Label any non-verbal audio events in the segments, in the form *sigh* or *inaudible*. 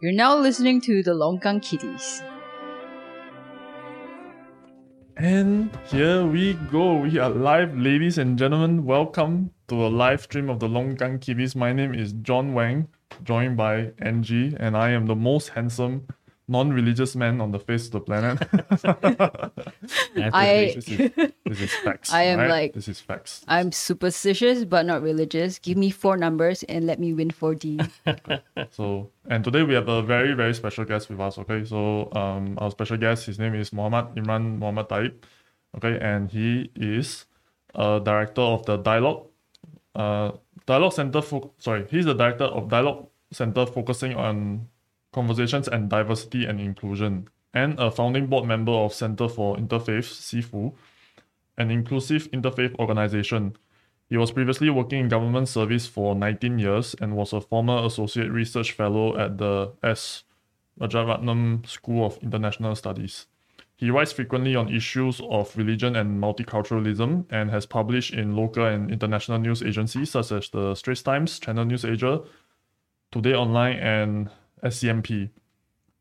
You're now listening to the Longkang Kitties. And here we go. We are live, ladies and gentlemen. Welcome to a live stream of the Longkang Kitties. My name is John Wang, joined by Angie, and I am the most handsome non-religious man on the face of the planet. *laughs* I this, is, this is facts. *laughs* I am right? like- this is facts. I'm superstitious but not religious. Give me four numbers and let me win 4D. *laughs* So, and today we have a very, very special guest with us. Okay, so um, our special guest, his name is Muhammad Imran Muhammad Taib. Okay, and he is a director of the Dialogue, uh, Dialogue Center. Fo- sorry, he's the director of Dialogue Center, focusing on conversations and diversity and inclusion, and a founding board member of Center for Interfaith (CIFU), an inclusive interfaith organization. He was previously working in government service for 19 years and was a former associate research fellow at the S. Rajaratnam School of International Studies. He writes frequently on issues of religion and multiculturalism and has published in local and international news agencies such as the Straits Times, Channel News Asia, Today Online, and SCMP.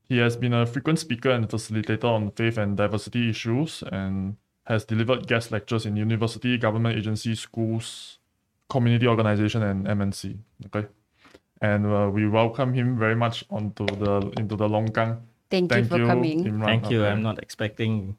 He has been a frequent speaker and facilitator on faith and diversity issues and has delivered guest lectures in university, government agencies, schools, community organization, and MNC. Okay, and uh, we welcome him very much onto the into the Longkang. Thank, Thank you for coming. Imran. Thank you. Okay. I'm not expecting.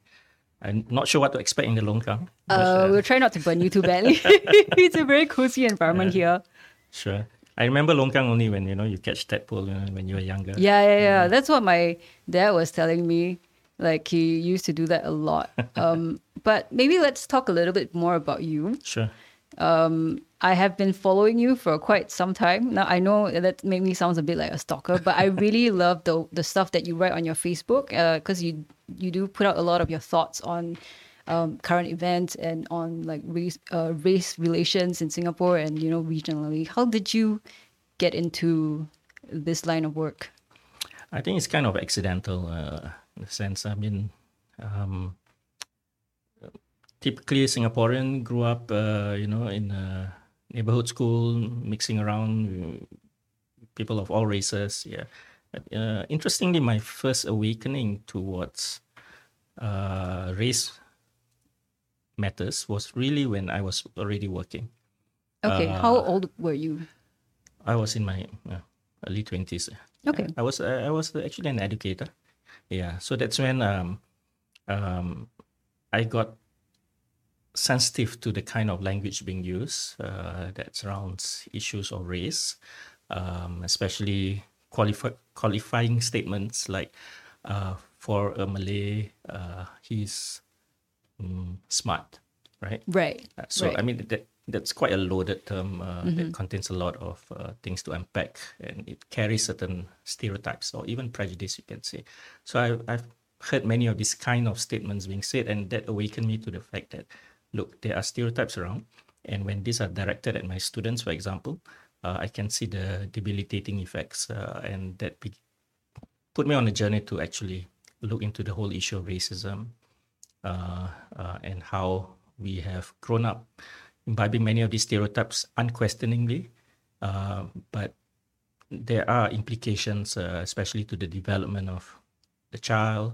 I'm not sure what to expect in the Longkang. but, Uh, we'll try not to burn you too badly. *laughs* it's a very cozy environment here. Sure. I remember Longkang only when you know you catch tadpole you know, when you were younger. Yeah, yeah, yeah. Mm. That's what my dad was telling me. Like he used to do that a lot. *laughs* Um, but maybe let's talk a little bit more about you. Sure. Um, I have been following you for quite some time. Now I know that made me sound a bit like a stalker, but I *laughs* really love the the stuff that you write on your Facebook uh, because you you do put out a lot of your thoughts on um, current events and on like race uh, race relations in Singapore and you know regionally. How did you get into this line of work? I think it's kind of accidental uh, in a sense. I mean, um, typically Singaporean grew up, uh, you know, in a neighborhood school, mixing around people of all races. Yeah. Uh, interestingly, my first awakening towards uh, race matters was really when I was already working. Okay, how old were you? I was in my uh, early twenties. Okay. I was uh, I was actually an educator. Yeah, so that's when um, um, I got sensitive to the kind of language being used uh, that surrounds issues of race, um, especially qualify, qualifying statements like uh, for a Malay, uh, he's smart, right? Right. Uh, So right. I mean that that's quite a loaded term uh, that contains a lot of uh, things to unpack, and it carries certain stereotypes or even prejudice, you can say. So I, I've heard many of these kind of statements being said, and that awakened me to the fact that look, there are stereotypes around, and when these are directed at my students, for example, uh, I can see the debilitating effects, uh, and that be- put me on a journey to actually look into the whole issue of racism and how we have grown up imbibing many of these stereotypes unquestioningly, uh, but there are implications, uh, especially to the development of the child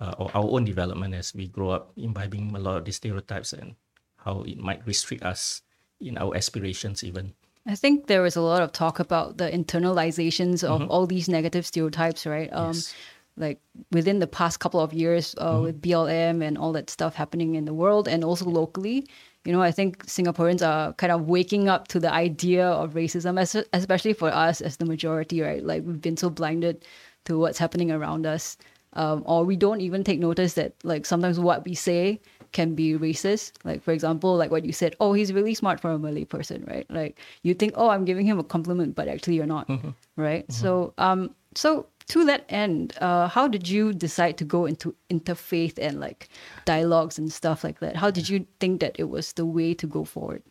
uh, or our own development as we grow up imbibing a lot of these stereotypes and how it might restrict us in our aspirations even. I think there was a lot of talk about the internalizations of all these negative stereotypes, right? Um, Yes. Like within the past couple of years uh, with BLM and all that stuff happening in the world and also locally, you know, I think Singaporeans are kind of waking up to the idea of racism, es- especially for us as the majority, right? Like we've been so blinded to what's happening around us. Um, or we don't even take notice that like sometimes what we say can be racist. Like for example, like what you said, oh, he's really smart for a Malay person, right? Like you think, oh, I'm giving him a compliment, but actually you're not, right? So, um, so to that end, uh, how did you decide to go into interfaith and like dialogues and stuff like that? How did you think that it was the way to go forward?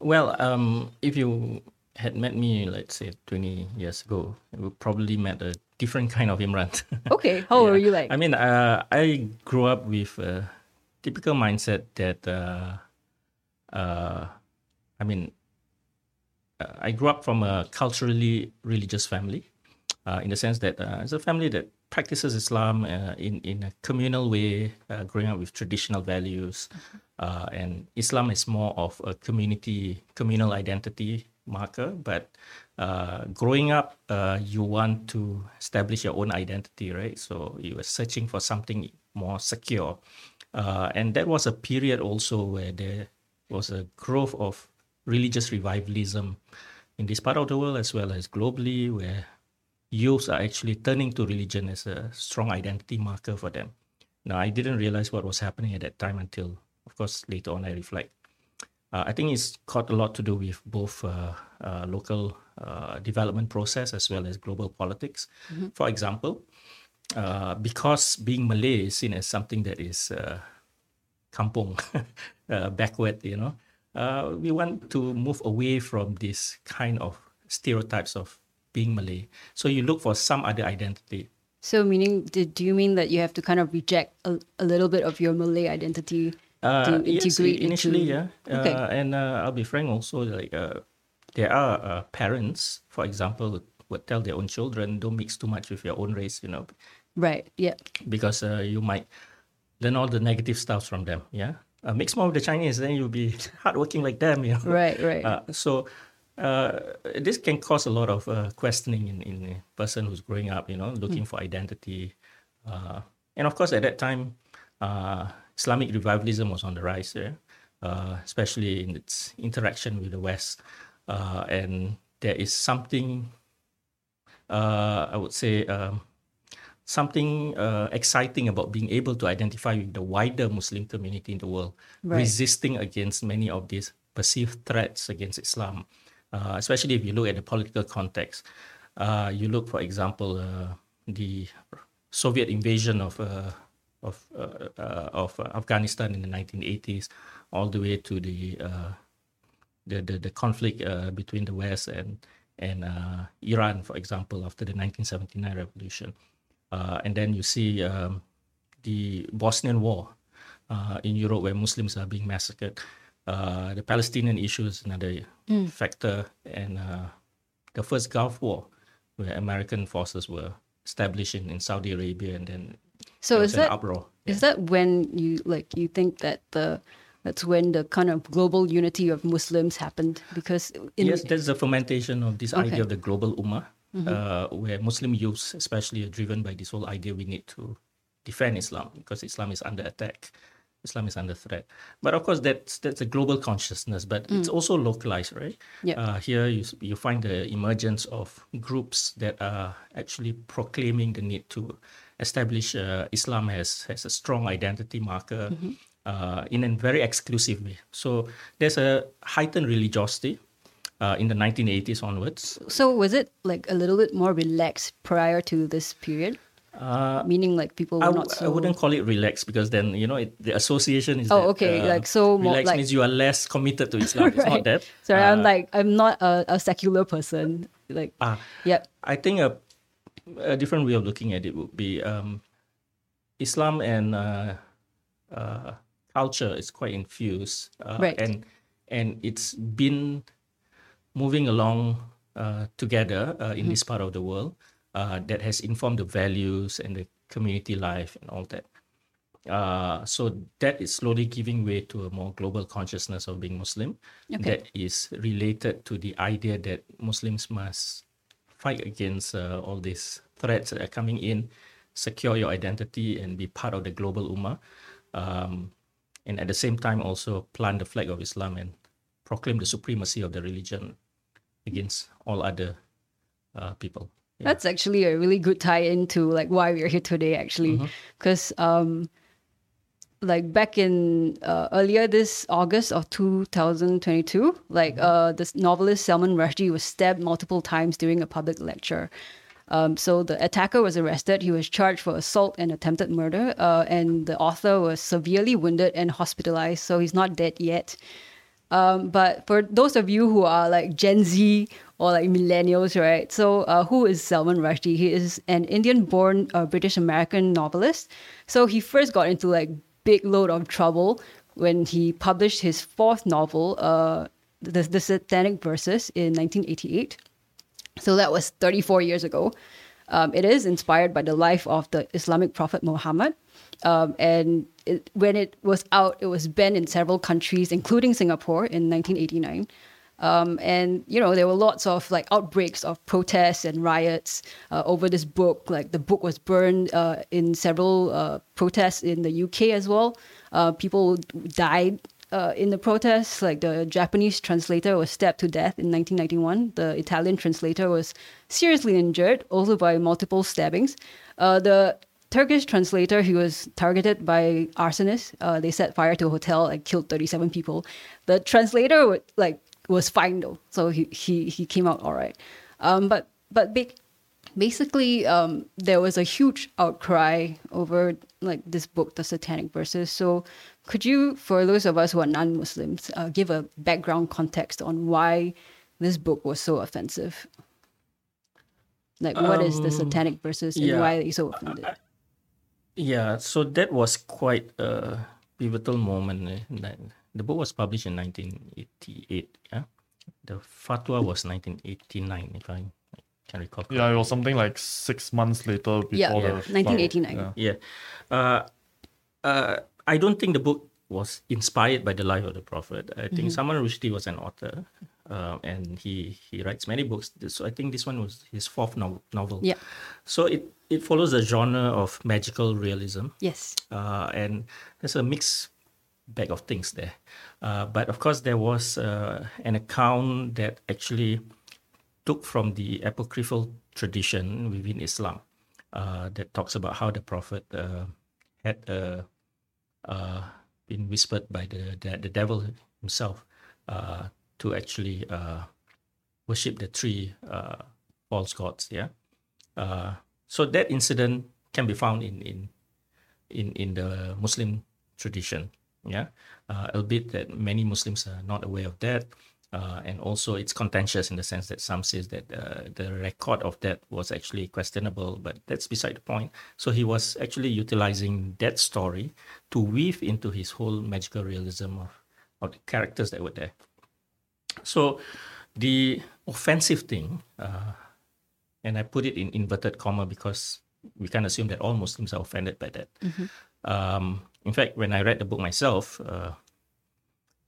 Well, um, if you had met me, let's say 20 years ago, we probably met a different kind of Imran. *laughs* Okay, how were you like? I mean, uh, I grew up with a typical mindset that, uh, uh, I mean, uh, I grew up from a culturally religious family. Uh, in the sense that uh, it's a family that practices Islam uh, in in a communal way, uh, growing up with traditional values, uh, and Islam is more of a community communal identity marker. But uh, growing up, uh, you want to establish your own identity, right? So you were searching for something more secure, uh, and that was a period also where there was a growth of religious revivalism in this part of the world as well as globally, where youths are actually turning to religion as a strong identity marker for them. Now, I didn't realize what was happening at that time until, of course, later on I reflect. Uh, I think it's got a lot to do with both uh, uh, local uh, development process as well as global politics. For example, uh, because being Malay is seen as something that is uh, kampung, *laughs* uh, backward, you know, uh, we want to move away from this kind of stereotypes of being Malay. So you look for some other identity. So, meaning, do you mean that you have to kind of reject a, a little bit of your Malay identity Uh, to yes, integrate initially, into... yeah. Okay. Uh, and uh, I'll be frank also, like uh, there are uh, parents, for example, would tell their own children, don't mix too much with your own race, you know, Right. Yeah. because uh, you might learn all the negative stuff from them. Yeah, uh, mix more with the Chinese, then you'll be *laughs* hardworking like them. You know. Right. Right. So uh, this can cause a lot of uh, questioning in, in a person who's growing up, you know, looking for identity. Uh, and of course, at that time, uh, Islamic revivalism was on the rise there, uh, especially in its interaction with the West. Uh, and there is something, uh, I would say, um, something uh, exciting about being able to identify with the wider Muslim community in the world, Right. resisting against many of these perceived threats against Islam, uh, especially if you look at the political context. Uh, you look, for example, uh, the Soviet invasion of uh, of uh, of Afghanistan in the 1980s, all the way to the the, the the conflict between the West and and Iran, for example, after the 1979 revolution, and then you see um, the Bosnian War in Europe, where Muslims are being massacred. Uh, the Palestinian issue is another factor, and uh, the first Gulf War, where American forces were established in, in Saudi Arabia, and then So is that uproar. is that when you like you think that the that's when the kind of global unity of Muslims happened? Because in yes, there's the fermentation of this Okay. idea of the global ummah, uh, where Muslim youths, especially, are driven by this whole idea we need to defend Islam because Islam is under attack, Islam is under threat. But of course, that's that's a global consciousness, but it's also localized, right? Yeah. Uh, here you you find the emergence of groups that are actually proclaiming the need to establish uh, Islam as as a strong identity marker. Uh, in a very exclusive way. So there's a heightened religiosity uh, in the 1980s onwards. so was it like a little bit more relaxed prior to this period? Uh, Meaning like people I, w- not I wouldn't call it relaxed because then you know it, the association is. Oh, that, okay, uh, like, so more relaxed like- means you are less committed to Islam. It's *laughs* not that. Sorry, I'm Uh, like I'm not a, a secular person. Like ah, yep. I think a, a different way of looking at it would be um, Islam and uh, uh, culture is quite infused, uh, Right. and and it's been moving along uh, together uh, in this part of the world uh, that has informed the values and the community life and all that. Uh, so that is slowly giving way to a more global consciousness of being Muslim Okay. that is related to the idea that Muslims must fight against uh, all these threats that are coming in, secure your identity, and be part of the global ummah. Um, and at the same time, also plant the flag of Islam and proclaim the supremacy of the religion against all other uh, people. Yeah. That's actually a really good tie into like why we're here today, actually, Mm-hmm. because um, like back in uh, earlier this August of 2022, like Mm-hmm. uh, this novelist Salman Rushdie was stabbed multiple times during a public lecture. Um, so the attacker was arrested. He was charged for assault and attempted murder, uh, and the author was severely wounded and hospitalized. So he's not dead yet. Um, but for those of you who are like Gen Z or like millennials, right? So, uh, who is Salman Rushdie? He is an Indian-born uh, British American novelist. So he first got into like big load of trouble when he published his fourth novel, uh, the, the Satanic Verses, in 1988. So that was 34 years ago. Um, it is inspired by the life of the Islamic prophet Muhammad. Um, and it, when it was out, it was banned in several countries, including Singapore in 1989. Um, and you know there were lots of like outbreaks of protests and riots uh, over this book. Like the book was burned uh, in several uh, protests in the UK as well. Uh, people died uh, in the protests. Like the Japanese translator was stabbed to death in 1991. The Italian translator was seriously injured, also by multiple stabbings. Uh, the Turkish translator, he was targeted by arsonists. they set fire to a hotel and killed 37 people. The translator, like was fine though, so he he he came out all right. Um, but but ba- basically, um, there was a huge outcry over like this book, The Satanic Verses. So, could you, for those of us who are non-Muslims, uh, give a background context on why this book was so offensive? Like, what um, is the um, Satanic Verses and yeah, why are you so offended? I, yeah, so that was quite a pivotal moment. Eh, the book was published in 1988. Yeah, the fatwa was 1989, if I can recall. Correctly. Yeah, it was something like six months later before yeah, the 1989. Yeah, yeah. Uh, uh, I don't think the book was inspired by the life of the prophet. I think mm-hmm. Salman Rushdie was an author, uh, and he he writes many books. So I think this one was his fourth no- novel. Yeah. So it it follows the genre of magical realism. Yes. Uh, and there's a mixed bag of things there. Uh, but of course, there was uh, an account that actually took from the apocryphal tradition within Islam uh, that talks about how the Prophet uh, had uh, uh, been whispered by the, the, the devil himself to actually worship the three false gods. Yeah. So that incident can be found in, in in in the Muslim tradition yeah? Uh, albeit that many muslims are not aware of that uh, and also it's contentious in the sense that some says that uh, the record of that was actually questionable but that's beside the point. So he was actually utilizing that story to weave into his whole magical realism of, of the characters that were there. So the offensive thing uh, and i put it in inverted comma because we can assume that all muslims are offended by that mm-hmm. um, in fact, when I read the book myself, uh,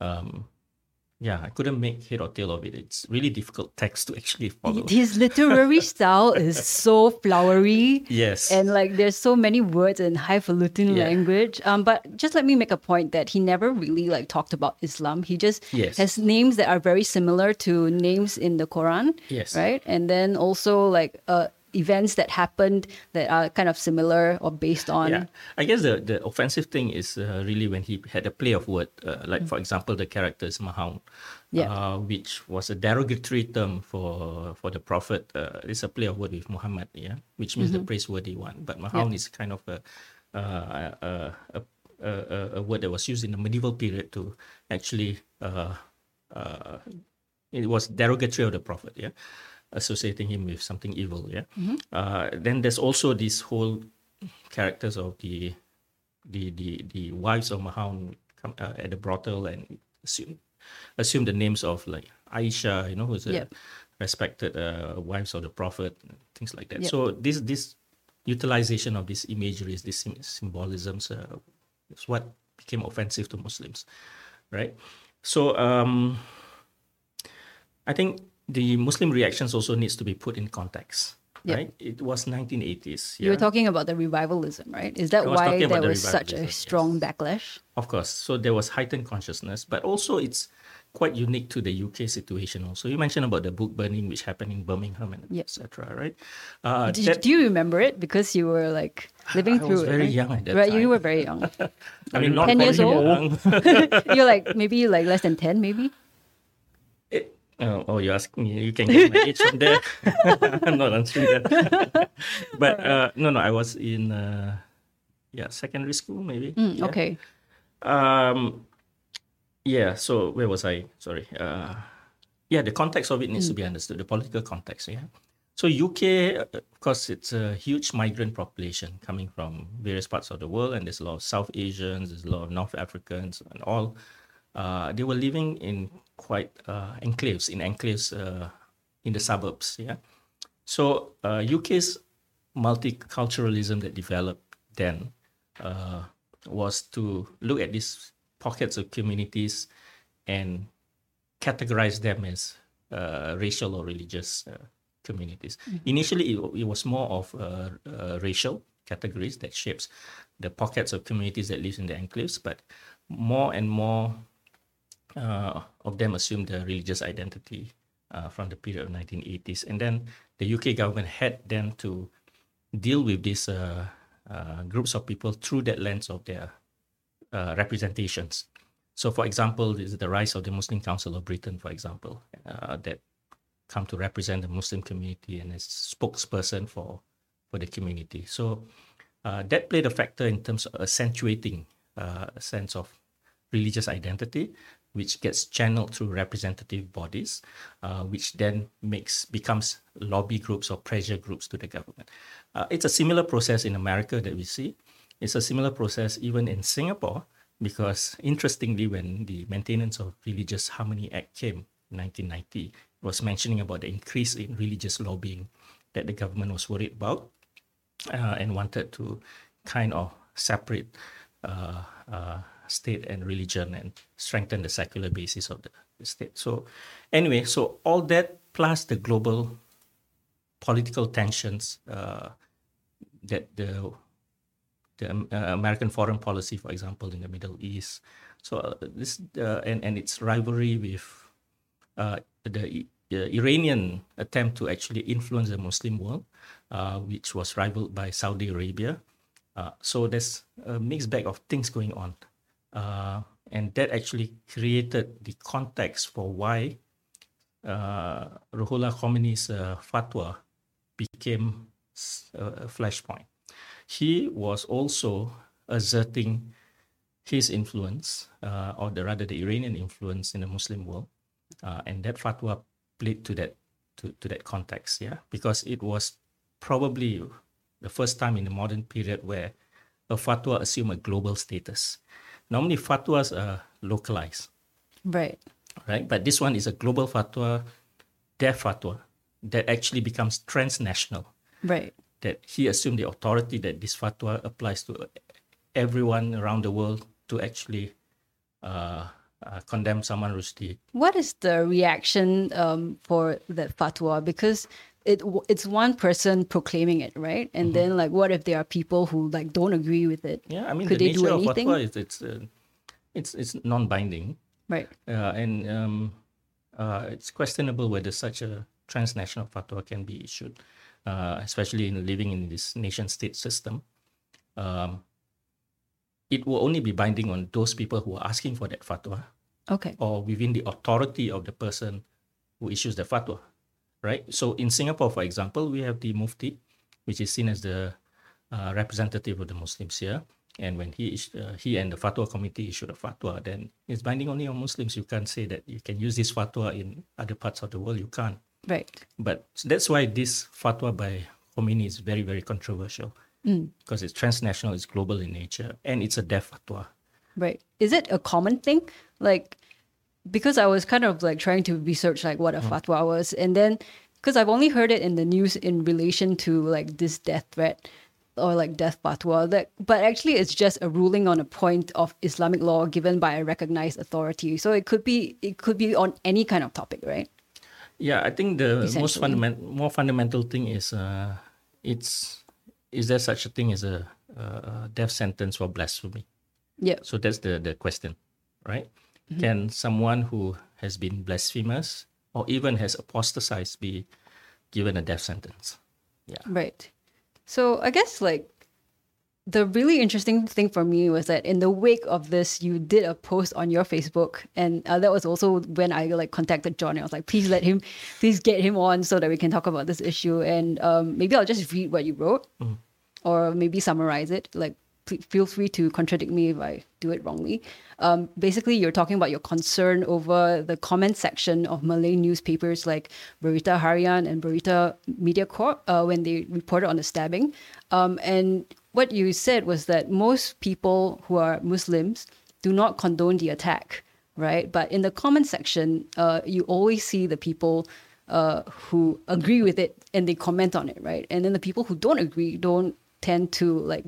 um, yeah, I couldn't make head or tail of it. It's really difficult text to actually follow. His literary *laughs* style is so flowery. Yes. And like there's so many words in highfalutin yeah. language. Um, but just let me make a point that he never really like talked about Islam. He just yes. has names that are very similar to names in the Quran. Yes. Right? And then also like uh events that happened that are kind of similar or based on. Yeah, I guess the, the offensive thing is uh, really when he had a play of word, uh, like mm-hmm. for example, the character is Mahound, yeah. Uh, which was a derogatory term for for the prophet. Uh, it's a play of word with Muhammad, yeah, which means mm-hmm. the praiseworthy one. But Mahound yeah. is kind of a, uh, a, a, a, a, word that was used in the medieval period to actually. Uh, it was derogatory of the prophet, yeah associating him with something evil. Yeah. Mm-hmm. Uh, then there's also this whole characters of the the the the wives of Mahound come uh, at the brothel and assume assume the names of like Aisha, you know, who's a yep. respected uh, wives of the prophet, things like that. Yep. So this this utilization of this imagery, this symbolisms, uh, is what became offensive to Muslims, right? So um, I think the Muslim reactions also needs to be put in context. Yep. Right, it was 1980s. Yeah? You were talking about the revivalism, right? Is that why there the was such a strong yes. backlash? Of course. So there was heightened consciousness, but also it's quite unique to the UK situation. Also, you mentioned about the book burning, which happened in Birmingham and yep. etc. Right? Uh, Did, that, do you remember it because you were like *sighs* living I through it? Very right? young at that right, time. You were very young. *laughs* I mean, not ten years old. *laughs* You're like *laughs* maybe like less than ten, maybe. Oh, oh, you ask me. You can get my age from there. *laughs* I'm not answering that. but uh, no, no, I was in uh, yeah secondary school maybe. Mm, yeah. Okay. Um, yeah. So where was I? Sorry. Uh, yeah, the context of it needs mm. to be understood. The political context. Yeah. So UK, uh, of course, it's a huge migrant population coming from various parts of the world, and there's a lot of South Asians, there's a lot of North Africans, and all. Uh, they were living in quite uh, enclaves in enclaves uh, in the suburbs. Yeah, so UK's multiculturalism that developed then uh, was to look at these pockets of communities and categorize them as uh, racial or religious uh, communities. Mm-hmm. Initially, it, it, was more of uh, uh, racial categories that shapes the pockets of communities that live in the enclaves, but more and more uh, of them assumed the religious identity uh, from the period of 1980s. And then the UK government had then to deal with these uh, uh, groups of people through that lens of their uh, representations. So, for example, this is the rise of the Muslim Council of Britain, for example, uh, that come to represent the Muslim community and as spokesperson for for the community. So that played a factor in terms of accentuating a sense of religious identity, which gets channeled through representative bodies, uh, which then makes becomes lobby groups or pressure groups to the government. Uh, it's a similar process in America that we see. It's a similar process even in Singapore, because interestingly, when the Maintenance of Religious Harmony Act came in 1990, it was mentioning about the increase in religious lobbying that the government was worried about uh, and wanted to kind of separate uh, uh, state and religion and strengthen the secular basis of the, state. So, anyway, so all that plus the global political tensions uh, that the the uh, American foreign policy, for example, in the Middle East. So uh, this uh, and and its rivalry with uh, the, the Iranian attempt to actually influence the Muslim world, uh, which was rivaled by Saudi Arabia. So there's a mixed bag of things going on, and that actually created the context for why uh, Ruhollah Khomeini's fatwa became a flashpoint he was also asserting his influence, uh, or the, rather the Iranian influence in the Muslim world, uh, and that fatwa played to that to, to that context, yeah, because it was probably the first time in the modern period where a fatwa assumed a global status. Normally, fatwas are localized, right? Right, but this one is a global fatwa, death fatwa, that actually becomes transnational, right? that he assumed the authority that this fatwa applies to everyone around the world to actually uh, uh, condemn Salman Rushdie. What is the reaction um, for that fatwa? Because it it's one person proclaiming it, right? And mm-hmm. then like, what if there are people who like don't agree with it? Yeah, I mean, Could the they nature do anything? of fatwa is it's uh, it's it's non-binding, right? Uh, and um, uh, it's questionable whether such a transnational fatwa can be issued uh, especially in living in this nation state system, um, it will only be binding on those people who are asking for that fatwa. Okay. Or within the authority of the person who issues the fatwa, right? So in Singapore, for example, we have the Mufti, which is seen as the uh, representative of the Muslims here. And when he uh, he and the fatwa committee issued a fatwa, then it's binding only on Muslims. You can't say that you can use this fatwa in other parts of the world. You can't. Right. But that's why this fatwa by Khomeini is very, very controversial mm. because it's transnational, it's global in nature, and it's a death fatwa. Right. Is it a common thing? Like, because I was kind of like trying to research like what a mm. fatwa was, and then because I've only heard it in the news in relation to like this death threat or like death fatwa that but actually it's just a ruling on a point of islamic law given by a recognized authority so it could be it could be on any kind of topic right yeah, I think the most fundamental, more fundamental thing is, uh, it's is there such a thing as a, a death sentence for blasphemy? Yeah. So that's the the question, right? Mm-hmm. Can someone who has been blasphemous or even has apostatized be given a death sentence? Yeah. Right. So I guess like the really interesting thing for me was that in the wake of this, you did a post on your Facebook, and uh, that was also when I like contacted John. I was like, please let him, please get him on so that we can talk about this issue. And um, maybe I'll just read what you wrote, mm. or maybe summarize it. Like, feel free to contradict me if I do it wrongly. Um, basically, you're talking about your concern over the comment section of Malay newspapers like Berita Harian and Berita Media Corp uh, when they reported on the stabbing. Um, and what you said was that most people who are Muslims do not condone the attack, right? But in the comment section, uh, you always see the people uh, who agree with it and they comment on it, right? And then the people who don't agree don't tend to like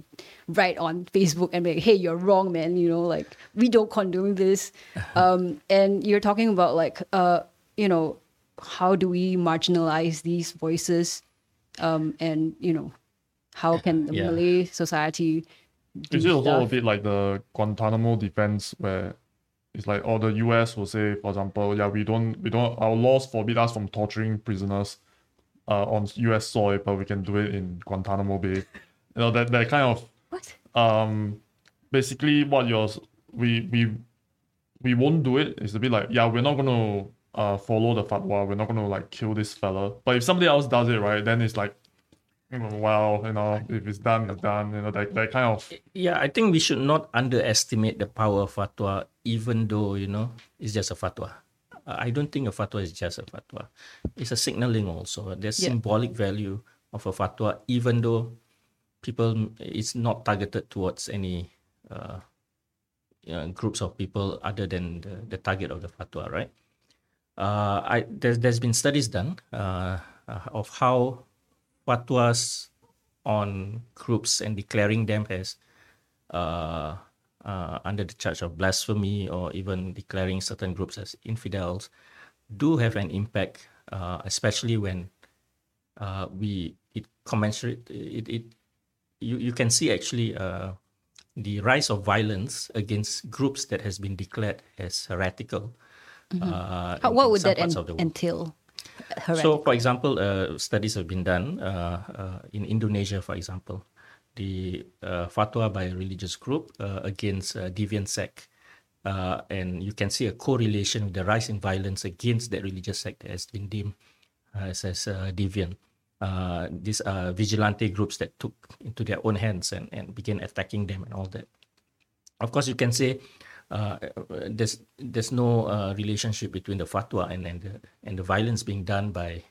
write on Facebook and be like, hey, you're wrong, man. You know, like we don't condone this. Um, and you're talking about like, uh, you know, how do we marginalize these voices? Um, and, you know, how can the Yeah. Malay society do Is it also a stuff? bit like the Guantanamo defense where it's like oh the US will say, for example, yeah, we don't we don't our laws forbid us from torturing prisoners uh, on US soil, but we can do it in Guantanamo Bay. *laughs* You know, that, that kind of What? um basically what you're s- we we we won't do it. It's a bit like, yeah, we're not gonna uh follow the fatwa, we're not gonna like kill this fella. But if somebody else does it, right, then it's like well, you know, if it's done, it's done, you know, that, that kind of Yeah, I think we should not underestimate the power of fatwa, even though you know it's just a fatwa. I don't think a fatwa is just a fatwa. It's a signaling also. There's Yeah. symbolic value of a fatwa, even though people it's not targeted towards any uh, groups of people other than the, the target of the fatwa, right? Uh, I there's there's been studies done uh, uh, of how fatwas on groups and declaring them as uh, uh, under the charge of blasphemy or even declaring certain groups as infidels do have an impact, uh, especially when we it commensurate it, it you, you can see actually uh, the rise of violence against groups that has been declared as heretical. Uh, How, what would that en- of the world. entail? Heretical. So, for example, uh, studies have been done uh, uh, in Indonesia, for example, the uh, fatwa by a religious group uh, against uh, deviant sect. Uh, and you can see a correlation with the rise in violence against that religious sect that has been deemed as, as uh, deviant. Uh, these are vigilante groups that took into their own hands and, and began attacking them and all that. Of course, you can say uh, there's there's no uh, relationship between the fatwa and and the, and the violence being done by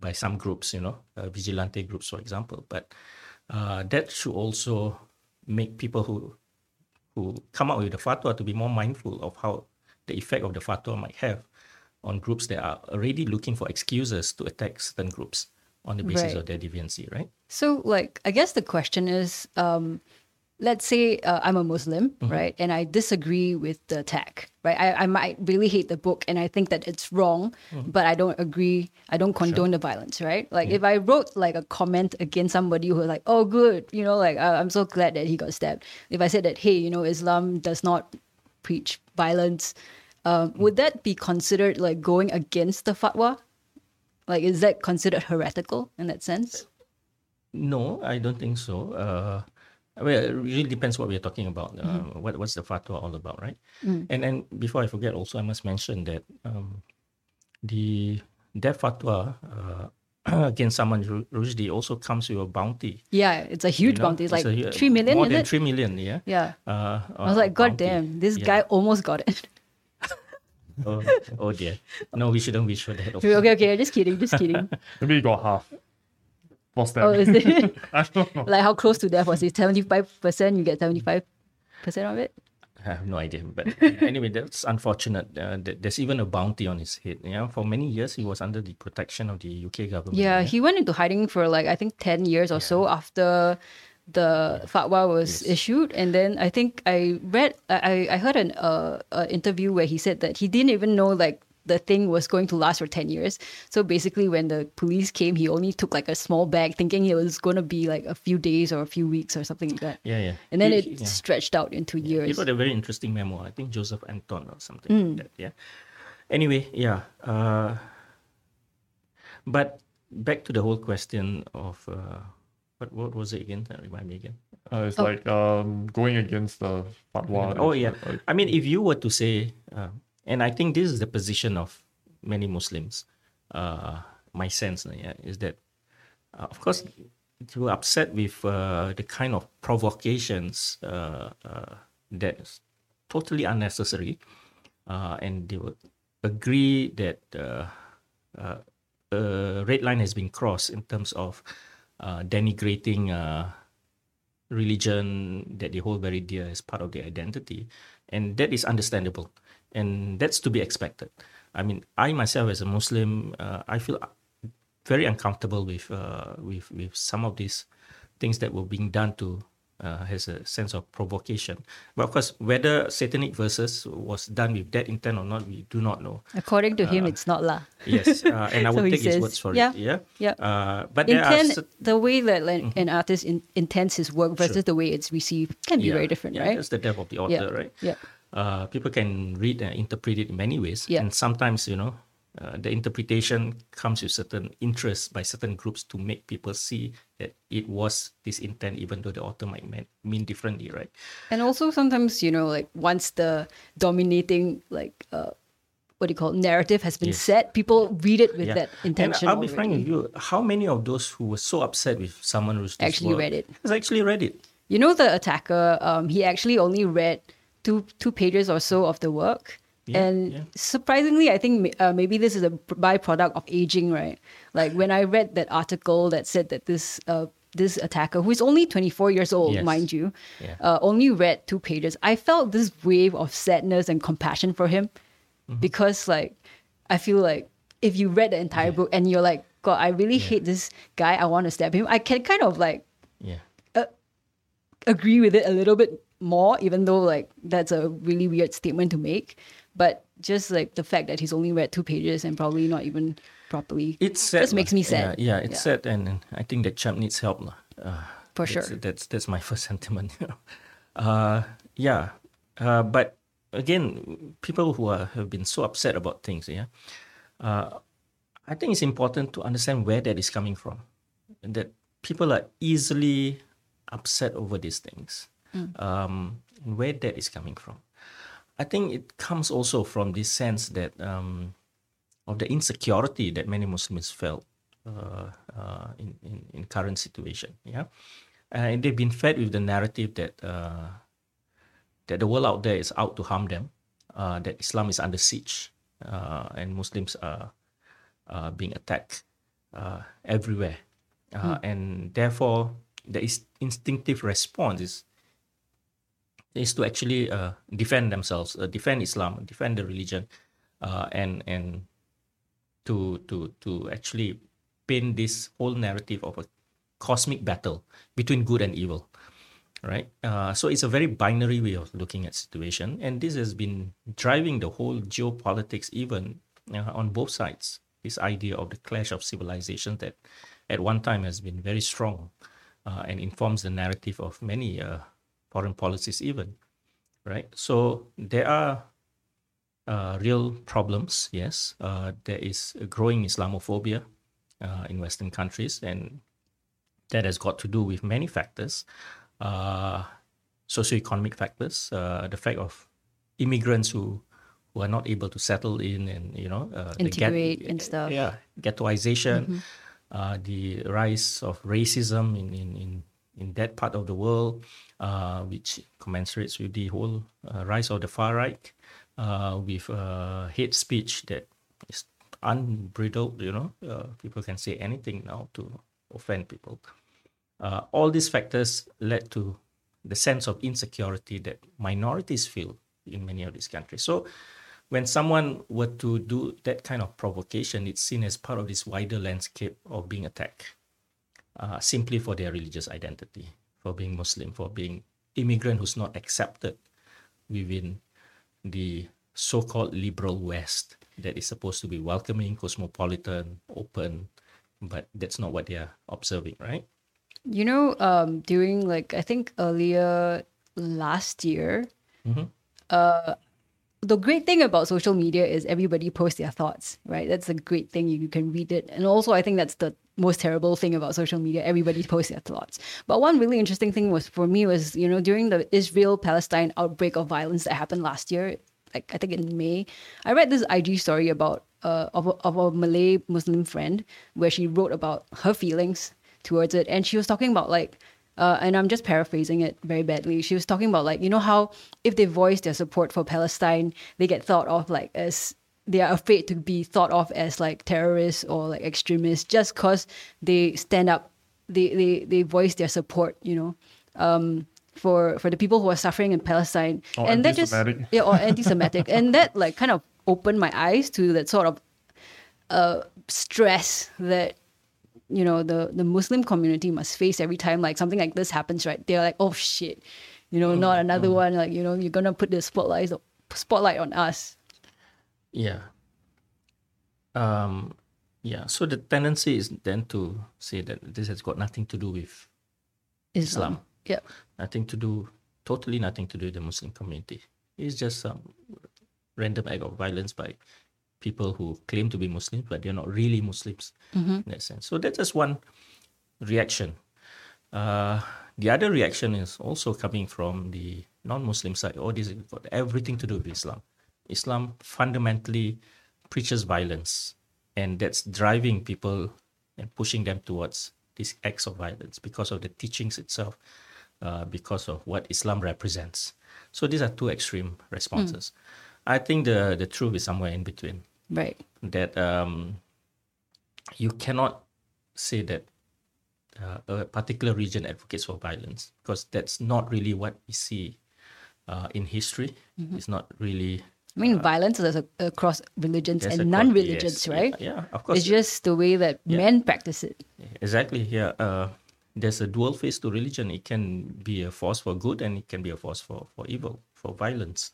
by some groups, you know, uh, vigilante groups, for example. But uh, that should also make people who who come out with the fatwa to be more mindful of how the effect of the fatwa might have on groups that are already looking for excuses to attack certain groups on the basis Right. of their deviancy, right? So, like, I guess the question is, um, let's say uh, I'm a Muslim, Mm-hmm. right, and I disagree with the attack, right? I, I might really hate the book, and I think that it's wrong, Mm-hmm. but I don't agree. I don't condone the violence, right? Like, if I wrote like a comment against somebody who was like, "Oh, good," you know, like uh, I'm so glad that he got stabbed. If I said that, hey, you know, Islam does not preach violence, um, would that be considered like going against the fatwa? Like, is that considered heretical in that sense? No, I don't think so. Uh, well, it really depends what we're talking about. Uh, what what's the fatwa all about, right? And and before I forget, also I must mention that um, the death fatwa uh, *clears throat* against Ru- Rushdie also comes with a bounty. Yeah, it's a you huge know? bounty. It's like a three million, more than it? three million. Yeah. Yeah. Uh, I was like, God damn, this guy almost got it. *laughs* Oh, oh dear. No, we shouldn't wish for that. okay, okay, just kidding, just kidding. *laughs* maybe you got half. What's that? oh, is it *laughs* I don't know. like how close to death was it? Seventy five percent, you get seventy five percent of it. I have no idea. But anyway, that's unfortunate. Uh, th- there's even a bounty on his head. Yeah, for many years he was under the protection of the UK government. Yeah, he went into hiding for like I think ten years or so after the fatwa was issued, and then I think I read I I heard an uh, uh interview where he said that he didn't even know like the thing was going to last for 10 years. So basically, when the police came, he only took like a small bag, thinking it was going to be like a few days or a few weeks or something like that. Yeah, yeah. And then He- it yeah. stretched out into years. He wrote a very interesting memoir. I think Joseph Anton or something Mm. like that. Yeah. Anyway, yeah. Uh, but back to the whole question of uh, what what was it again? Uh, Remind me again. Uh, it's Oh. like um going against the fatwa. Oh yeah. like- like- I mean, if you were to say, uh, and I think this is the position of many Muslims. Uh, my sense, yeah, is that, uh, of course, they were upset with uh, the kind of provocations uh, uh, that's totally unnecessary, uh, and they would agree that uh, uh, a red line has been crossed in terms of uh, denigrating uh, religion that they hold very dear as part of their identity, and that is understandable, and that's to be expected. I mean, I myself as a Muslim, uh, I feel very uncomfortable with uh, with with some of these things that were being done to uh, has a sense of provocation. But of course, whether satanic verses was done with that intent or not, we do not know. According to him, it's not lah. Yes, uh, and *laughs* I So take his words for yeah, it. Yeah, yeah. Uh, but there are Intent, cert- the way that like, an artist in, intends his work versus the way it's received can be yeah, very different, yeah, right? That's the depth of the author, Yeah, right? yeah. Uh, people can read and interpret it in many ways, and sometimes you know. Uh, the interpretation comes with certain interest by certain groups to make people see that it was this intent, even though the author might mean, mean differently, right? And also sometimes, you know, like once the dominating like uh what do you call it, narrative has been Yes. set, people read it with Yeah. that intention. And I'll be frank with you. How many of those who were so upset with someone who's Actually read it. Has actually read it. You know the attacker, um, he actually only read two two pages or so of the work. Yeah, and yeah. surprisingly, I think uh, maybe this is a byproduct of aging, right? Like when I read that article that said that this uh, this attacker, who is only 24 years old, Yes. mind you, Yeah. uh, only read two pages. I felt this wave of sadness and compassion for him Mm-hmm. because, like, I feel like if you read the entire book and you're like, God, I really hate this guy, I want to stab him, I can kind of like Yeah. agree with it a little bit more, even though like that's a really weird statement to make. But just like the fact that he's only read two pages and probably not even properly, It's sad. Just makes me sad. Yeah, yeah it's Yeah. sad, and, and I think that chap needs help. Uh, For that's, sure. That's that's my *laughs* first sentiment. *laughs* uh, yeah, uh, but again, people who are, have been so upset about things, yeah, uh, I think it's important to understand where that is coming from. And that people are easily upset over these things. Um, and where that is coming from. I think it comes also from this sense that um, of the insecurity that many Muslims felt uh, uh, in, in in current situation. Yeah, and they've been fed with the narrative that uh, that the world out there is out to harm them, uh, that Islam is under siege, uh, and Muslims are uh, being attacked uh, everywhere, uh, and therefore the instinctive response is is to actually uh, defend themselves, uh, defend Islam, defend the religion, uh, and and to to to actually paint this whole narrative of a cosmic battle between good and evil, right? Uh, so it's a very binary way of looking at situation, and this has been driving the whole geopolitics even uh, on both sides. This idea of the clash of civilizations that at one time has been very strong uh, and informs the narrative of many foreign policies even right? So there are uh, real problems yes. Uh, there is a growing islamophobia uh, in western countries and that has got to do with many factors. Uh, socioeconomic factors uh, the fact of immigrants who who are not able to settle in and you know uh, the get- Integrate and stuff. yeah ghettoization uh, the rise of racism in, in, in, in that part of the world, uh, which commensurates with the whole uh, rise of the far right, uh, with hate speech that is unbridled, you know, uh, people can say anything now to offend people. Uh, all these factors led to the sense of insecurity that minorities feel in many of these countries. So, when someone were to do that kind of provocation, it's seen as part of this wider landscape of being attacked uh, simply for their religious identity, for being Muslim, for being immigrant who's not accepted within the so-called liberal West that is supposed to be welcoming, cosmopolitan, open, but that's not what they are observing, right? You know, um, during like I think earlier last year, uh, the great thing about social media is everybody posts their thoughts, right? That's a great thing. You, you can read it, and also I think that's the most terrible thing about social media. Everybody posts their thoughts. But one really interesting thing was for me was you know during the Israel Palestine outbreak of violence that happened last year, like I think in May, I read this IG story about uh, of, a, of a Malay Muslim friend where she wrote about her feelings towards it, and she was talking about like. Uh, and I'm just paraphrasing it very badly. She was talking about like you know how if they voice their support for Palestine, they get thought of like as they are afraid to be thought of as like terrorists or like extremists just because they stand up, they, they they voice their support, you know, um, for for the people who are suffering in Palestine, Or and that just yeah, or anti-Semitic, and that like kind of opened my eyes to that sort of uh, stress that you know the the Muslim community must face every time like something like this happens. Right? They're like, oh shit, you know, not another one. Like you know, you're gonna put the spotlight spotlight on us. Yeah. Um, yeah. So the tendency is then to say that this has got nothing to do with Islam. Yeah. nothing to do, totally nothing to do with the Muslim community. It's just some random act of violence by people who claim to be Muslims, but they're not really Muslims in that sense. So that's just one reaction. Uh, the other reaction is also coming from the non-Muslim side. Oh, this has got everything to do with Islam. Islam fundamentally preaches violence, and that's driving people and pushing them towards these acts of violence because of the teachings itself, uh, because of what Islam represents. So these are two extreme responses. I think the the truth is somewhere in between. Right. That um, you cannot say that uh, a particular region advocates for violence because that's not really what we see uh, in history. It's not really I mean, violence is across religions and non-religions, yes, right? Yeah, of course. It's just the way that Yeah. men practice it. Exactly. Yeah. Uh, there's a dual face to religion. It can be a force for good and it can be a force for, for evil, for violence.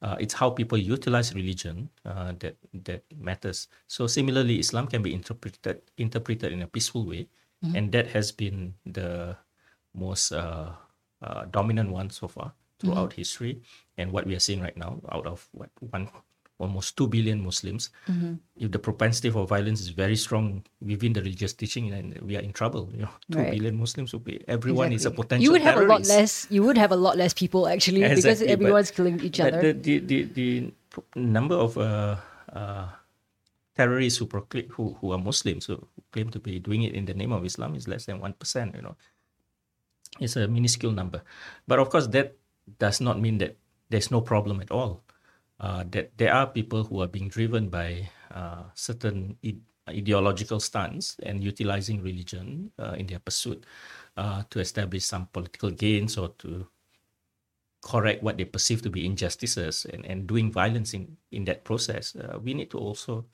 Uh, it's how people utilize religion uh, that that matters. So similarly, Islam can be interpreted interpreted in a peaceful way, and that has been the most uh, uh, dominant one so far throughout history. And what we are seeing right now, out of what one almost two billion Muslims, if the propensity for violence is very strong within the religious teaching, then we are in trouble. You know, two Right. billion Muslims would be everyone is a potential You would have a lot less. You would have a lot less people actually because Exactly, but- killing each other. the, the, the, the number of uh, uh, terrorists who proclaim who, who are Muslims who claim to be doing it in the name of Islam is less than one percent. You know, it's a minuscule number, but of course that does not mean that there's no problem at all. Uh, that there are people who are being driven by uh, certain ide- ideological stance and utilizing religion uh, in their pursuit uh, to establish some political gains or to correct what they perceive to be injustices and, and doing violence in, in that process, uh, we need to also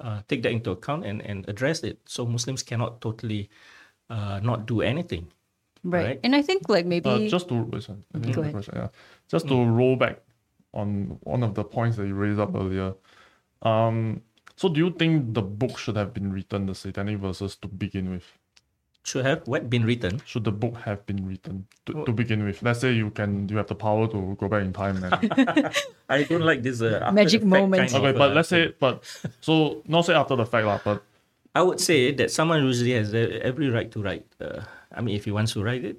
uh, take that into account and, and address it. So Muslims cannot totally not do anything. Right. right. And I think like maybe Uh, just to listen, Go ahead. question, yeah. Just to roll back on one of the points that you raised up earlier. Um, so do you think the book should have been written, the Satanic Verses, to begin with? Should have what been written? Should the book have been written to, to begin with? Let's say you can, you have the power to go back in time and *laughs* I don't like this uh, Magic moment. fact moments. kind okay, of, but uh, let's say, but so not say after the fact, lah, but I would say that someone usually has uh, every right to write. Uh, I mean, if he wants to write it,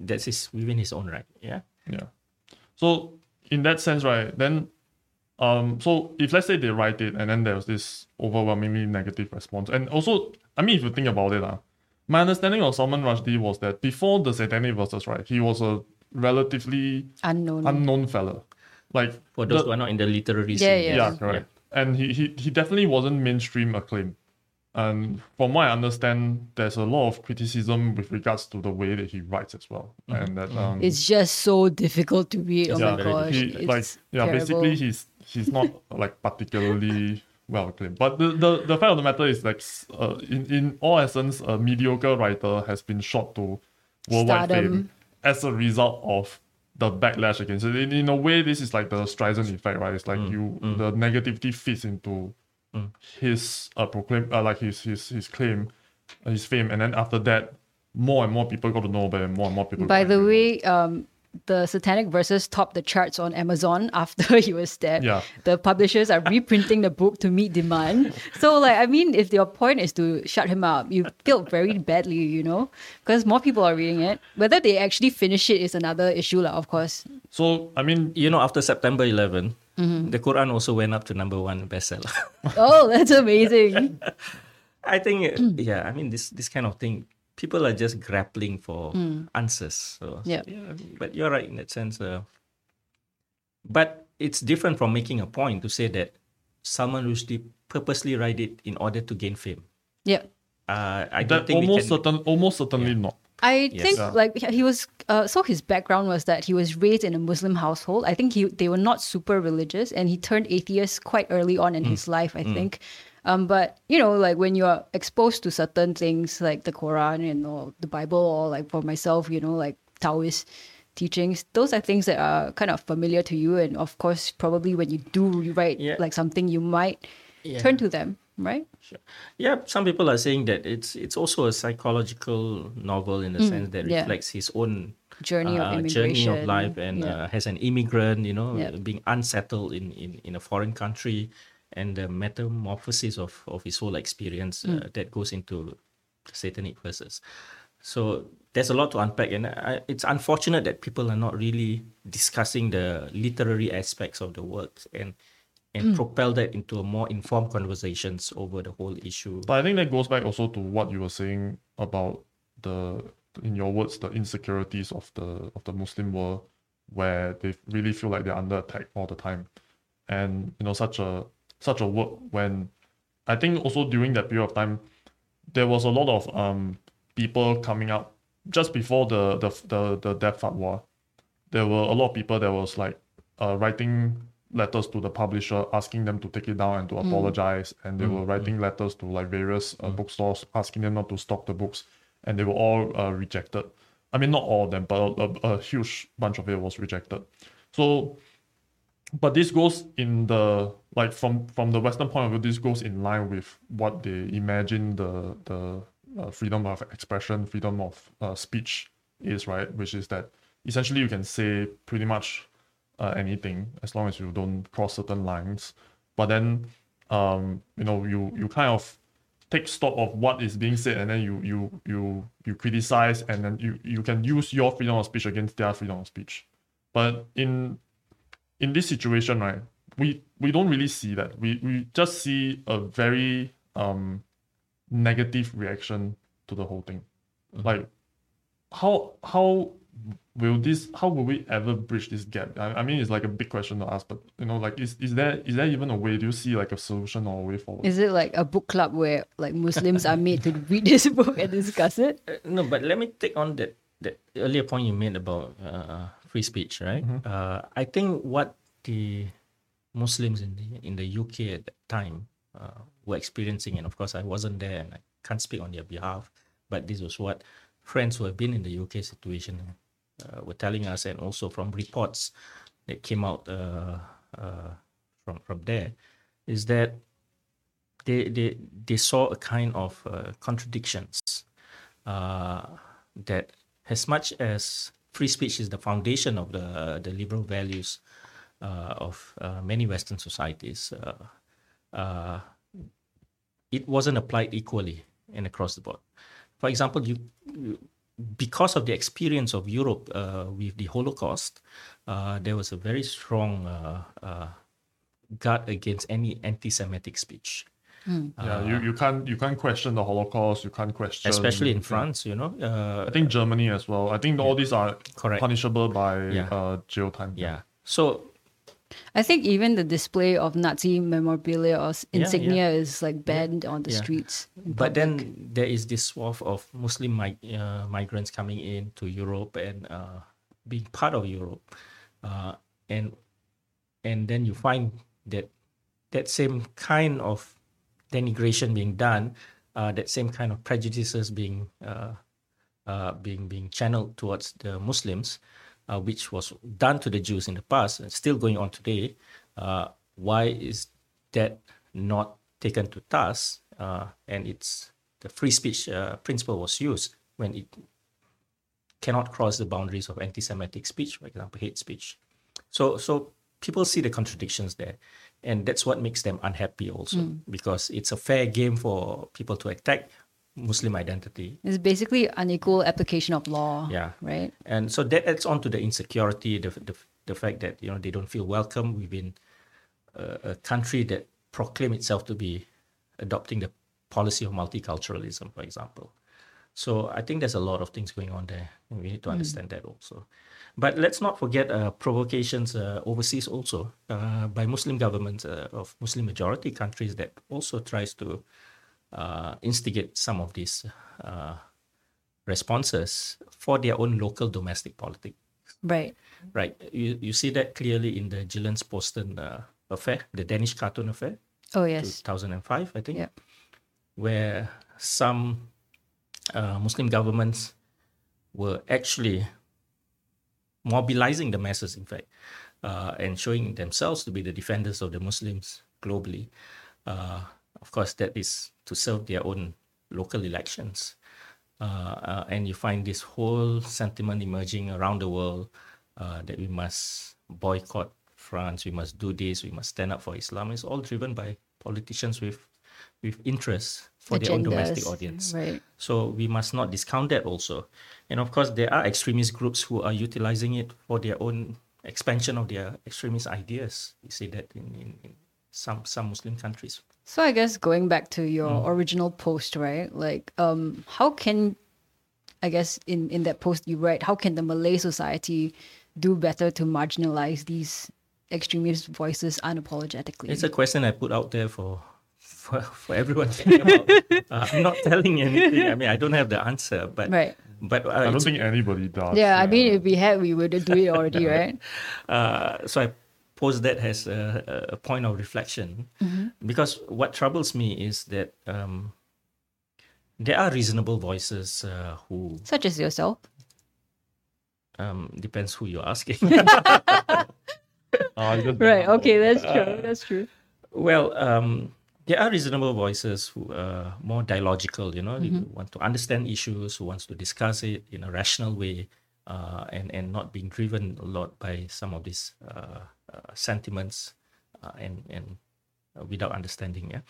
that's his within his own right. Yeah. Yeah. So in that sense, right, then um so if let's say they write it and then there's this overwhelmingly negative response. And also, I mean if you think about it, uh, my understanding of Salman Rushdie was that before the Satanic Verses, right, he was a relatively unknown. unknown fella. Like For those the- who are not in the literary Yeah, scene. yeah. yeah, correct. And he, he he definitely wasn't mainstream acclaim. And from what I understand, there's a lot of criticism with regards to the way that he writes as well. And that um it's just so difficult to read. Oh yeah, my gosh. he, it's like yeah, terrible. basically he's he's not like particularly well acclaimed. But the, the, the fact of the matter is like uh, in in all essence, a mediocre writer has been shot to worldwide Stardom. fame as a result of the backlash against it. In, in a way, this is like the Streisand effect, right? It's like you the negativity fits into his uh, proclaim uh, like his his his claim, uh, his fame, and then after that, more and more people got to know about it, and more and more people. By the way, um, the Satanic Verses topped the charts on Amazon *laughs* after *laughs* he was stabbed. Yeah. The publishers are reprinting the book to meet demand. So, like, I mean, if your point is to shut him up, you failed very badly, you know, because more people are reading it. Whether they actually finish it is another issue, lah, of course. So I mean, You know, after September 11, Mm-hmm. the Quran also went up to number one bestseller. *laughs* Oh, that's amazing. I think, uh, yeah, I mean, this this kind of thing, people are just grappling for answers. So, Hmm. Yeah. but you're right in that sense. Uh, but it's different from making a point to say that Salman Rushdie purposely write it in order to gain fame. yeah. Uh, I don't that think we almost can, certain, almost certainly not. I Yes. think Yeah. like he was uh, so his background was that he was raised in a Muslim household. I think he they were not super religious and he turned atheist quite early on in his life, I think. Um, but you know, like when you are exposed to certain things like the Quran and or the Bible or like for myself, you know, like Taoist teachings, those are things that are kind of familiar to you and of course probably when you do write Yeah. like something you might Yeah. turn to them, right? Sure. Yeah, some people are saying that it's it's also a psychological novel in the sense that Mm, yeah. reflects his own Journey of uh, immigration. journey of life and yeah. uh, as an immigrant, you know, being unsettled in, in, in a foreign country and the metamorphosis of, of his whole experience uh, Mm. that goes into satanic verses. So there's a lot to unpack, and I, it's unfortunate that people are not really discussing the literary aspects of the work and and propel that into a more informed conversations over the whole issue. But I think that goes back also to what you were saying about the, in your words, the insecurities of the of the Muslim world, where they really feel like they're under attack all the time, and you know such a such a work when, I think also during that period of time, there was a lot of um people coming out just before the the the, the death fatwa. There were a lot of people that was like uh, writing letters to the publisher asking them to take it down and to apologize. And they were writing letters to like various uh, bookstores asking them not to stock the books. And they were all uh, rejected. I mean not all of them but a, a, a huge bunch of it was rejected. So but this goes in the like from from the western point of view this goes in line with what they imagine the the uh, freedom of expression freedom of uh, speech is right? Which is that essentially you can say pretty much uh, anything as long as you don't cross certain lines. But then um you know you you kind of take stock of what is being said and then you you you you criticize and then you you can use your freedom of speech against their freedom of speech. But in in this situation right we we don't really see that. We we just see a very um negative reaction to the whole thing. Like how how will this how will we ever bridge this gap I, I mean it's like a big question to ask but you know like is, is there is there even a way do you see like a solution or a way forward Is it like a book club where like Muslims are made to *laughs* read this book and discuss it? Uh, no, but let me take on that that earlier point you made about uh, free speech, right? Uh, I think what the Muslims in the in the UK at that time uh, were experiencing, and of course I wasn't there and I can't speak on their behalf, but this was what friends who have been in the UK situation uh, were telling us, and also from reports that came out uh, uh, from from there, is that they they they saw a kind of uh, contradictions uh, that as much as free speech is the foundation of the the liberal values uh, of uh, many Western societies, uh, uh, it wasn't applied equally and across the board. For example, you, you because of the experience of Europe uh, with the Holocaust, uh, there was a very strong uh, uh, guard against any anti-Semitic speech. yeah you, you can't you can't question the holocaust you can't question especially in France, you know. Uh, i think germany as well i think all these are Correct. punishable by Yeah. uh, jail time yeah. So I think even the display of Nazi memorabilia or s- Yeah, insignia is like banned on the Yeah. streets. but public. then there is this swath of Muslim mig- uh, migrants coming in to Europe and uh, being part of Europe, uh, and and then you find that that same kind of denigration being done, uh, that same kind of prejudices being uh, uh, being being channeled towards the Muslims, uh, which was done to the Jews in the past and still going on today. Uh, why is that not taken to task? Uh, and it's the free speech uh, principle was used when it cannot cross the boundaries of anti-Semitic speech, for example, hate speech. So, so people see the contradictions there, and that's what makes them unhappy also because it's a fair game for people to attack Muslim identity it's basically unequal application of law. Yeah. Right. and so that adds on to the insecurity the, the, the fact that you know they don't feel welcome within a, a country that proclaim itself to be adopting the policy of multiculturalism for example so i think there's a lot of things going on there and we need to understand that also but let's not forget uh, provocations uh, overseas also uh, by muslim governments uh, of muslim majority countries that also tries to uh, instigate some of these uh, responses for their own local domestic politics. Right. Right. You, you see that clearly in the Jyllands-Posten uh, affair, the Danish cartoon affair, Oh yes. 2005, I think, Yeah. where some uh, Muslim governments were actually mobilizing the masses, in fact, uh, and showing themselves to be the defenders of the Muslims globally. Uh, of course, that is to serve their own local elections. Uh, uh, and you find this whole sentiment emerging around the world uh, that we must boycott France, we must do this, we must stand up for Islam. It's all driven by politicians with with interests for their own domestic audience. Right. So we must not discount that also. And of course, there are extremist groups who are utilizing it for their own expansion of their extremist ideas. You see that in, in, in some some Muslim countries. So I guess going back to your Mm. original post, right? Like, um, how can I guess in in that post you write, how can the Malay society do better to marginalize these extremist voices unapologetically? It's a question I put out there for for, for everyone to *laughs* think about. uh, I'm not telling anything. I mean, I don't have the answer, but right. but uh, I don't think anybody does. Yeah, I mean, if we had, we would do it already, *laughs* right? uh, so I pose that as a, a point of reflection because what troubles me is that um, there are reasonable voices uh, who Such as yourself. um, depends who you're asking. *laughs* *laughs* Just- Right. Okay, that's true. That's true. well, um, there are reasonable voices who are more dialogical. You know, who want to understand issues, who wants to discuss it in a rational way, uh, and and not being driven a lot by some of these uh, uh, sentiments uh, and and uh, without understanding. Yeah,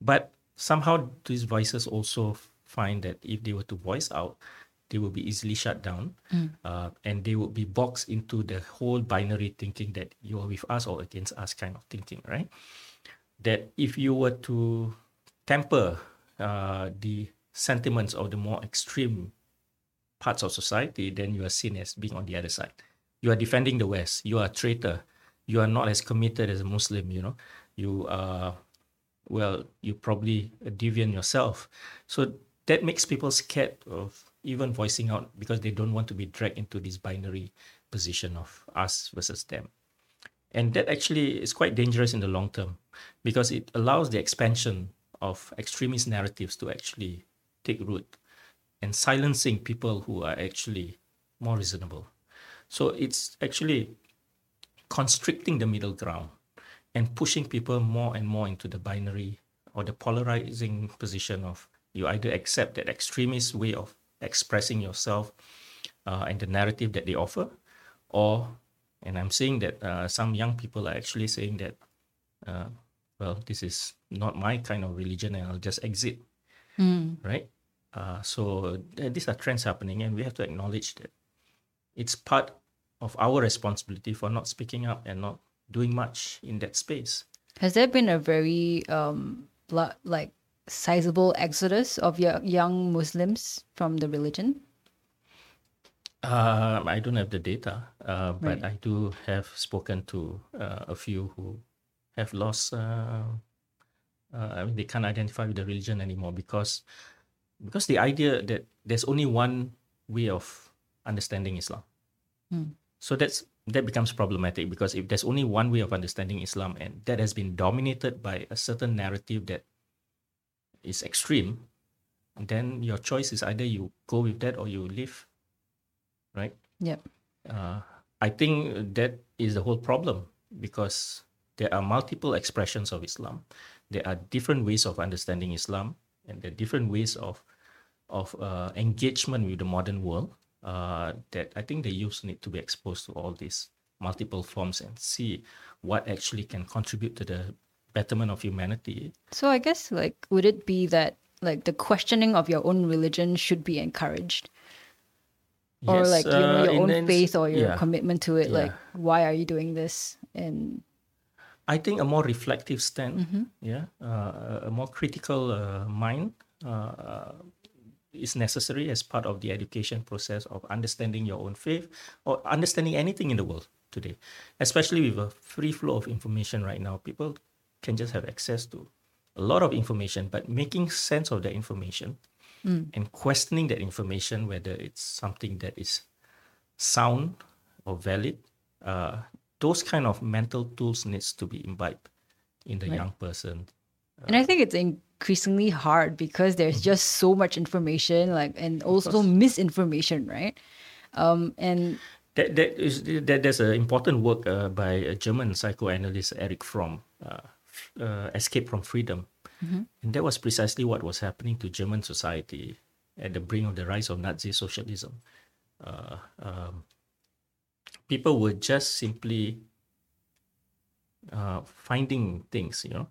but somehow these voices also find that if they were to voice out, they will be easily shut down, uh, and they would be boxed into the whole binary thinking that you are with us or against us kind of thinking, right? That if you were to temper uh, the sentiments of the more extreme parts of society, then you are seen as being on the other side. You are defending the West. You are a traitor. You are not as committed as a Muslim. You know, you are well. You probably a deviant yourself. So that makes people scared of even voicing out because they don't want to be dragged into this binary position of us versus them. And that actually is quite dangerous in the long term because it allows the expansion of extremist narratives to actually take root and silencing people who are actually more reasonable. So it's actually constricting the middle ground and pushing people more and more into the binary or the polarizing position of you either accept that extremist way of expressing yourself uh, and the narrative that they offer, or, and I'm saying that uh, some young people are actually saying that, uh, well, this is not my kind of religion and I'll just exit, right? Uh, so th- these are trends happening, and we have to acknowledge that it's part of our responsibility for not speaking up and not doing much in that space. Has there been a very um like sizable exodus of your young Muslims from the religion? Um, I don't have the data, uh, but Right. I do have spoken to uh, a few who have lost. Uh, uh, I mean, they can't identify with the religion anymore because because the idea that there's only one way of understanding Islam. So that's that becomes problematic because if there's only one way of understanding Islam and that has been dominated by a certain narrative that is extreme, then your choice is either you go with that or you leave right? Yep. Uh, I think that is the whole problem because there are multiple expressions of Islam. There are different ways of understanding Islam, and there are different ways of of uh, engagement with the modern world. Uh, that I think the youth need to be exposed to all these multiple forms and see what actually can contribute to the betterment of humanity. So I guess like would it be that like the questioning of your own religion should be encouraged? or like you know uh, your in own the- faith or your yeah. commitment to it like why are you doing this and I think a more reflective stand, Mm-hmm. yeah, uh, a more critical uh, mind uh, is necessary as part of the education process of understanding your own faith or understanding anything in the world today, especially with a free flow of information right now. People can just have access to a lot of information, but making sense of that information and questioning that information, whether it's something that is sound or valid. Uh, those kind of mental tools needs to be imbibed in the Right. young person. And I think it's increasingly hard because there's Mm-hmm. just so much information, like and also misinformation, right? Um, and That that is that there's an important work uh, by a German psychoanalyst Erich Fromm, uh, uh, Escape from Freedom, and that was precisely what was happening to German society at the brink of the rise of Nazi socialism. Uh, um, people were just simply uh, finding things, you know,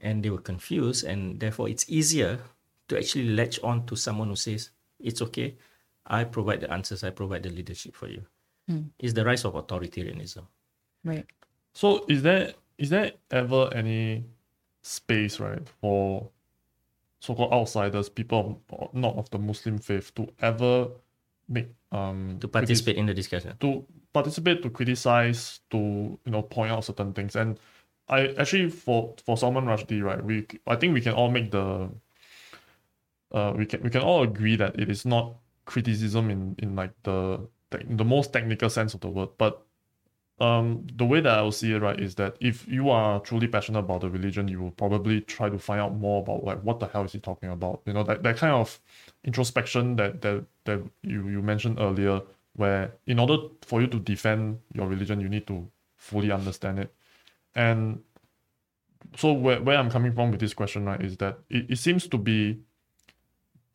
and they were confused, and therefore it's easier to actually latch on to someone who says it's okay. I provide the answers. I provide the leadership for you. It's the rise of authoritarianism. right. So is there is there ever any space right for so-called outsiders, people not of the Muslim faith, to ever make um To critis- participate in the discussion. to participate, to criticize, to you know point out certain things. And I actually for for Salman Rushdie, right, we I think we can all make the uh we can we can all agree that it is not criticism in in like the the most technical sense of the word, but um the way that I will see it right is that if you are truly passionate about the religion, you will probably try to find out more about like what the hell is he talking about. You know, that, that kind of introspection that that that you, you mentioned earlier, where in order for you to defend your religion, you need to fully understand it. And so where, where I'm coming from with this question, right, is that it, it seems to be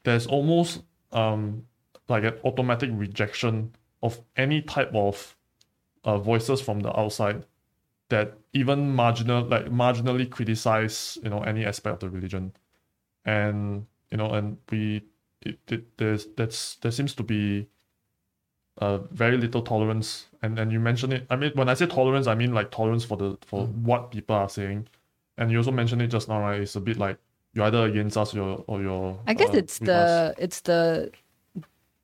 there's almost um like an automatic rejection of any type of uh, voices from the outside that even marginal like marginally criticize you know any aspect of the religion. And you know and we it, it there's that's there seems to be uh very little tolerance and and you mentioned it i mean when i say tolerance i mean like tolerance for the for what people are saying and you also mentioned it just now right it's a bit like you're either against us or, or you're I guess uh, it's with us. the it's the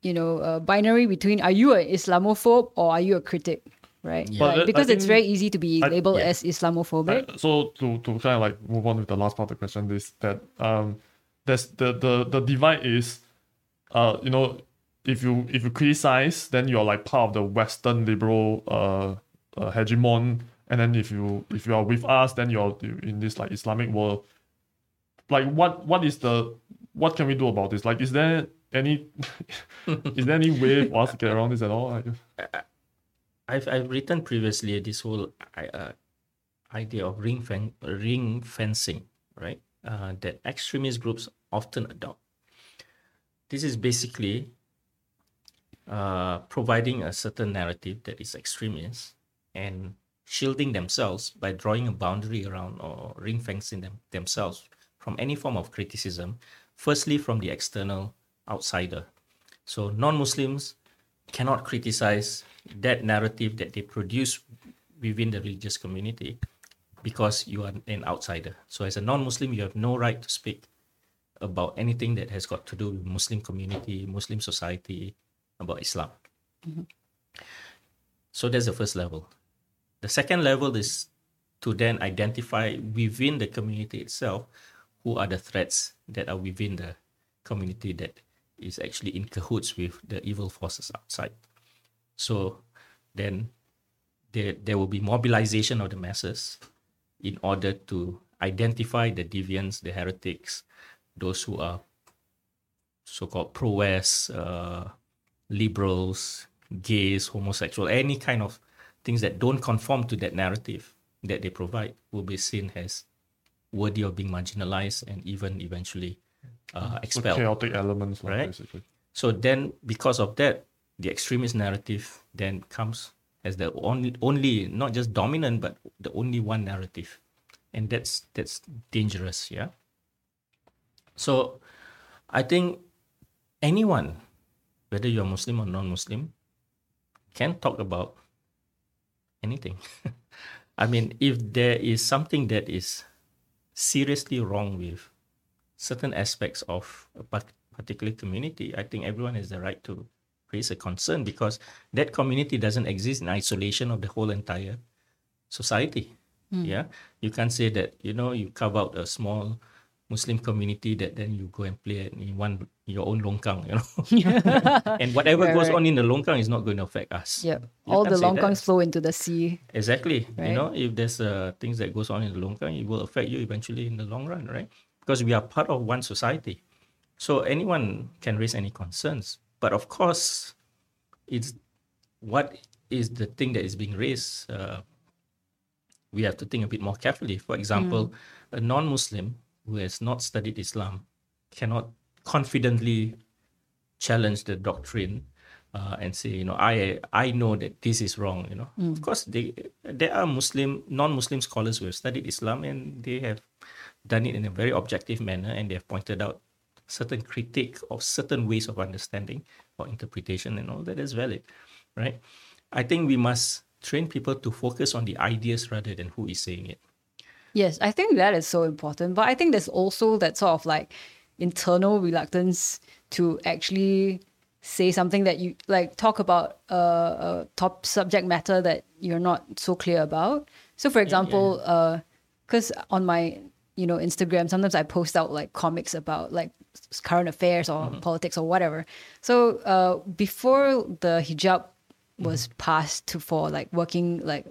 you know uh, binary between are you an Islamophobe or are you a critic, right? But Like, I- I because it's very easy to be I- labeled yeah. as Islamophobic. Uh, so to to kind of like move on with the last part of the question is that um there's the the the divide is uh you know if you if you criticize then you're like part of the western liberal uh, uh hegemon and then if you if you are with us then you're in this like islamic world like what what is the what can we do about this like is there any *laughs* is there any way for us to get around this at all I've I've written previously this whole uh, idea of ring fen- ring fencing, right? Uh, that extremist groups often adopt. This is basically uh, providing a certain narrative that is extremist and shielding themselves by drawing a boundary around or ring fencing them, themselves from any form of criticism. Firstly, from the external outsider. So non-Muslims cannot criticize that narrative that they produce within the religious community because you are an outsider. So as a non-Muslim, you have no right to speak about anything that has got to do with Muslim community, Muslim society, about Islam. So that's the first level. The second level is to then identify within the community itself who are the threats that are within the community that is actually in cahoots with the evil forces outside. So then there, there will be mobilization of the masses in order to identify the deviants, the heretics, those who are so-called pro-West, uh, liberals, gays, homosexual, any kind of things that don't conform to that narrative that they provide will be seen as worthy of being marginalized and even eventually uh, so expelled. chaotic elements like, Right. basically So then, because of that, the extremist narrative then comes as the only, only not just dominant, but the only one narrative, and that's that's dangerous. Yeah. So, I think anyone, whether you're Muslim or non-Muslim, can talk about anything. *laughs* I mean, if there is something that is seriously wrong with certain aspects of a particular community, I think everyone has the right to raise a concern because that community doesn't exist in isolation of the whole entire society. Hmm. Yeah, you can't say that you know you carve out a small Muslim community that then you go and play in one your own longkang, you know. *laughs* *laughs* and whatever Right, goes right. on in the longkang is not going to affect us. Yep. You All the longkangs flow into the sea. Exactly. Right. You know, if there's uh, things that goes on in the longkang, it will affect you eventually in the long run, right? Because we are part of one society. So anyone can raise any concerns. But of course, it's what is the thing that is being raised. Uh, we have to think a bit more carefully. For example, a non-Muslim who has not studied Islam cannot confidently challenge the doctrine uh, and say, you know, I I know that this is wrong. You know, of course, they there are Muslim non-Muslim scholars who have studied Islam and they have done it in a very objective manner and they have pointed out certain critique of certain ways of understanding or interpretation and all that is valid, right? I think we must train people to focus on the ideas rather than who is saying it. Yes, I think that is so important. But I think there's also that sort of like internal reluctance to actually say something that you like talk about a, a top subject matter that you're not so clear about. So, for example, because uh, on my you know Instagram, sometimes I post out like comics about like current affairs or mm-hmm. politics or whatever. So uh, before the hijab mm-hmm. was passed to for like working like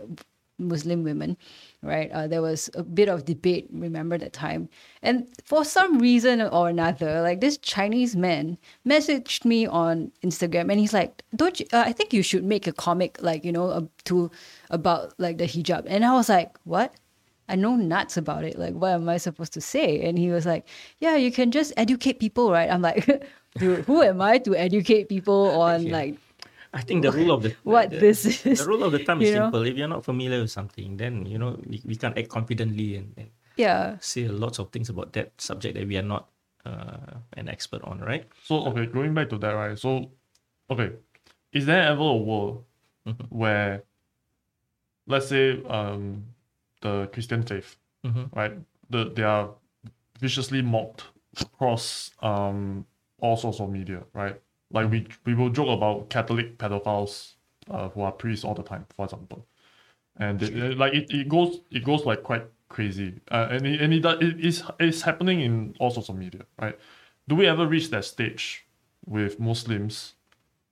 Muslim women, right? Uh, there was a bit of debate, remember that time. And for some reason or another, like this Chinese man messaged me on Instagram and he's like, Don't you, uh, I think you should make a comic, like, you know, uh, to about like the hijab. And I was like, What? I know nuts about it. Like, what am I supposed to say? And he was like, Yeah, you can just educate people, right? I'm like, *laughs* Dude, who am I to educate people on Yeah. like I think the rule of the What the, this is, The rule of the thumb is know? simple. If you're not familiar with something, then you know we, we can't act confidently and, and yeah. say lots of things about that subject that we are not uh, an expert on, right? So okay, going back to that, right? So okay, is there ever a world where let's say um the Christian faith, Mhm. right? The they are viciously mocked across um all sorts of media, right? Like we we will joke about Catholic pedophiles uh, who are priests all the time, for example. And they- like it, it goes it goes like quite crazy. Uh, and it, and it, does- it is it's happening in all sorts of media, right? Do we ever reach that stage with Muslims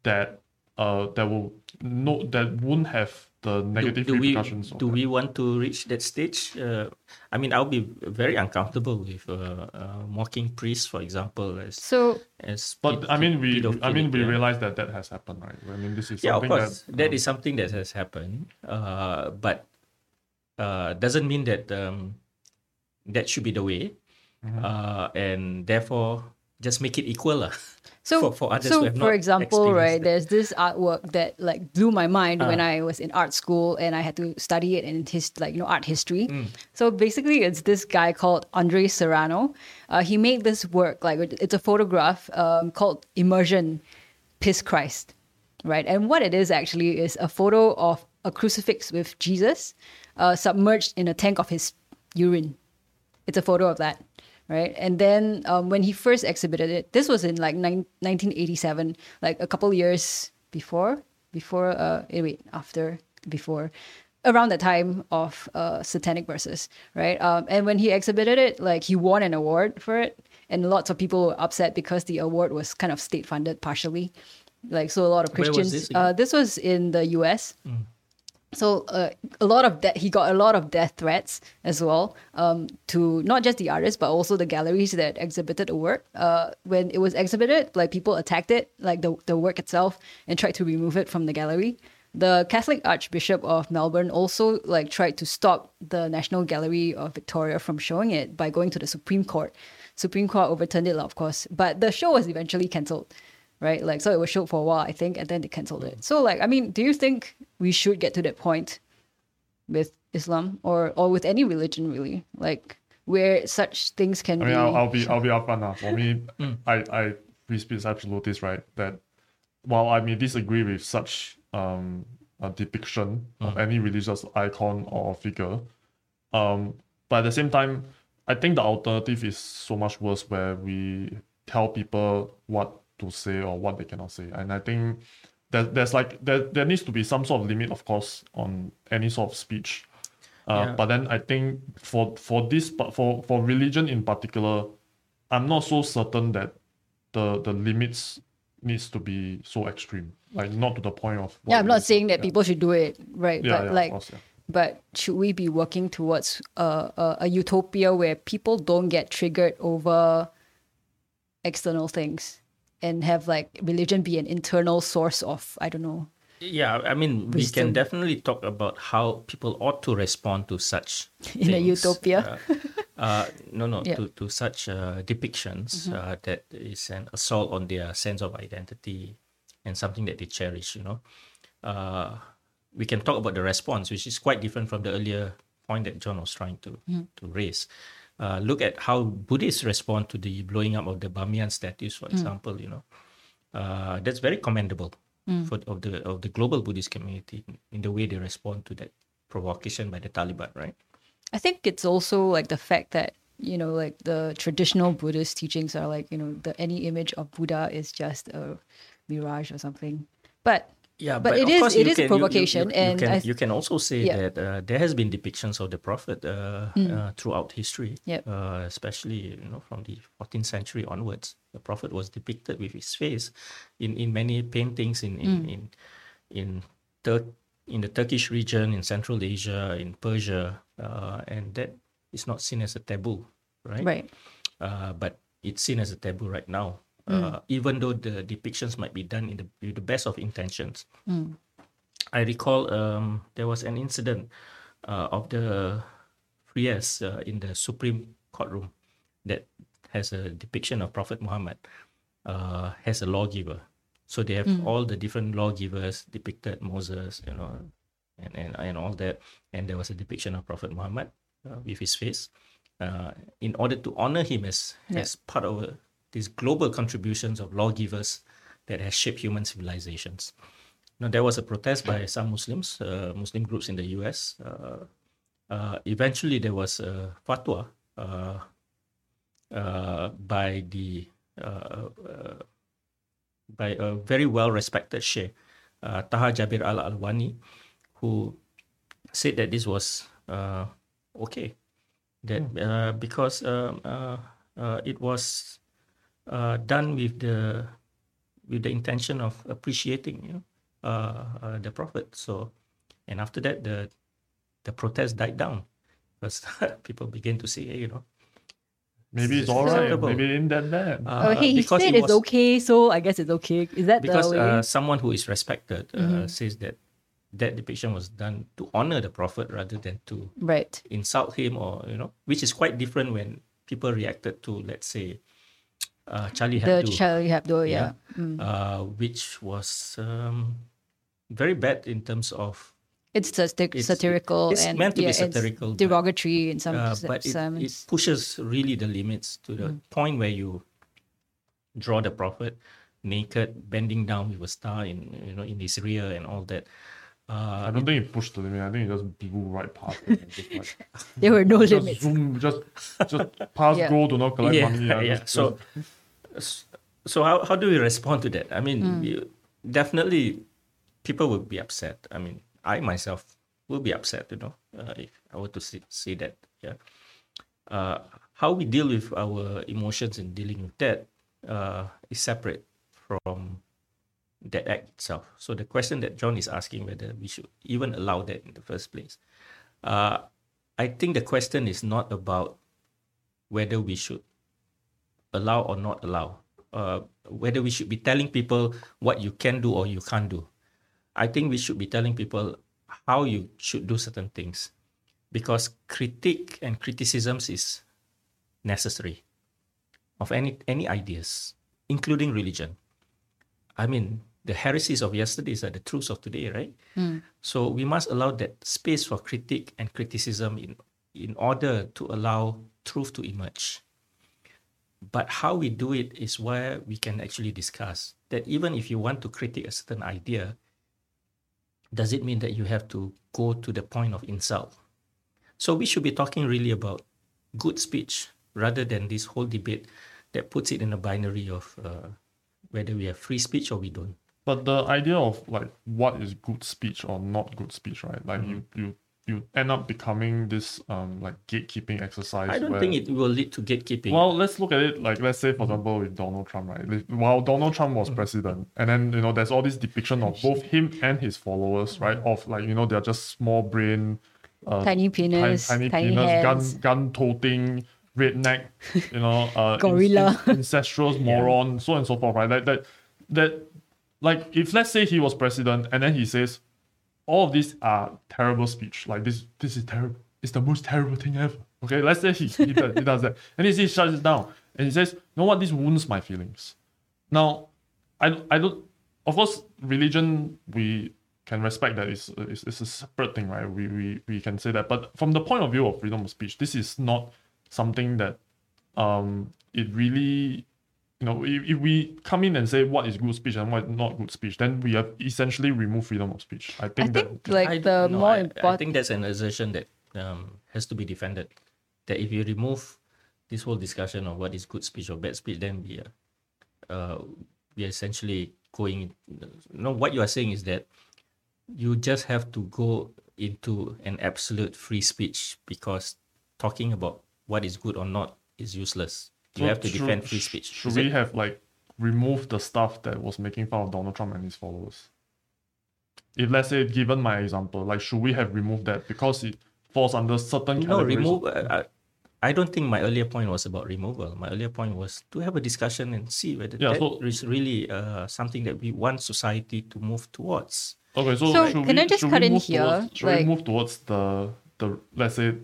that uh that will no that won't have the negative do, do we repercussions of do that? we want to reach that stage? Uh, I mean, I'll be very uncomfortable with uh, uh, mocking priests, for example, as So as. But ped- I mean, we I mean we yeah. realize that that has happened, right? I mean, this is yeah, of something course, that that um, is something that has happened. Uh, but uh, doesn't mean that um, that should be the way, Mm-hmm. uh, and therefore just make it equal, lah. *laughs* So, for, for others so who have for example, right, there's this artwork that like blew my mind when Ah. I was in art school and I had to study it in his like you know art history. Mm. So basically, it's this guy called Andre Serrano. Uh, he made this work like it's a photograph um, called Immersion, Piss Christ, right? And what it is actually is a photo of a crucifix with Jesus uh, submerged in a tank of his urine it's a photo of that right? And then um, when he first exhibited it this was in like nine, 1987 like a couple years before before uh eh, wait after before around the time of uh satanic verses right? Um, and when he exhibited it like he won an award for it and lots of people were upset because the award was kind of state funded partially. Like so a lot of christians this uh, this was in the us so uh, a lot of de- he got a lot of death threats as well um, to not just the artists but also the galleries that exhibited the work. Uh, when it was exhibited, like people attacked it, like the the work itself, and tried to remove it from the gallery. The Catholic Archbishop of Melbourne also like tried to stop the National Gallery of Victoria from showing it by going to the Supreme Court. Supreme Court overturned it, of course, but the show was eventually cancelled right? Like, so it was showed for a while, I think, and then they cancelled it. So, like, I mean, do you think we should get to that point with Islam or or with any religion, really? Like, where such things can I mean, be. I'll, I'll be I'll be upfront now. For me, *laughs* Mm. I I free speech absolutist, right? That while I may disagree with such um a depiction of Mm. any religious icon or figure, um, but at the same time, I think the alternative is so much worse, where we tell people what to say or what they cannot say, and I think that there's like there there needs to be some sort of limit, of course, on any sort of speech. Uh, Yeah. But then I think for for this but for for religion in particular, I'm not so certain that the the limits needs to be so extreme. Like not to the point of. Yeah, I'm it not is. saying that Yeah. people should do it, right? Yeah, but yeah, like, of course, yeah. but should we be working towards a, a, a utopia where people don't get triggered over external things and have like religion be an internal source of I don't know. Yeah, I mean, we Wisdom. can definitely talk about how people ought to respond to such *laughs* In a utopia. Uh, uh, no, no, Yeah. to, to such uh, depictions uh, that is an assault on their sense of identity and something that they cherish. You know, uh, we can talk about the response, which is quite different from the earlier point that John was trying to to raise. Uh, look at how Buddhists respond to the blowing up of the Bamiyan statues, for example. You know, uh, that's very commendable for of the of the global Buddhist community in the way they respond to that provocation by the Taliban, right? I think it's also like the fact that you know like the traditional Buddhist teachings are like you know the any image of Buddha is just a mirage or something. But Yeah, But but, it of is- course it you a can, you- you- provocation, You, you, and can th- you can also say Yeah. that uh, there has been depictions of the prophet uh, uh, throughout history, Yep. uh, especially you know from the 14th century onwards. The prophet was depicted with his face in, in many paintings in in in in, Tur- in the Turkish region, in Central Asia, in Persia, uh, and that is not seen as a taboo, right? right, uh, but it's seen as a taboo right now. Uh, even though the depictions might be done in the with the best of intentions. I recall um, there was an incident uh, of the friars uh, in the Supreme Courtroom that has a depiction of Prophet Muhammad uh, as a lawgiver. So they have all the different lawgivers depicted Moses, you know, and, and, and all that. And there was a depiction of Prophet Muhammad uh, with his face uh, in order to honor him as, Yeah. as part of these global contributions of lawgivers that has shaped human civilizations. Now, there was a protest by some Muslims, uh, Muslim groups in the US. Uh, uh, eventually, there was a fatwa uh, uh, by the uh, uh, by a very well respected sheikh, uh, Taha Jabir Al Alwani, who said that this was uh, okay, that uh, because um, uh, uh, it was uh, done with the with the intention of appreciating you know, uh, uh, the prophet. So, and after that, the the protest died down because *laughs* people began to say, hey, you know, Maybe it's It's all right. Maybe it ain't that bad. oh, uh, hey, he said it it's okay, so I guess it's okay. Is that because the way? uh, someone who is respected uh, says that that depiction was done to honor the prophet rather than to right. insult him or you know which is quite different when people reacted to let's say uh, charlie The Charlie Hebdo, yeah. uh, which was um, very bad in terms of It's satir- It's- satirical it's and meant to be yeah, it's satirical, but, derogatory in some uh, s- but it, it pushes really the limits to the point where you draw the prophet naked bending down with a star in you know in his rear and all that I uh, don't think it pushed the limit. I think it just blew right past it. just like *laughs* There were no *laughs* just limits. zoom, just just pass *laughs* Yeah. go, do not collect yeah, money. yeah. just- So, so how, how do we respond to that? I mean, you, definitely people will be upset. I mean, I myself will be upset, you know, uh, if I were to see, see that. Yeah. Uh, how we deal with our emotions in dealing with that uh, is separate from that act itself. So the question that John is asking whether we should even allow that in the first place. Uh, I think the question is not about whether we should allow or not allow, uh, whether we should be telling people what you can do or you can't do. I think we should be telling people how you should do certain things because critique and criticisms is necessary of any any ideas, including religion. I mean, the heresies of yesterday are the truths of today, right? So we must allow that space for critique and criticism in in order to allow truth to emerge. But how we do it is where we can actually discuss that even if you want to critique a certain idea, does it mean that you have to go to the point of insult? So we should be talking really about good speech rather than this whole debate that puts it in a binary of uh, whether we have free speech or we don't. But the idea of like what is good speech or not good speech, right? Like you you you end up becoming this um like gatekeeping exercise. I don't where- think it will lead to gatekeeping. Well, let's look at it like let's say for example with Donald Trump, right? Like, While Donald Trump was president, and then you know there's all this depiction of both him and his followers, right? Of like you know they're just small brain, uh, Tiny ti- penis, tiny, tiny penis, gun gun toting, redneck, you know, *laughs* uh, Gorilla. in- incestuous *laughs* moron, so and so forth, right? That that that like if let's say he was president and then he says all of these are terrible speech. Like this, this is terrible. It's the most terrible thing ever. Okay, let's say he, he, does, he does that. And he, he shuts it down. And he says, you know what, this wounds my feelings. Now, I, I don't, of course, religion, we can respect that it's, it's, it's a separate thing, right? We, we, we can say that. But from the point of view of freedom of speech, this is not something that um, it really you know, if, if we come in and say what is good speech and what is not good speech, then we have essentially removed freedom of speech. I I think, think that like I the don't more I, I think that's an assertion that um, has to be defended. That if you remove this whole discussion of what is good speech or bad speech, then we are, uh, we are essentially going. No, what you are saying is that you just have to go into an absolute free speech because talking about what is good or not is useless. You So have to should- defend free speech. Should Is we it? have like removed the stuff that was making fun of Donald Trump and his followers? If let's say, given my example, like should we have removed that because it falls under certain No, categories? remove. Uh, I don't think my earlier point was about removal. My earlier point was to have a discussion and see whether Yeah, that so- is really uh, something that we want society to move towards. Okay, so, So can we, I just cut in here, Towards, should like- we move towards the the let's say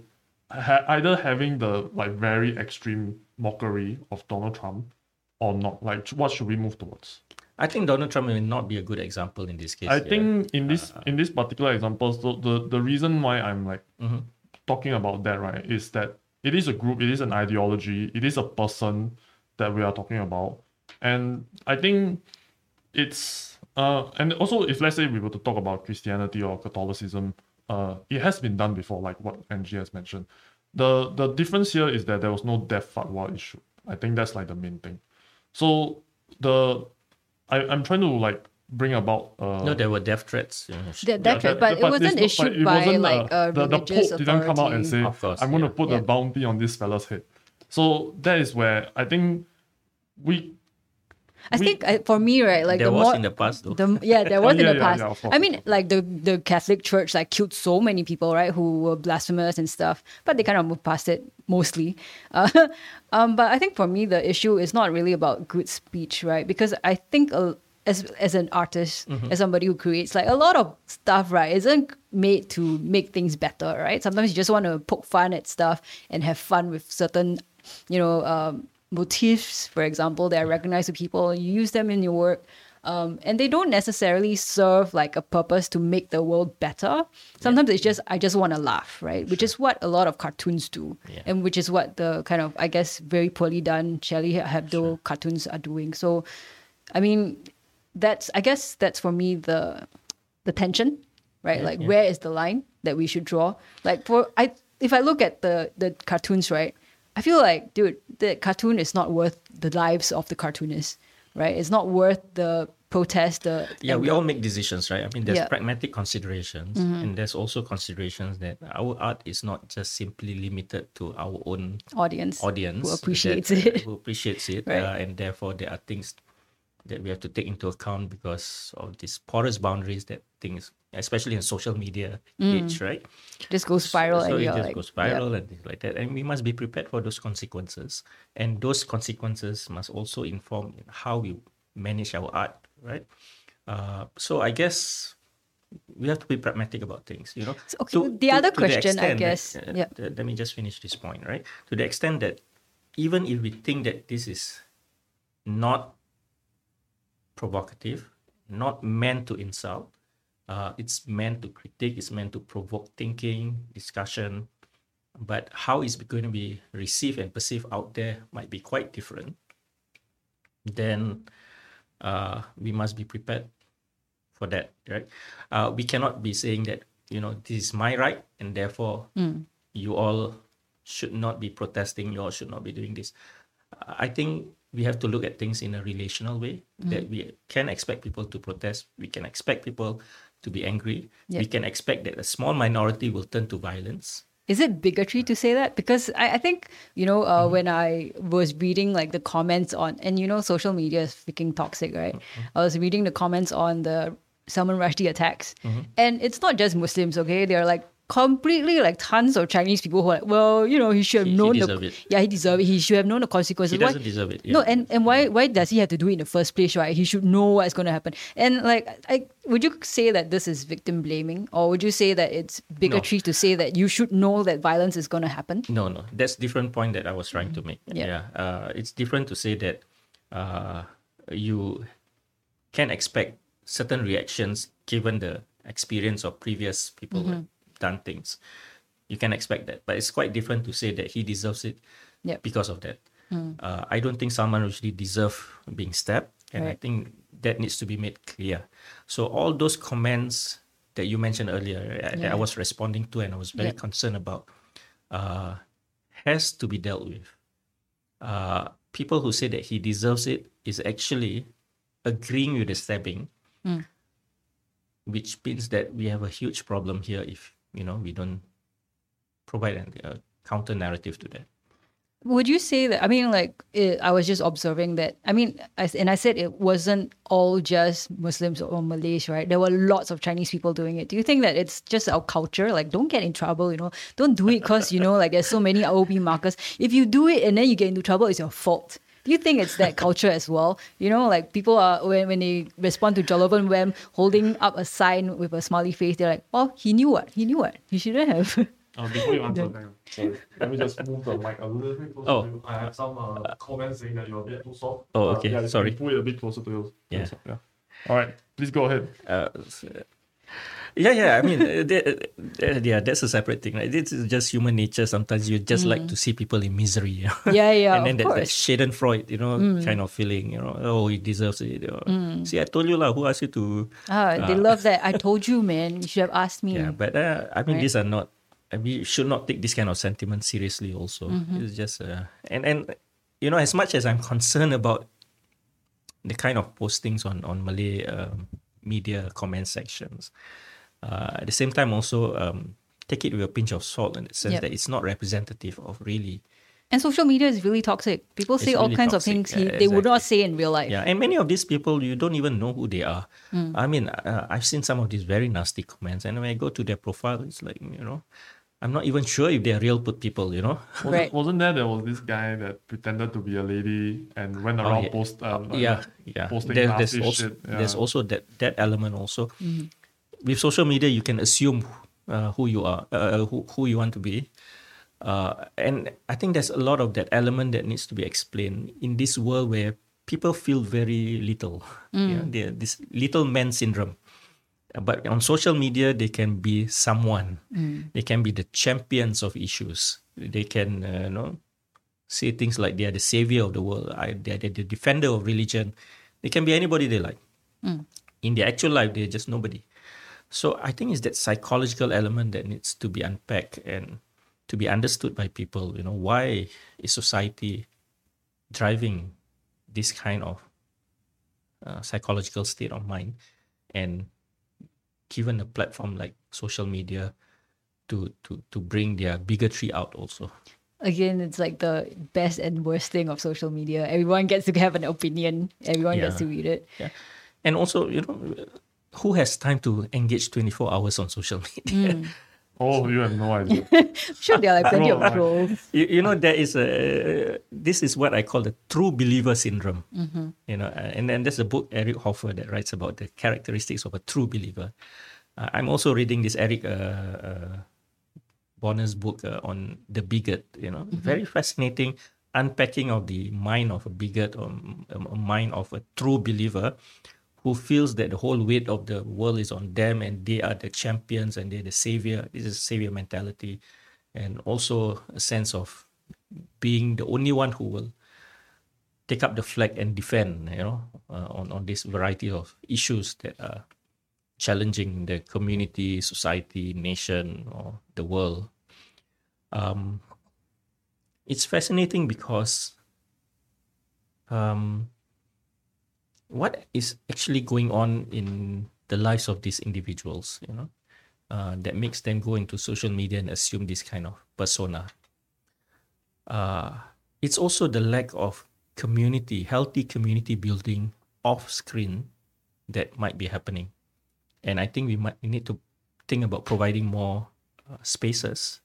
ha- either having the like very extreme mockery of Donald Trump or not? Like what should we move towards? I think Donald Trump may not be a good example in this case. I yeah. think in this Uh, in this particular example, so the the reason why I'm like Mhm. talking about that right is that it is a group, it is an ideology, it is a person that we are talking about, and I think it's uh and also if let's say we were to talk about Christianity or Catholicism, uh it has been done before, like what Angie has mentioned. The the difference here is that there was no death fatwa issue. I think that's like the main thing. So the I, I'm trying to like bring about uh no, there were death threats. you know. That, that's yeah, but, it wasn't it's not- issued it by wasn't, like uh, a the, the religious Pope didn't come out and say, course, I'm going to yeah. put Yeah. a bounty on this fella's head. So that is where I think we. I we- think uh, for me, right, like there the was more in the past though. the yeah, there was *laughs* in the yeah, past. yeah, of course, I mean, like the the Catholic Church like killed so many people, right, who were blasphemers and stuff, but they kind of moved past it mostly. *laughs* Uh, um, but I think for me, the issue is not really about good speech, right? Because I think uh, as as an artist, Mm-hmm. as somebody who creates, like a lot of stuff, right, isn't made to make things better, right? Sometimes you just want to poke fun at stuff and have fun with certain, you know. Um, motifs, for example, that are recognized to people. You use them in your work, um, and they don't necessarily serve like a purpose to make the world better. Sometimes it's just I just want to laugh, right? Which is what a lot of cartoons do, Yeah. and which is what the kind of I guess very poorly done Charlie Hebdo cartoons are doing. So, I mean, that's I guess that's for me the the tension, right? like where is the line that we should draw? Like for I if I look at the the cartoons, right? I feel like, dude, the cartoon is not worth the lives of the cartoonists, right? It's not worth the protest. The yeah, we all make decisions, right? I mean, there's Yeah. pragmatic considerations, and there's also considerations that our art is not just simply limited to our own audience audience who appreciates that, uh, it. who appreciates it, *laughs* Right. uh, and therefore there are things that we have to take into account because of these porous boundaries that things, especially in social media age, right? just goes spiral, So and it you're just like, goes spiral and things like that, and we must be prepared for those consequences, and those consequences must also inform how we manage our art, right? Uh, so I guess we have to be pragmatic about things, you know. So, okay, the other question, I extent that- guess, uh, yeah. th- let me just finish this point, right? To the extent that even if we think that this is not provocative, not meant to insult, uh, it's meant to critique, it's meant to provoke thinking, discussion, but how it's going to be received and perceived out there might be quite different. Then uh, we must be prepared for that, right? Uh, we cannot be saying that you know this is my right and therefore you all should not be protesting, you all should not be doing this. I think we have to look at things in a relational way that we can expect people to protest, we can expect people to be angry. Yeah. We can expect that a small minority will turn to violence. Is it bigotry to say that? Because I, I think, you know, uh, mm-hmm. when I was reading like the comments on, and you know, social media is freaking toxic, right? Mm-hmm. I was reading the comments on the Salman Rushdie attacks. Mm-hmm. And it's not just Muslims, okay? They're like completely like tons of Chinese people who are like, well, you know, he should have He- he known deserve the it. yeah, he deserved it. He should have known the consequences. He Why- doesn't deserve it. No, and, and why why does he have to do it in the first place, right? He should know what's going to happen. And like, I would you say that this is victim blaming, or would you say that it's bigotry to say that you should know that violence is going to happen? No, no, that's different point that I was trying to make. Yeah. uh, it's different to say that uh, you can expect certain reactions given the experience of previous people have done things. You can expect that, but it's quite different to say that he deserves it Yep. because of that. Uh, I don't think Salman Rushdie deserve being stabbed, and I think that needs to be made clear. So all those comments that you mentioned earlier, uh, that I was responding to, and I was very Yep. concerned about, uh, has to be dealt with. Uh, people who say that he deserves it is actually agreeing with the stabbing, which means that we have a huge problem here if you know we don't provide a, counter narrative to that. Would you say that? I mean, like, it, I was just observing that. I mean, I, and I said it wasn't all just Muslims or Malays, right? There were lots of Chinese people doing it. Do you think that it's just our culture? Like, don't get in trouble, you know? Don't do it because, you know, like there's so many OB markers. If you do it and then you get into trouble, it's your fault. Do you think it's that *laughs* culture as well? You know, like people are, when, when they respond to Jolovan Wham holding up a sign with a smiley face, they're like, well, he knew what? He knew what? He shouldn't have. Uh, before you *laughs* answer. Sorry. Let me just move the mic a little bit closer Oh. to you. I have some uh, comments saying that you're a bit too soft. Oh, Uh, okay. yeah, you can Sorry. Pull it a bit closer to you. Yeah. yeah. All right. Please go ahead. Uh, s- yeah, yeah. I mean, uh, that, uh, yeah, that's a separate thing. Right? This is just human nature. Sometimes you just like to see people in misery. You know? yeah, yeah, *laughs* and then that, that. Schadenfreude, you know, kind of feeling, you know, oh, he deserves it. You know. See, I told you, lah, who asked you to. Ah, they love that. I told you, man. You should have asked me. Yeah, but uh, I mean, Right. these are not. I mean, you should not take this kind of sentiment seriously. Also, Mm-hmm. it's just uh, and and you know, as much as I'm concerned about the kind of postings on on Malay um, media comment sections, uh, at the same time, also um, take it with a pinch of salt in the sense Yep. that it's not representative of really. And social media is really toxic. People say It's all really kinds toxic. of things Yeah, he, they would not say in real life. Yeah, and many of these people you don't even know who they are. Mm. I mean, uh, I've seen some of these very nasty comments, and when I go to their profile, it's like you know, I'm not even sure if they're real put people. You know. Wasn't, Right. wasn't there there was this guy that pretended to be a lady and went around yeah. post um, like, yeah, *laughs* yeah. posting There- there's nasty also shit. there's also that that element also. Mm-hmm. With social media, you can assume uh, who you are, uh, who who you want to be, uh, and I think there's a lot of that element that needs to be explained in this world where people feel very little. Mm. This little man syndrome. Uh, But on social media, they can be someone. Mm. They can be the champions of issues. They can, uh, you know, say things like they are the savior of the world. I, they are the the defender of religion. They can be anybody they like. In their actual life, they're just nobody. So I think it's that psychological element that needs to be unpacked and to be understood by people. You know, why is society driving this kind of uh, psychological state of mind, and given a platform like social media to to to bring their bigotry out also. Again, it's like the best and worst thing of social media. Everyone gets to have an opinion. Everyone gets to read it. Yeah, and also you know, who has time to engage twenty four hours on social media? *laughs* Oh, you have no idea. *laughs* Sure, there are like plenty of trolls. you, you know there is a this is what I call the true believer syndrome. You know, uh, and then there's a book Eric Hoffer that writes about the characteristics of a true believer. Uh, I'm also reading this Eric uh, uh, Bonner's book uh, on the bigot. You know, very fascinating unpacking of the mind of a bigot or um, a mind of a true believer who feels that the whole weight of the world is on them and they are the champions and they're the savior. This is a savior mentality, and also a sense of being the only one who will take up the flag and defend. You know, uh, on on this variety of issues that are challenging the community, society, nation, or the world. Um, it's fascinating because um, what is actually going on in the lives of these individuals, you know, uh, that makes them go into social media and assume this kind of persona. Uh, it's also the lack of community, healthy community building off screen that might be happening. And I think we might need to think about providing more uh, spaces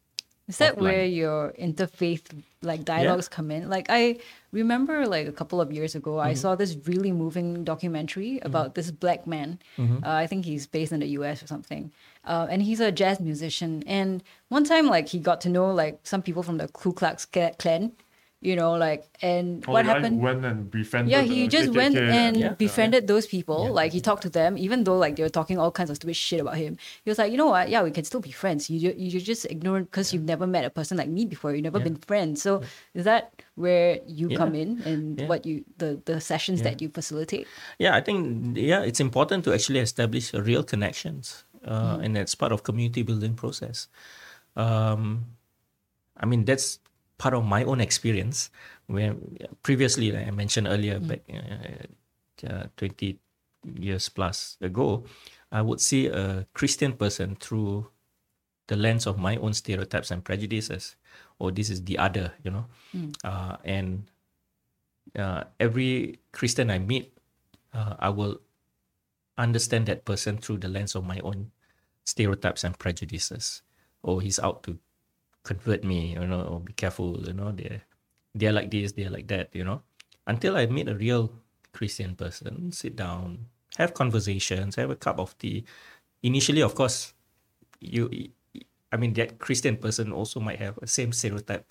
Is that offline. where your interfaith like dialogues come in? Like I remember like a couple of years ago, Mm-hmm. I saw this really moving documentary about this black man. Mm-hmm. Uh, I think he's based in the U.S. or something, uh, and he's a jazz musician. And one time, like he got to know like some people from the Ku Klux Klan, you know, like and Oh, what the guy who happened? Went and befriended. Yeah, he just went KKK. and Yeah. befriended those people. Yeah. Like he talked to them, even though like they were talking all kinds of stupid shit about him. He was like, you know what? Yeah, we can still be friends. You you're just ignorant because you've never met a person like me before. You've never Yeah. been friends. So is that where you Yeah. come in and Yeah. what you the the sessions Yeah. that you facilitate? Yeah, I think yeah, it's important to actually establish real connections, uh, and that's part of community building process. Um, I mean, that's part of my own experience. When previously, like I mentioned earlier, back uh, uh, twenty years plus ago, I would see a Christian person through the lens of my own stereotypes and prejudices. Or this is the other, you know, uh, and uh, every Christian I meet, uh, I will understand that person through the lens of my own stereotypes and prejudices. Oh, he's out to convert me, you know, or be careful, you know, they're, they're like this, they're like that, you know. Until I meet a real Christian person, sit down, have conversations, have a cup of tea. Initially, of course, you, I mean, that Christian person also might have the same stereotype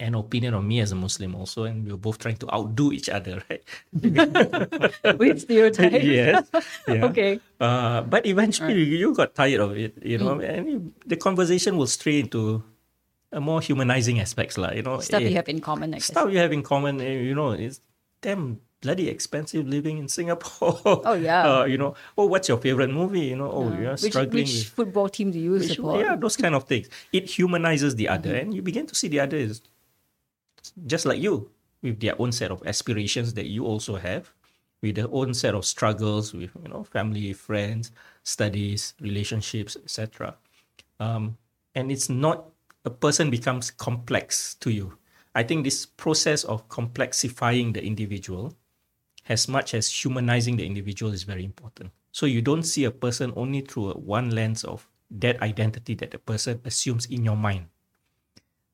an opinion on me as a Muslim also, and we were both trying to outdo each other, *laughs* right? *laughs* With stereotypes. yes. *laughs* Yeah. Okay. Uh, but eventually you got tired of it, you know, and you- the conversation will stray into a more humanizing aspects, like you know, Stuff eh, you have in common, I guess. stuff you have in common. eh, You know, it's damn bloody expensive living in Singapore. Oh, yeah. Uh, you know, oh, what's your favorite movie? You know, oh, you're which struggling which with football team do you which- support? yeah, those kind of things. It humanizes the other, Mm-hmm. and you begin to see the other is just like you, with their own set of aspirations that you also have, with their own set of struggles with you know family, friends, studies, relationships, etc. Um, and it's not a person becomes complex to you. I think this process of complexifying the individual as much as humanizing the individual is very important. So you don't see a person only through one lens of that identity that the person assumes in your mind.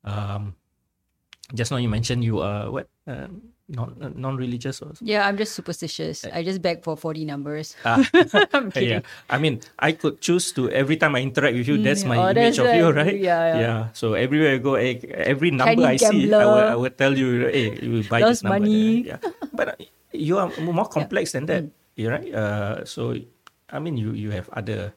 Um, just now you mentioned you are what um, non non-religious or Yeah, I'm just superstitious. I just beg for 40 numbers. Ah, *laughs* *laughs* yeah. I mean, I could choose to every time I interact with you. That's my oh, image that's of you, right. right? Yeah, yeah. So everywhere I go, eh, every number I Chinese see, I will. I will tell you, hey, you will buy Lost this number. money. Yeah. But uh, you are more *laughs* complex than that, you right? Uh, so I mean, you you have other.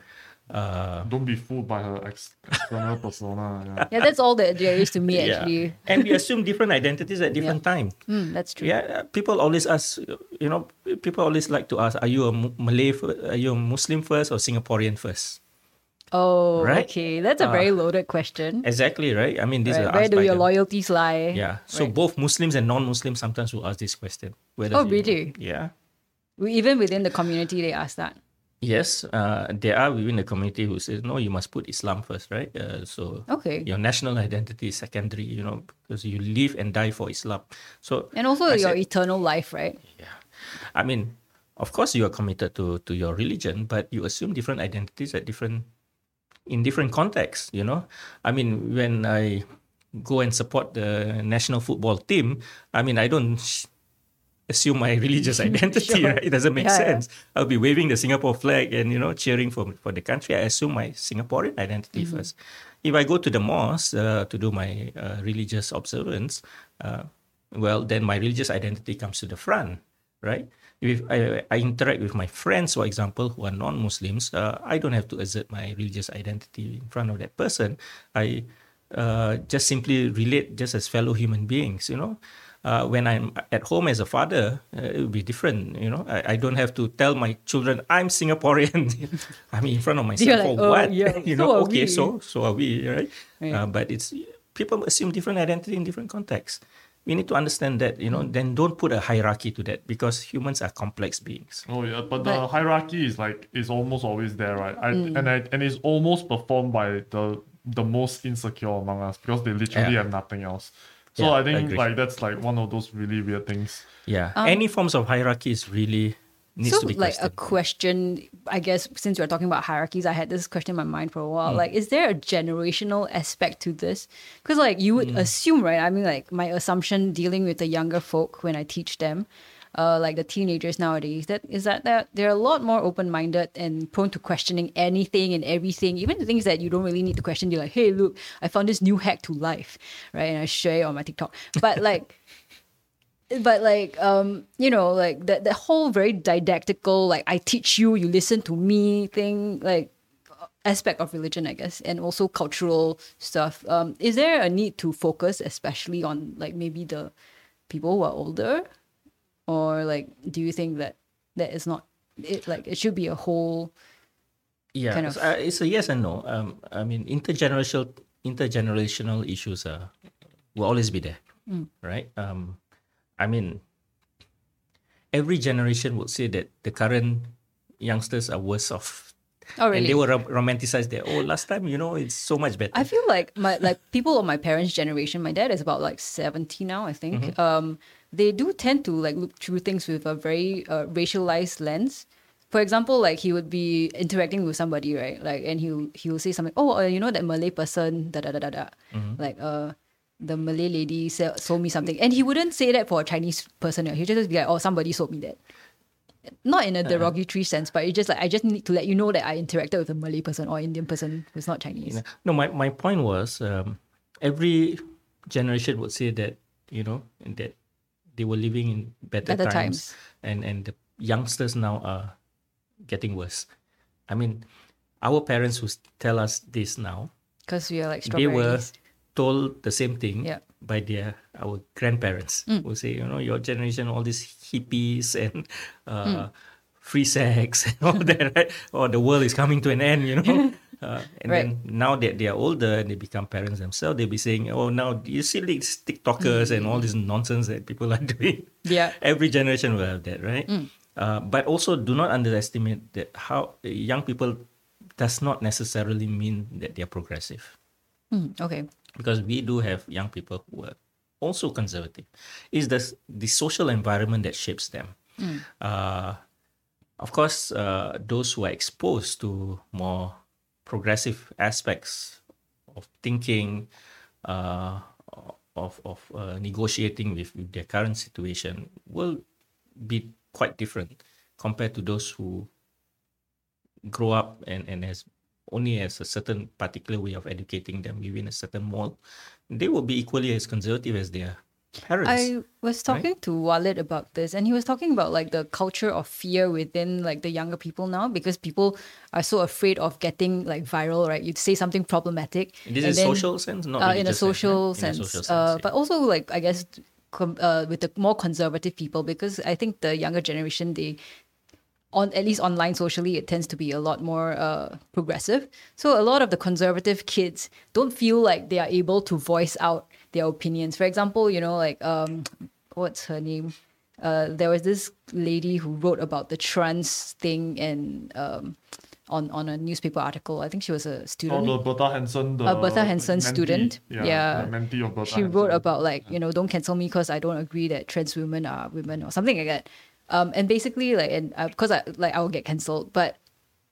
Uh, Don't be fooled by her ex- external *laughs* persona. Yeah. Yeah, that's all that there is to me, yeah. actually. *laughs* and we assume different identities at different time. Mm, that's true. Yeah, uh, people always ask, you know, people always like to ask, are you a Malay, fir- are you a Muslim first or Singaporean first? Oh, Right? okay. That's a Ah. very loaded question. Exactly, right? I mean, these Right, are Where do your the- loyalties lie? Yeah, so Right. both Muslims and non-Muslims sometimes will ask this question. Whether Oh, you- really? Yeah. We- Even within the community, they ask that. Yes, uh, there are within the community who says no, you must put Islam first, right? Uh, so Okay. your national identity is secondary, you know, because you live and die for Islam. So And also I your said- eternal life, right? Yeah, I mean, of course you are committed to to your religion, but you assume different identities at different in different contexts. You know, I mean, when I go and support the national football team, I mean, I don't sh- assume my *laughs* religious *laughs* identity. Sure. right? It doesn't make Yeah, yeah. sense. I'll be waving the Singapore flag and you know cheering for for the country. I assume my Singaporean identity Mm-hmm. first. If I go to the mosque uh, to do my uh, religious observance, uh, well, then my religious identity comes to the front, right? If I, I interact with my friends, for example, who are non-Muslims, uh, I don't have to assert my religious identity in front of that person. I uh, just simply relate just as fellow human beings, you know. Uh, when I'm at home as a father, uh, it will be different, you know. I, I don't have to tell my children I'm Singaporean. *laughs* I mean, in front of my You're son like, for "Oh, what? yeah, *laughs* you know, are okay, we." so so are we, right? Right. Uh, but it's people assume different identity in different contexts, we need to understand that you know then don't put a hierarchy to that because humans are complex beings Oh yeah, but the hierarchy is like is almost always there, right? I, Mm. And I, and it's almost performed by the the most insecure among us because they literally Yeah. have nothing else. So Yeah, I I think agree. like that's like one of those really weird things. yeah. Any forms of hierarchy is really needs Um, so to be like a question i guess since we're talking about hierarchies i had this question in my mind for a while. Like is there a generational aspect to this? Because like you would assume right? I mean like my assumption dealing with the younger folk when i teach them uh, like the teenagers nowadays that is that they're, they're a lot more open-minded and prone to questioning anything and everything. Even the things that you don't really need to question you're like hey look i found this new hack to life right? And i share it on my tiktok. But *laughs* like but like um you know like that that whole very didactical like i teach you you listen to me thing like aspect of religion i guess and also cultural stuff. Um is there a need to focus especially on like maybe the people who are older or like do you think that that is not it like it should be a whole yeah kind of- uh, it's a yes and no um i mean intergenerational intergenerational issues uh, will always be there Mm. right um i mean every generation would say that the current youngsters are worse off oh really and they will rom- romanticize that oh last time you know it's so much better I feel like my like people of my parents' generation, my dad is about like seventy now, I think. Mm-hmm. Um, they do tend to like look through things with a very uh, racialized lens. For example, like he would be interacting with somebody, right? Like, and he'll he'll say something. Oh, uh, you know that Malay person, da da da da da. Mm-hmm. Like, uh, the Malay lady sell, sold me something, and he wouldn't say that for a Chinese person. He would just be like, oh, somebody sold me that. Not in a Uh-huh. derogatory sense, but it's just like I just need to let you know that I interacted with a Malay person or Indian person who's not Chinese. You know? No, my, my point was um, every generation would say that, you know, that they were living in better, Better times, times. And, and the youngsters now are getting worse. I mean, our parents who tell us this now, Because we are like they were told the same thing Yeah. by their our grandparents who say, you know, your generation, all these hippies and uh, free sex *laughs* and all that, right? Or the world is coming to an end, you know. *laughs* Uh, and Right. then now that they are older and they become parents themselves, they'll be saying, "Oh, now you see these TikTokers and all this nonsense that people are *laughs* doing." Yeah. Every generation will have that, right? Uh, but also, do not underestimate that how young people does not necessarily mean that they are progressive Mm, okay. because we do have young people who are also conservative. Is the the social environment that shapes them? Uh, of course, uh, those who are exposed to more progressive aspects of thinking, uh, of of uh, negotiating with, with their current situation will be quite different compared to those who grow up and, and has only has a certain particular way of educating them within a certain mold, they will be equally as conservative as their I was talking to Walid about this, and he was talking about like the culture of fear within like the younger people now because people are so afraid of getting like viral, right? You'd say something problematic. this is then- social sense, not uh, in a religious sense, right? social In a sense, social sense, uh, yeah. but also like I guess com- uh, with the more conservative people because I think the younger generation they on at least online socially it tends to be a lot more uh, progressive so a lot of the conservative kids don't feel like they are able to voice out their opinions for example you know like um what's her name uh, there was this lady who wrote about the trans thing and um, on on a newspaper article i think she was a student. Oh, the Bertha Henson, the a Bertha Henson mentee. student. Yeah, Yeah. mentee of Bertha she wrote about like you know don't cancel me because I don't agree that trans women are women or something like that. Um, and basically like and because I like I will get cancelled, but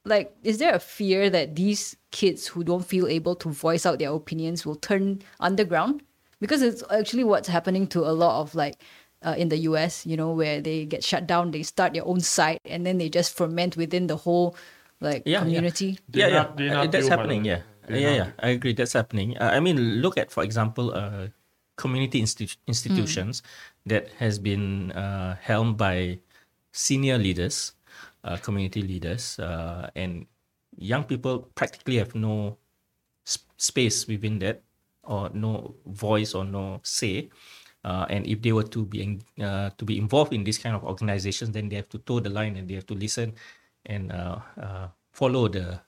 like is there a fear that these kids who don't feel able to voice out their opinions will turn underground? Because it's actually what's happening to a lot of like uh, in the US, you know, where they get shut down, they start their own site, and then they just ferment within the whole like Yeah, yeah. community. yeah, yeah, Dina- Dina Uh, that's Teo, by the happening. way. Yeah, Dina yeah, yeah. I agree. That's happening. Uh, I mean, look at, for example, uh, community institu- institutions that has been uh, helmed by senior leaders, uh, community leaders, uh, and young people practically have no sp- space within that, or no voice or no say. Uh, and if they were to be in, uh, to be involved in this kind of organizations, then they have to toe the line and they have to listen and uh, uh, follow the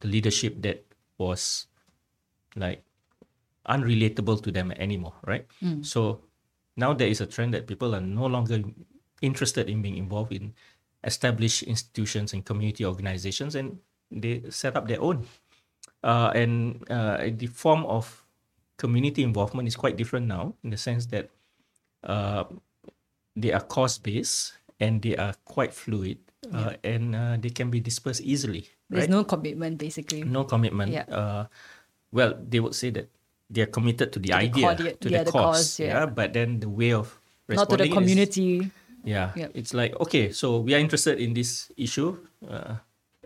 the leadership that was like unrelatable to them anymore, right? So now there is a trend that people are no longer interested in being involved in established institutions and community organizations, and they set up their own. Uh, and uh, the form of community involvement is quite different now in the sense that uh, they are cost based and they are quite fluid uh, and uh, they can be dispersed easily. There's right? no commitment basically. no commitment. Yeah. Uh, well, they would say that they are committed to the To the idea, to yeah, the the cause, cause, yeah. But then the way of Not to the responding is- community. yeah, Yep. it's like okay, so we are interested in this issue. Uh,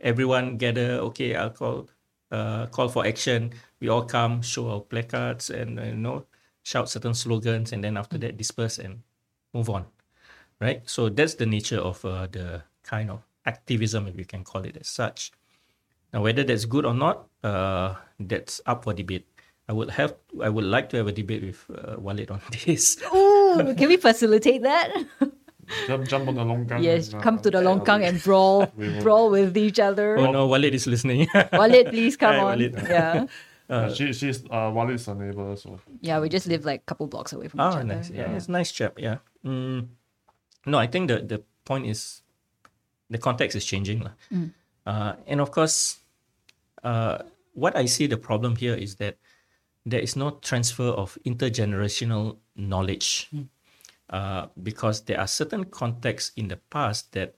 everyone gather. Okay, I'll call uh, call for action. We all come, show our placards, and uh, you know, shout certain slogans, and then after that disperse and move on. Right. So that's the nature of uh, the kind of activism, if you can call it as such. Now, whether that's good or not, uh, that's up for debate. I would have, I would like to have a debate with uh, Walid on *laughs* this. Ooh, can we facilitate that? *laughs* Jump, jump on the longkang. yes, and, uh, come to the longkang and brawl, *laughs* brawl with each other. Oh no, Walid is listening. *laughs* Walid, please come Hi, on. Walid. Yeah, *laughs* Uh, she, she's uh, Walid's a neighbor, so yeah. We just live like a couple blocks away from each Oh, other. nice. Yeah, it's a nice chap. Yeah. Mm, no, I think the the point is the context is changing, lah. Uh, and of course, uh, what I see the problem here is that there is no transfer of intergenerational knowledge, uh, because there are certain contexts in the past that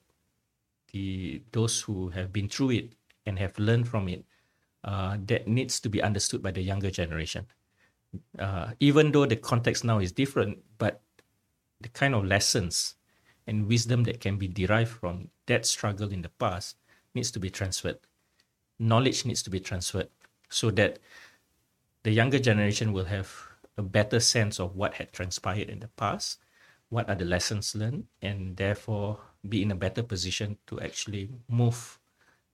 the those who have been through it and have learned from it uh, that needs to be understood by the younger generation uh, even though the context now is different, but the kind of lessons and wisdom that can be derived from that struggle in the past needs to be transferred. Knowledge needs to be transferred so that the younger generation will have a better sense of what had transpired in the past, what are the lessons learned, and therefore be in a better position to actually move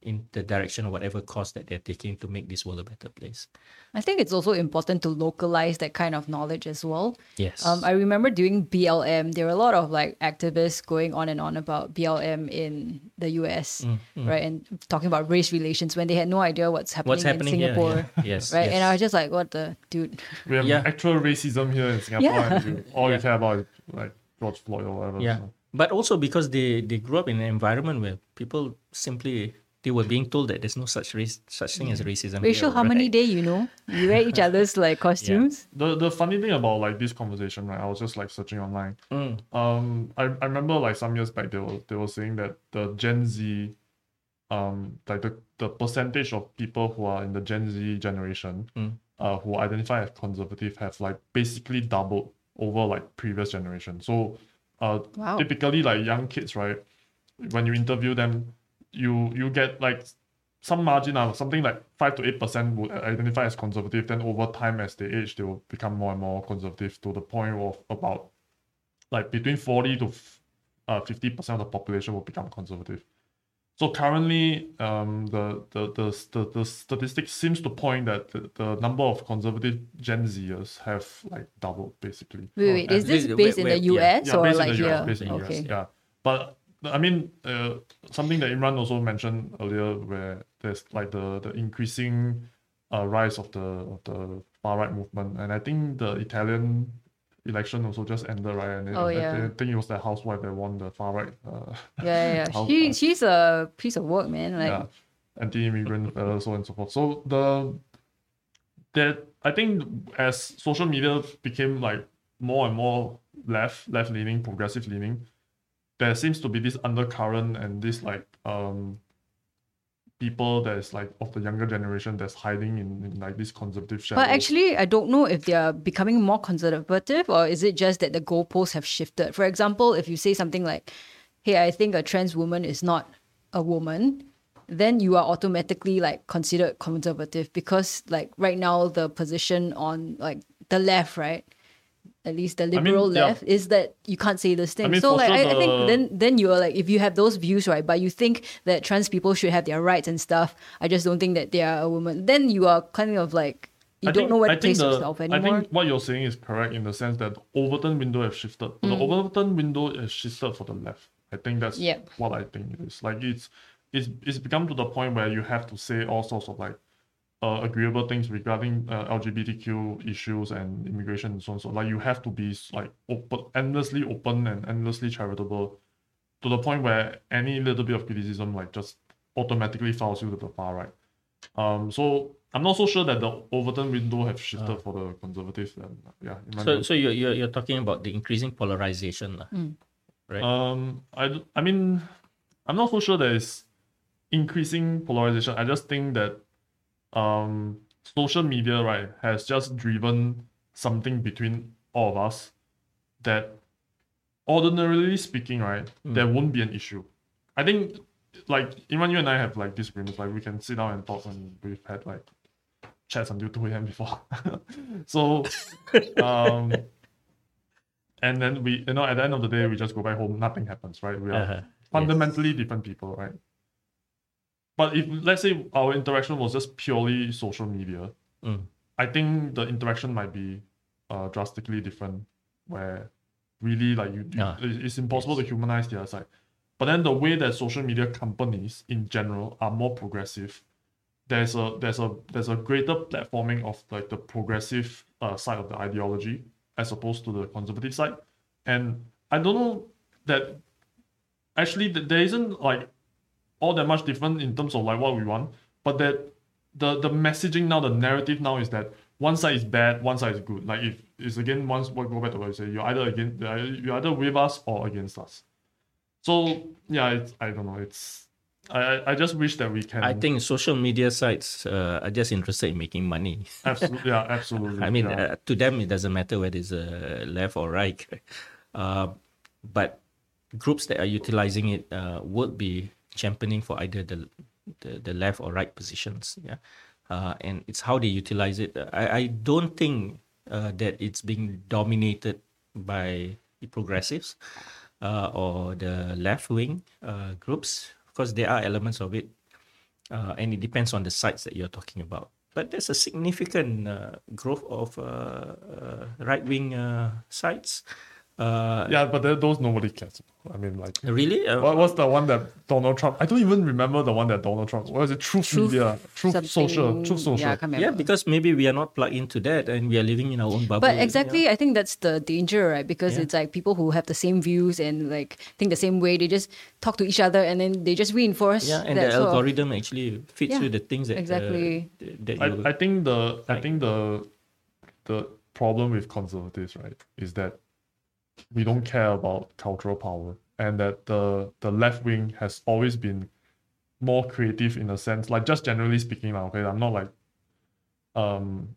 in the direction of whatever cause that they're taking to make this world a better place. I think it's also important to localize that kind of knowledge as well. Yes. Um, I remember doing BLM. There were a lot of like activists going on and on about BLM in the US, Mm, right, and talking about race relations when they had no idea what's happening, What's happening in here? Singapore, Yeah. Yes. *laughs* right? And I was just like, "What the dude?" we have Yeah. actual racism here in Singapore, Yeah. and you, all *laughs* you care about is like George Floyd or whatever. Yeah, so. but also because they they grew up in an environment where people simply they were being told that there's no such race such thing as racism. Racial here, Harmony right? Day, you know, you wear each *laughs* other's like costumes. The the funny thing about like this conversation, right? I was just like searching online. Mm, Um, I, I remember like some years back they were they were saying that the Gen Z, um, like the, the percentage of people who are in the Gen Z generation, Mm. uh, who identify as conservative have like basically doubled over like previous generation. So, uh, Wow. typically like young kids, right? When you interview them, you you get like some margin of something like five to eight percent would identify as conservative. Then over time, as they age, they will become more and more conservative to the point of about like between forty to uh, fifty percent of the population will become conservative. So currently, um, the, the, the, the, the statistics seems to point that the, the number of conservative Gen Zers have like doubled basically. Wait, wait, is this based wait, in the. US yeah, or based like in the here? US, based in the US, okay. yeah. But I mean, uh, something that Imran also mentioned earlier, where there's like the the increasing uh, rise of the of the far right movement, and I think the Italian election also just ended, right? And Oh, I, yeah. I think it was the housewife that won the far right. Uh, *laughs* Yeah, yeah. yeah. *laughs* She she's a piece of work, man. Like yeah, anti-immigrant, uh, so on and so forth. So the that I think as social media became like more and more left, left leaning, progressive leaning, there seems to be this undercurrent and this like um people that is like of the younger generation that's hiding in, in like this conservative shadow. But actually, I don't know if they're becoming more conservative or is it just that the goalposts have shifted. For example, if you say something like, hey, I think a trans woman is not a woman, then you are automatically like considered conservative because like right now the position on like the left, right? At least the mean, liberal yeah. left is that you can't say this thing. mean, so like sure I, I think the- then then you're like if you have those views, right, but you think that trans people should have their rights and stuff, I just don't think that they are a woman. Then you are kind of like you I don't think- know where I to place the- yourself anymore. I think what you're saying is correct in the sense that the Overton window have shifted. But The Overton window has shifted for the left. I think that's Mm. Yeah. what I think it is. Like it's it's it's become to the point where you have to say all sorts of like uh, agreeable things regarding uh, LGBTQ issues and immigration and so on. So like you have to be like open, endlessly open and endlessly charitable, to the point where any little bit of criticism like just automatically fouls you to the far right. Um, so I'm not so sure that the Overton window have shifted for the conservatives. And yeah, in my So view. so you're you're, you're talking about the increasing polarization, lah, right? Um, I, d- I mean, I'm not so sure there is increasing polarization. I just think that um, social media, right, has just driven something between all of us that ordinarily speaking, right, there won't be an issue. I think, like, even you and I have like disagreements, like, we can sit down and talk, and we've had like chats until 2 a.m. before. *laughs* so, um, and then we you know at the end of the day we just go back home nothing happens right we are Uh-huh. fundamentally different people right but if let's say our interaction was just purely social media Mm. i think the interaction might be uh, drastically different where really like you, you Ah, it's impossible to humanize the other side. But then the way that social media companies in general are more progressive there's a there's a there's a greater platforming of like the progressive uh, side of the ideology as opposed to the conservative side. And i don't know that actually th- there isn't like all that much different in terms of like what we want but that the the messaging now the narrative now is that one side is bad one side is good like if it's again once what go back to what you say you're either against you're either with us or against us so yeah it's i don't know it's i i, I just wish that we can I think social media sites uh, are just interested in making money. *laughs* absolutely yeah absolutely I mean, yeah. uh, to them, it doesn't matter whether it's uh, left or right. *laughs* Uh, but groups that are utilizing it uh, would be championing for either the, the, the left or right positions. Yeah. Uh, and it's how they utilize it. I, I don't think uh, that it's being dominated by the progressives uh, or the left wing uh, groups. Of course, there are elements of it uh, and it depends on the sites that you're talking about. But there's a significant uh, growth of uh, uh, right wing uh, sites. Uh, yeah but there, those nobody cares i mean like Really? Uh, What was the one that Donald Trump? I don't even remember the one that Donald Trump. What was it? Truth, Truth Media, Truth Social, Truth Social. Yeah, yeah, because maybe we are not plugged into that and we are living in our own bubble. But exactly, I think that's the danger, right? Because Yeah. it's like people who have the same views and like think the same way, they just talk to each other and then they just reinforce. Yeah, and that the sort of- algorithm actually fits Yeah, with the things that uh, exactly. th- that. I, I think the I think the the problem with conservatives, right, is that we don't care about cultural power, and that the the left wing has always been more creative in a sense, like just generally speaking, lah. Okay, I'm not like um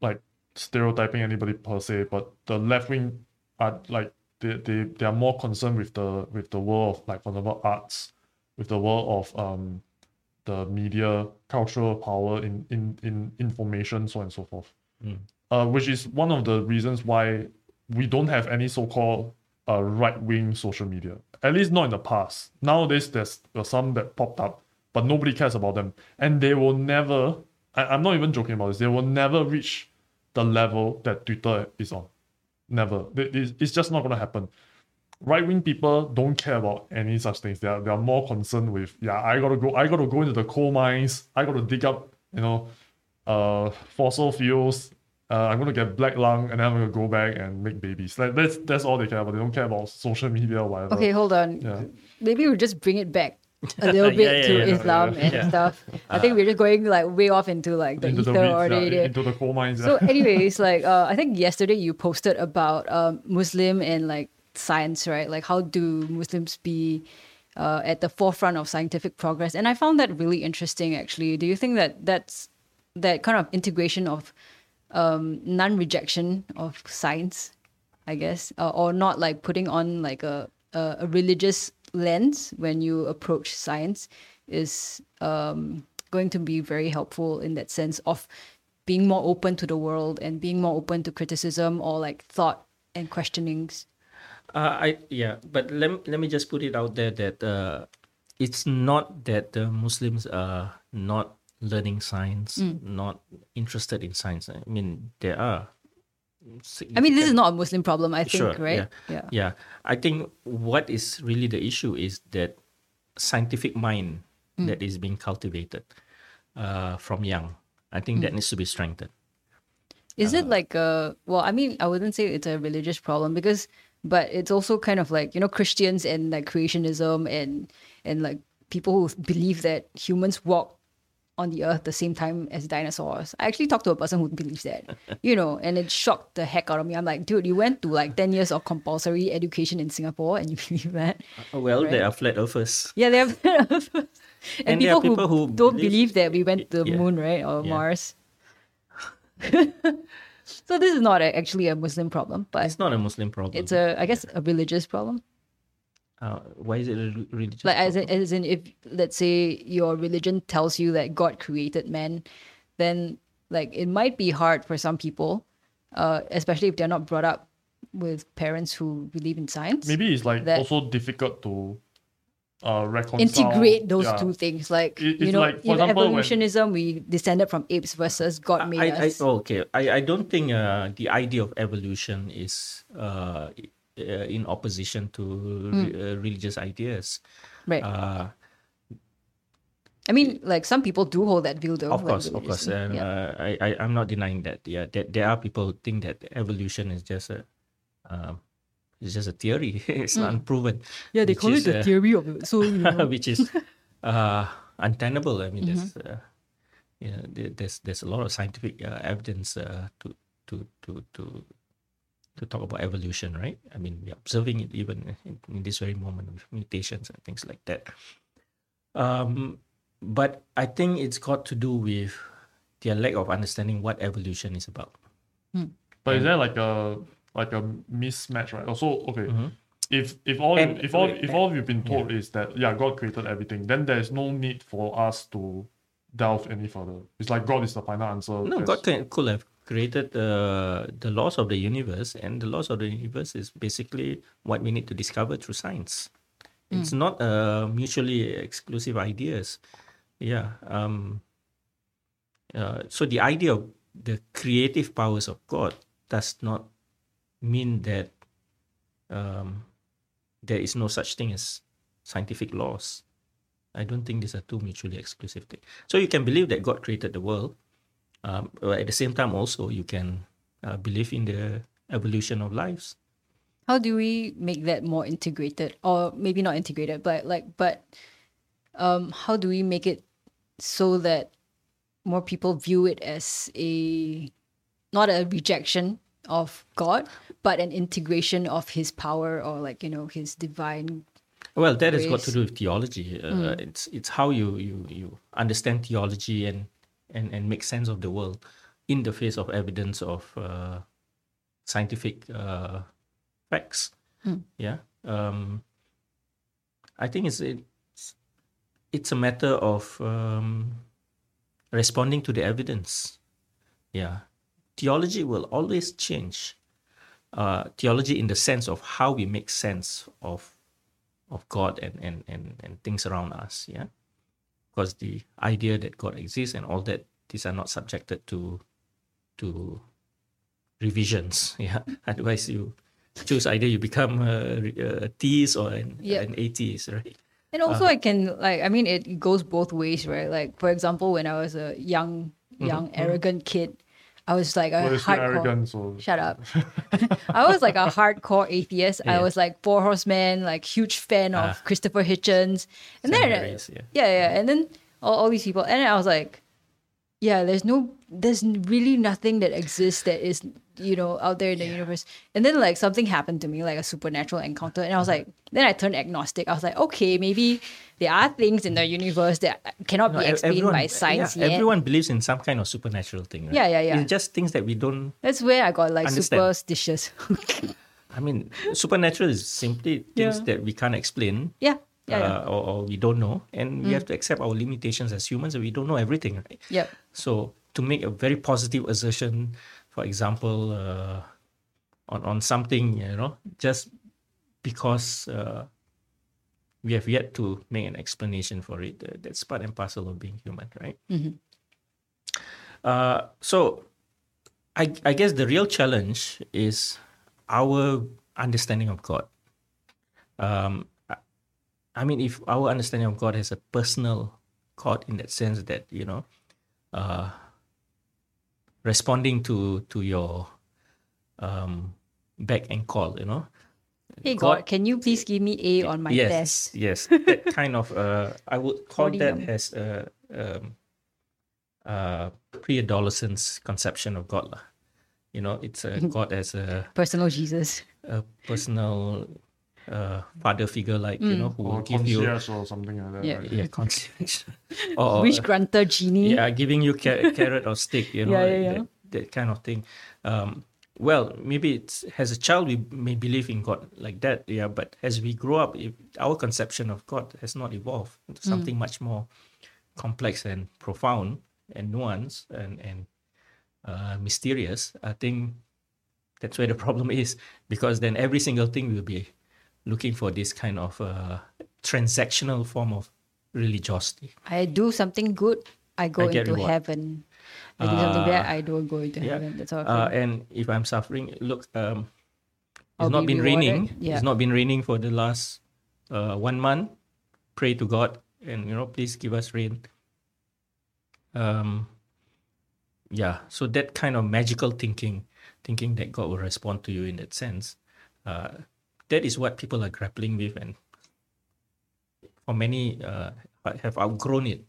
like stereotyping anybody per se, but the left wing are like they, they, they are more concerned with the with the world of like for example arts, with the world of um the media, cultural power in in, in information, so on and so forth. Mm. Uh, which is one of the reasons why we don't have any so-called uh, right-wing social media. At least not in the past. Nowadays, there's, some that popped up, but nobody cares about them, and they will never. I, I'm not even joking about this. They will never reach the level that Twitter is on. Never. It's, it's just not gonna happen. Right wing people don't care about any such things. They are they are more concerned with yeah. I gotta go. I gotta go into the coal mines. I gotta dig up you know, uh, fossil fuels. Uh, I'm gonna get black lung and then I'm gonna go back and make babies. Like that's that's all they care about. They don't care about social media or whatever. Okay, hold on. Yeah. Maybe we'll just bring it back a little *laughs* bit Yeah, yeah, to yeah, yeah, Islam yeah, and yeah. stuff. I think we're just going like way off into like the into the ether weeds, already. yeah, into the coal mines. So, *laughs* anyways, like uh, I think yesterday you posted about um, Muslim and like science, right? Like how do Muslims be uh, at the forefront of scientific progress? And I found that really interesting. Actually, do you think that that's that kind of integration of um, non-rejection of science, I guess, uh, or not like putting on like a a, a religious lens when you approach science is um, going to be very helpful in that sense of being more open to the world and being more open to criticism or like thought and questionings. Uh, I yeah, but let let me just put it out there that uh, it's not that the Muslims are not learning science, not interested in science. I mean, there are. I mean, this is not a Muslim problem, I think, Sure, right? yeah. Yeah, I think what is really the issue is that scientific mind Mm. that is being cultivated. uh, from young. I think that needs to be strengthened. Is it like a well? I mean, I wouldn't say it's a religious problem because, but it's also kind of like you know Christians and like creationism and and like people who believe that humans walk on the earth the same time as dinosaurs. I actually talked to a person who believes that, *laughs* you know, and it shocked the heck out of me. I'm like, dude, you went to like 10 years of compulsory education in Singapore and you *laughs* believe that? Uh, Well, Right. there are flat earthers. Yeah, they have. *laughs* and, And there people, are people who, who don't believe- believe that we went to the Yeah. moon, right? Or Yeah. Mars. so this is not a, actually a Muslim problem, but It's not a Muslim problem. it's a, I guess, a religious problem. Uh, why is it a re- religious? Like as in, as in, if let's say your religion tells you that God created man, then like it might be hard for some people, uh, especially if they're not brought up with parents who believe in science. Maybe it's like that- also difficult to uh, reconcile. integrate those yeah. two things. Like It- you know, like, for in example, when- evolutionism, we descended from apes versus God made I, I, us. oh, okay. I, I don't think uh, the idea of evolution is uh, i- uh, in opposition to uh, religious ideas. right. Uh, I mean, like some people do hold that view, though. of course, of course. And, yeah. uh, I, I, I'm not denying that. Yeah, that there are people who think that evolution is just a, um, it's just a theory. *laughs* it's Hmm. unproven. yeah, they call it the theory of it. So you *laughs* know, which is uh, untenable. I mean, Mm-hmm. there's, uh, you know, there's there's a lot of scientific uh, evidence uh, to to to to to talk about evolution, right? I mean, we're observing it even in, in this very moment with mutations and things like that. Um, but I think it's got to do with their lack of understanding what evolution is about. But is there like a like a mismatch, right? Also, okay. If if all And- if all wait, if all you've been told is that yeah God created everything, then there's no need for us to delve any further. It's like God is the final answer. No, There's- God can, could have created uh, the laws of the universe, and the laws of the universe is basically what we need to discover through science. It's not uh, mutually exclusive ideas. Yeah. Um, uh, so the idea of the creative powers of God does not mean that um, there is no such thing as scientific laws. I don't think these are two mutually exclusive things. So you can believe that God created the world, um, at the same time also you can uh, believe in the evolution of lives. how do we make that more integrated, or maybe not integrated, but like, but um, how do we make it so that more people view it as a not a rejection of God, but an integration of His power or like you know His divine Well, that has got to do with theology. Uh, It's it's how you, you you understand theology and, and and make sense of the world in the face of evidence of uh, scientific uh, facts. Yeah. Um, I think it's it's it's a matter of um, responding to the evidence. Yeah. Theology will always change. Uh, theology in the sense of how we make sense of of God and, and, and, and things around us, yeah. Because the idea that God exists and all that, these are not subjected to to revisions, *laughs* yeah. Otherwise, you choose either you become a, a theist or an, Yep. an atheist, right? And also, uh-huh. I can like, I mean, it goes both ways, right? Like, for example, when I was a young, mm-hmm. young, mm-hmm. arrogant kid, I was like a Well, hardcore. arrogant, so Shut up. *laughs* I was like a hardcore atheist. I was like Four Horsemen, like huge fan of Ah. Christopher Hitchens. And Sam then, Harris, yeah. yeah, yeah. And then all, all these people. And then I was like, yeah, there's no, there's really nothing that exists that is, you know, out there in the universe. And then like something happened to me, like a supernatural encounter. And I was uh-huh. like, then I turned agnostic. I was like, okay, maybe there are things in the universe that cannot No, be explained by science yeah, yet. Everyone believes in some kind of supernatural thing, right? Yeah, yeah, yeah. It's just things that we don't. That's where I got like Understand. superstitious. *laughs* I mean, supernatural is simply things Yeah. that we can't explain. yeah, yeah, yeah. uh, or, or we don't know, and we have to accept our limitations as humans, and we don't know everything, right? Yep. So to make a very positive assertion, for example, uh, on on something, you know, just because uh, we have yet to make an explanation for it, uh, that's part and parcel of being human, right? Uh, so I I guess the real challenge is our understanding of God. Um, I mean, if our understanding of God has a personal God in that sense that, you know, uh, responding to to your um, back and call. You know. Hey God, God- can you please give me A on my yes, test? yes, that *laughs* kind of uh, I would call that as a um, uh, pre-adolescence conception of God, lah. You know, it's a *laughs* God as a, Personal Jesus. a personal uh, father figure, like you know, who Or give you concierge or something like that. Yeah. right? yeah *laughs* concierge, *laughs* or Wish uh, granter genie. yeah, giving you ca- *laughs* carrot or stick, you know, Yeah, yeah, yeah. That, that kind of thing. Um, well, maybe it's as a child we may believe in God like that, yeah. But as we grow up, if our conception of God has not evolved into Mm. something much more complex and profound and nuanced and and uh, mysterious. I think that's where the problem is because then every single thing will be looking for this kind of uh, transactional form of religiosity. I do something good, I go I into reward. heaven. I do something bad, I don't go into yeah. heaven. That's all. Uh, and if I'm suffering, look, um, I'll it's not be been rewarded. raining. Yeah. It's not been raining for the last uh, one month. Pray to God, and you know, please give us rain. Um, yeah. So that kind of magical thinking, thinking that God will respond to you in that sense, uh, that is what people are grappling with, and for many uh, have outgrown it,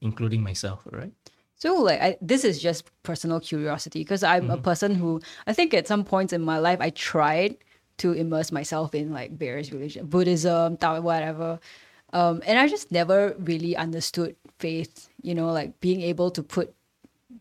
including myself. Right. So like I, this is just personal curiosity because I'm a person who I think at some points in my life I tried to immerse myself in like various religion, Buddhism, Tao, whatever, um, and I just never really understood faith. You know, like being able to put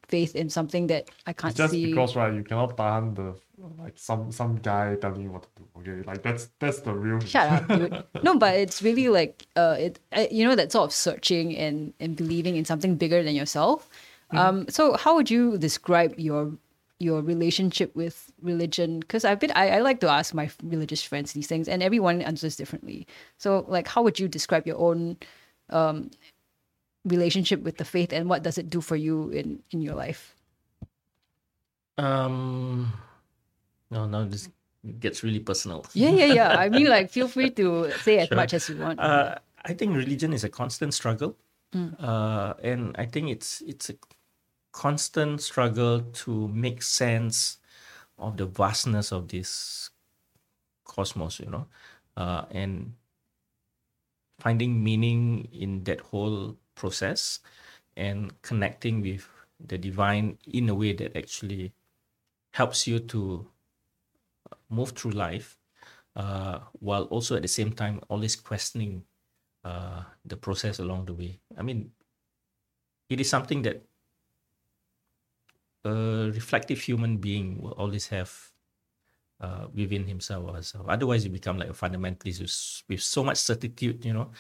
faith in something that I can't It's just see. because right, you cannot tahan the like some some guy telling you what to do. Okay, like that's that's the real. Shut up, *laughs* dude. No, but it's really like uh, it. Uh, you know that sort of searching and and believing in something bigger than yourself. Um. So how would you describe your your relationship with religion? Because I've been I, I like to ask my religious friends these things, and everyone answers differently. So like, how would you describe your own um relationship with the faith, and what does it do for you in in your life? Um. No, no, this gets really personal. Yeah, yeah, yeah. I mean, like, feel free to say as Sure. much as you want. Uh, I think religion is a constant struggle, uh, and I think it's it's a constant struggle to make sense of the vastness of this cosmos, you know, uh, and finding meaning in that whole process, and connecting with the divine in a way that actually helps you to move through life uh, while also at the same time always questioning uh, the process along the way. I mean, it is something that a reflective human being will always have uh, within himself or herself. Otherwise, you become like a fundamentalist with, with so much certitude, you know,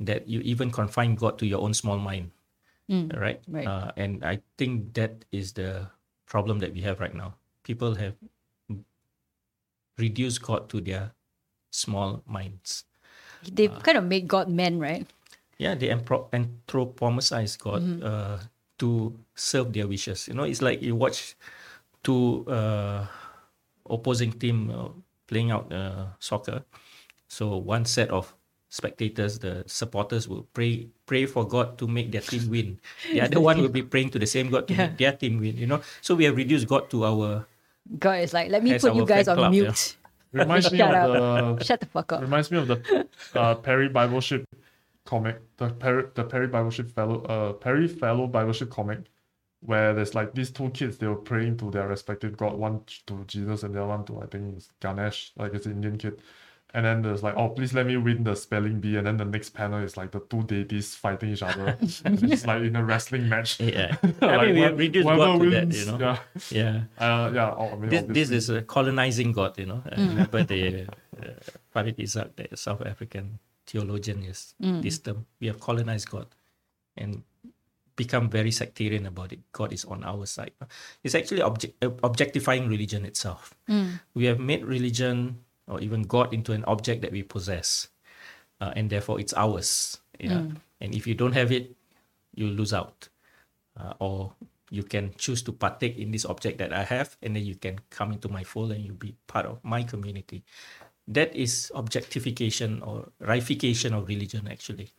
that you even confine God to your own small mind, right? Right. Uh, and I think that is the problem that we have right now. People have reduced God to their small minds. They've kind of made God men, right? Yeah, they anthropomorphize God uh, to serve their wishes. You know, it's like you watch two uh, opposing team uh, playing out uh, soccer. So one set of spectators, the supporters, will pray pray for God to make their team win. The other *laughs* one will be praying to the same God to Yeah. make their team win. You know, so we have reduced God to our God is like, let me As put you guys on club, yeah. mute. *laughs* Reminds me Shut of the Shut the fuck up. reminds me of the uh, Perry Bible Ship comic, the Perry the Perry Bible Ship fellow uh Perry fellow Bible Ship comic, where there's like these two kids they were praying to their respective god, one to Jesus and the other one to I think it's Ganesh, like it's an Indian kid. And then there's like, oh, please let me win the spelling bee. And then the next panel is like the two deities fighting each other. *laughs* it's like in a wrestling match. yeah. *laughs* I Like, mean, we who- have reduced whoever God to that. You know, Yeah. yeah. Uh, yeah. Oh, I mean, this, this is a colonizing God, you know. I remember the uh, Farid Esack, the South African theologian, used this term. We have colonized God and become very sectarian about it. God is on our side. It's actually object, uh, objectifying religion itself. We have made religion or even God into an object that we possess, uh, and therefore it's ours. Yeah. And if you don't have it, you lose out uh, or you can choose to partake in this object that I have, and then you can come into my fold and you'll be part of my community. That is objectification or reification of religion, actually.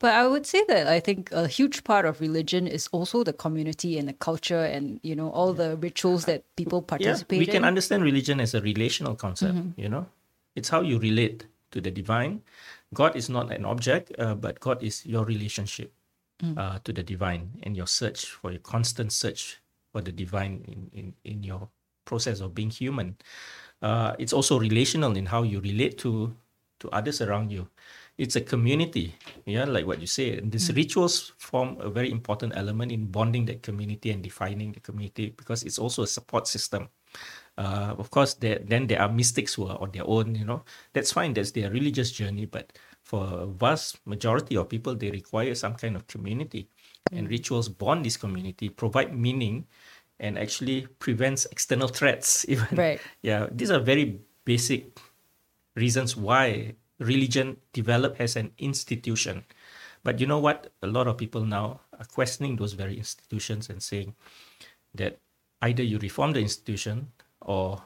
But I would say that I think a huge part of religion is also the community and the culture and you know all the rituals that people participate. Yeah, we can understand religion as a relational concept. Mm-hmm. You know, it's how you relate to the divine. God is not an object, uh, but God is your relationship Mm. uh, to the divine and your search for your constant search for the divine in, in, in your process of being human. Uh, it's also relational in how you relate to to others around you. It's a community, yeah, like what you say. And these rituals form a very important element in bonding that community and defining the community because it's also a support system. Uh, of course, there, then there are mystics who are on their own, you know. That's fine, that's their religious journey, but for a vast majority of people, they require some kind of community. And rituals bond this community, provide meaning, and actually prevents external threats. *laughs* Even Right. yeah, these are very basic reasons why religion developed as an institution. But you know what? A lot of people now are questioning those very institutions and saying that either you reform the institution or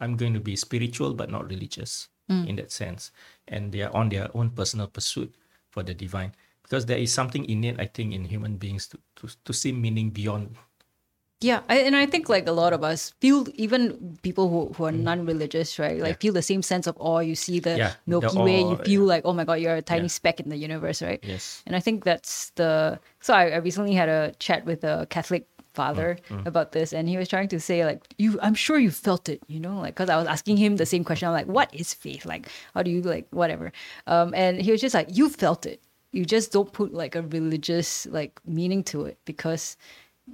I'm going to be spiritual but not religious mm. in that sense. And they are on their own personal pursuit for the divine. Because there is something innate, I think, in human beings to, to, to see meaning beyond. Yeah, I, and I think like a lot of us feel, even people who, who are non-religious, right? Like Mm. Yeah. feel the same sense of awe. You see the Yeah, Milky the Way, you feel yeah. like, oh my god, you're a tiny speck in the universe, right? Yes. And I think that's the. So I, I recently had a chat with a Catholic father Mm, about this, and he was trying to say like, you, I'm sure you felt it, you know, like because I was asking him the same question. I'm like, what is faith? Like, how do you like whatever? Um, and he was just like, you felt it. You just don't put like a religious like meaning to it because,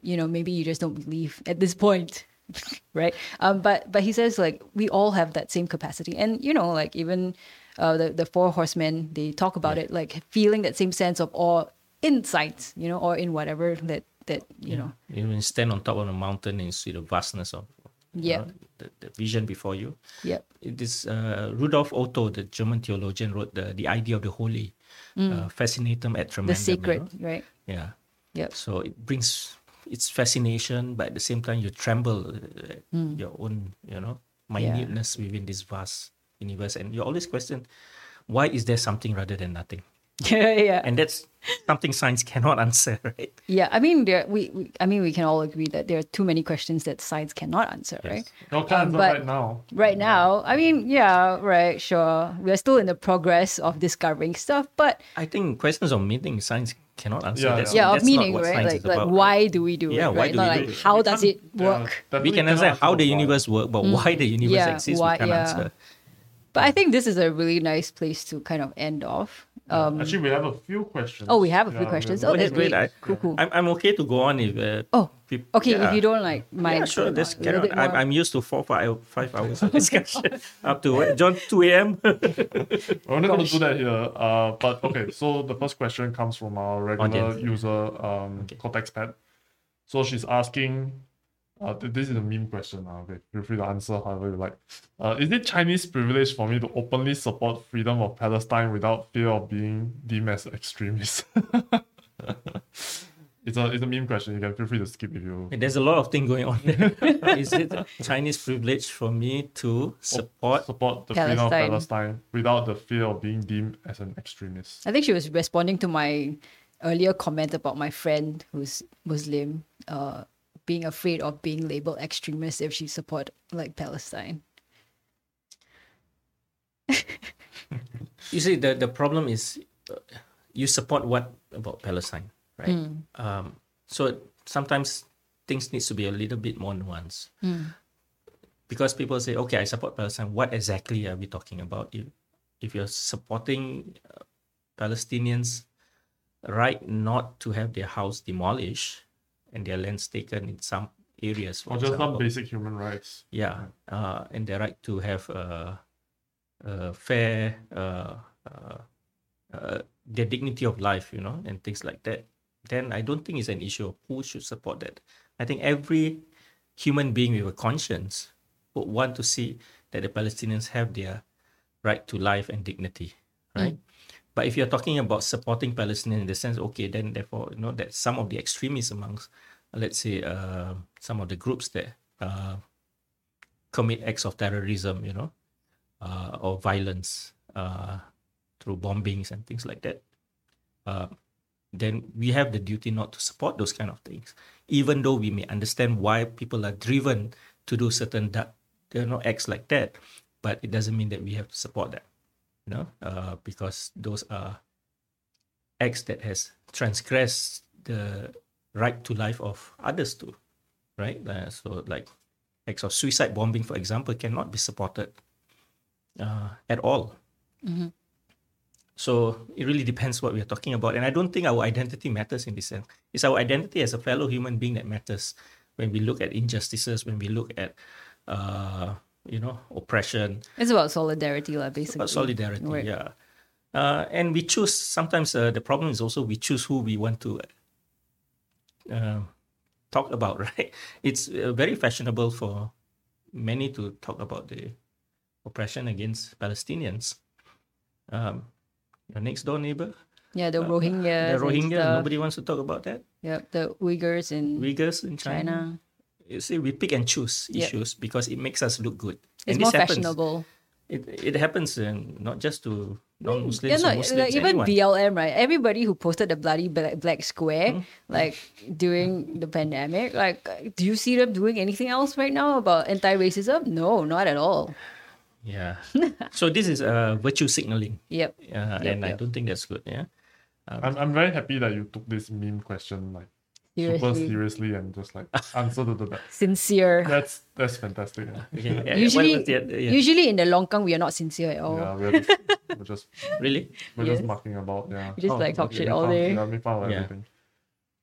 you know, maybe you just don't believe at this point. *laughs* right um but but he says like we all have that same capacity and you know like even uh the, the four horsemen they talk about it like feeling that same sense of awe in science you know or in whatever that that you know You can stand on top of a mountain and see the vastness of you Yeah. know, the, the vision before you. yep It is uh, Rudolf Otto, the German theologian, wrote the, the idea of the holy, uh, fascinatum et tremendum. Mm. the you sacred know? right Yeah. yep So it brings its fascination, but at the same time, you tremble at Mm. your own, you know, minuteness within this vast universe. And you always question, why is there something rather than nothing? yeah *laughs* yeah And that's something science cannot *laughs* answer, right? yeah i mean there we, we i mean we can all agree that there are too many questions that science cannot answer right No, can't answer but- right now. right now i mean yeah right sure we're still in the progress of discovering stuff but I think questions of meaning science cannot answer. Yeah, that's, yeah. yeah of that's not meaning what right science like is like about. why do we do Yeah, it why right do not we like do how We does it work definitely we can cannot answer how the universe works, but hmm. why the universe Yeah, exists, why- we can't yeah. answer. But I think this is a really nice place to kind of end off. Um, Actually, we have a few questions. oh, we have a few Yeah, questions. Oh, have- that's great. great. I- Cool, cool. I'm, I'm okay to go on if. Uh, Oh, peop- okay. If you don't like my. Yeah, sure. Let's a carry little on. bit I'm. I'm used to four, five, five hours of *laughs* discussion up to what, John 2 a.m. *laughs* We're not going to do that here. Uh, but okay, so the first question comes from our regular Audience. user, um, Okay. Cortex Pad. So she's asking, uh, this is a meme question. Uh, okay, feel free to answer however you like. Uh, is it Chinese privilege for me to openly support freedom of Palestine without fear of being deemed as extremist? *laughs* it's a it's a meme question. You can feel free to skip if you. There's a lot of things going on. there. *laughs* Is it Chinese privilege for me to support? support the freedom of Palestine. Palestine without the fear of being deemed as an extremist. I think she was responding to my earlier comment about my friend who's Muslim, uh, being afraid of being labeled extremist if she support like Palestine. You see, the, the problem is uh, you support what about Palestine, right? Um, so sometimes things needs to be a little bit more nuanced. Because people say, okay, I support Palestine. What exactly are we talking about? If, if you're supporting uh, Palestinians' right not to have their house demolished and their lands taken in some areas, for Or just some example, basic human rights. yeah, uh, and the right to have a, a fair, uh, uh, uh, their dignity of life, you know, and things like that. Then I don't think it's an issue of who should support that. I think every human being with a conscience would want to see that the Palestinians have their right to life and dignity, right? But if you're talking about supporting Palestinians in the sense, okay, then therefore, you know, that some of the extremists amongst, let's say, uh, some of the groups that uh, commit acts of terrorism, you know, uh, or violence uh, through bombings and things like that. uh, then we have the duty not to support those kind of things, even though we may understand why people are driven to do certain you know acts like that, but it doesn't mean that we have to support that, you know, uh, because those are acts that has transgressed the right to life of others too, right? Uh, so like acts of suicide bombing, for example, cannot be supported uh, at all. So it really depends what we are talking about, and I don't think our identity matters in this sense. It's our identity as a fellow human being that matters when we look at injustices, when we look at, uh, you know, oppression, It's about solidarity, like, basically. about solidarity. Right. Yeah, uh, and we choose. Sometimes uh, the problem is also we choose who we want to uh, talk about. *laughs* Right? It's uh, very fashionable for many to talk about the oppression against Palestinians. Um, your next door neighbor, Yeah, the Rohingya. Uh, the Rohingya. Nobody wants to talk about that. Yep, the Uyghurs in Uyghurs in China. China. You see, we pick and choose Yep. issues because it makes us look good. It's and more this happens. fashionable. It, it happens uh, not just to non-Muslims Yeah, no, or Muslims, like even anyone. BLM, right? Everybody who posted the bloody black, black square, Hmm. like during the pandemic, like, do you see them doing anything else right now about anti-racism? No, not at all. Yeah. *laughs* so this is uh, virtue signaling, Yep. uh, and I don't think that's good. Yeah. I'm, I'm very happy that you took this meme question like super Seriously. seriously and just like answer to the back. Sincere. That's that's fantastic. Yeah, Okay. yeah, Usually, was the other- yeah. usually in the longkang, we are not sincere at all. yeah we're just we're just *laughs* really? we're Yes. just mucking about. Yeah, Oh, We just like talk okay. shit all day. Yeah, make fun of Yeah. everything.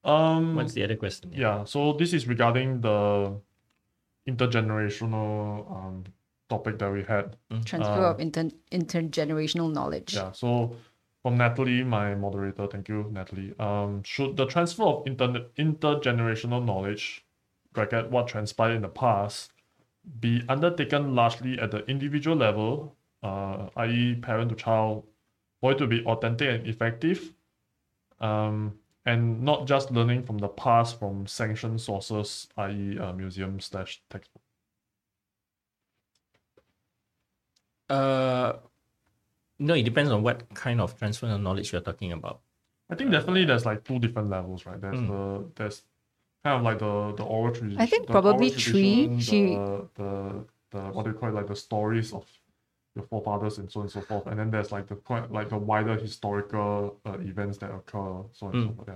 Um, What's the other question? yeah. So this is regarding the intergenerational um topic that we had. Transfer Uh, of inter- intergenerational knowledge. Yeah. So from Natalie, my moderator, thank you, Natalie. Um, should the transfer of inter- intergenerational knowledge, bracket what transpired in the past, be undertaken largely at the individual level, uh, i.e., parent to child, for it to be authentic and effective, um, and not just learning from the past from sanctioned sources, i.e., uh, museum slash textbook. Uh, no, it depends on what kind of transfer of knowledge you're talking about. I think definitely there's like two different levels, right? There's Mm. the there's kind of like the the oral tradition. I think probably oral three, tradition, she- The, the the what do you call it? Like the stories of your forefathers and so on and so forth. And then there's like the quite like the wider historical uh, events that occur, so on and so Mm. forth.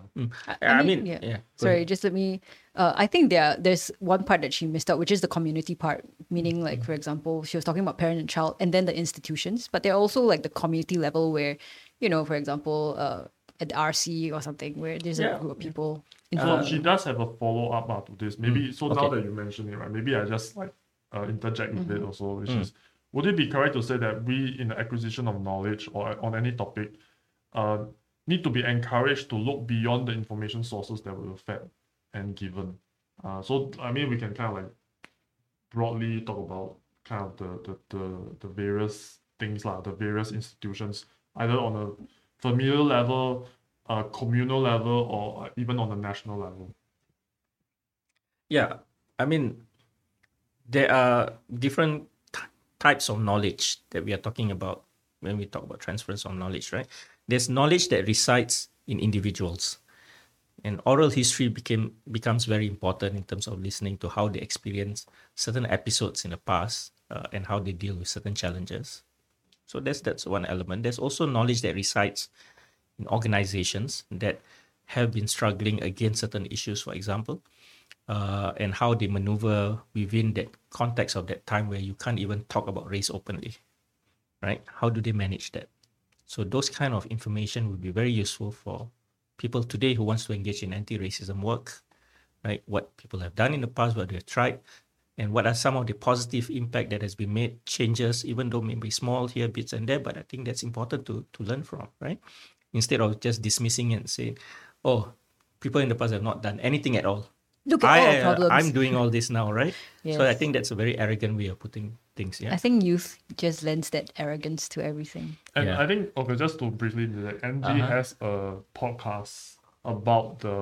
Yeah. I, mean, yeah. yeah. Sorry, just let me. Uh, I think there there's one part that she missed out, which is the community part. Meaning, like for example, she was talking about parent and child, and then the institutions. But there are also like the community level where, you know, for example, uh, at the RC or something where there's Yeah. a group of people. So involved. she does have a follow up uh, to this. Maybe so now Mm. that you mention it, right? Maybe I just like uh, interject with Mm-hmm. it also, which Mm. is would it be correct to say that we in the acquisition of knowledge or on any topic uh, need to be encouraged to look beyond the information sources that we were fed and given. Uh, so I mean we can kind of like broadly talk about kind of the the, the, the various things like the various institutions either on a familial level, a communal level, or even on a national level. Yeah, I mean, there are different types of knowledge that we are talking about when we talk about transference of knowledge, right? There's knowledge that resides in individuals, and oral history became becomes very important in terms of listening to how they experience certain episodes in the past uh, and how they deal with certain challenges. So that's that's one element. There's also knowledge that resides in organizations that have been struggling against certain issues, for example uh, and how they maneuver within that context of that time where you can't even talk about race openly, right? How do they manage that? So those kind of information would be very useful for people today who wants to engage in anti-racism work, right? What people have done in the past, what they've tried, and what are some of the positive impact that has been made, changes, even though maybe small here, bits and there, but I think that's important to to learn from, right? Instead of just dismissing and saying, oh, people in the past have not done anything at all. Look at all I, the problems. I'm doing all this now, right? So I think that's a very arrogant way of putting things. Yeah. I think youth just lends that arrogance to everything. And Yeah. I think okay, just to briefly do that, NG Uh-huh. has a podcast about the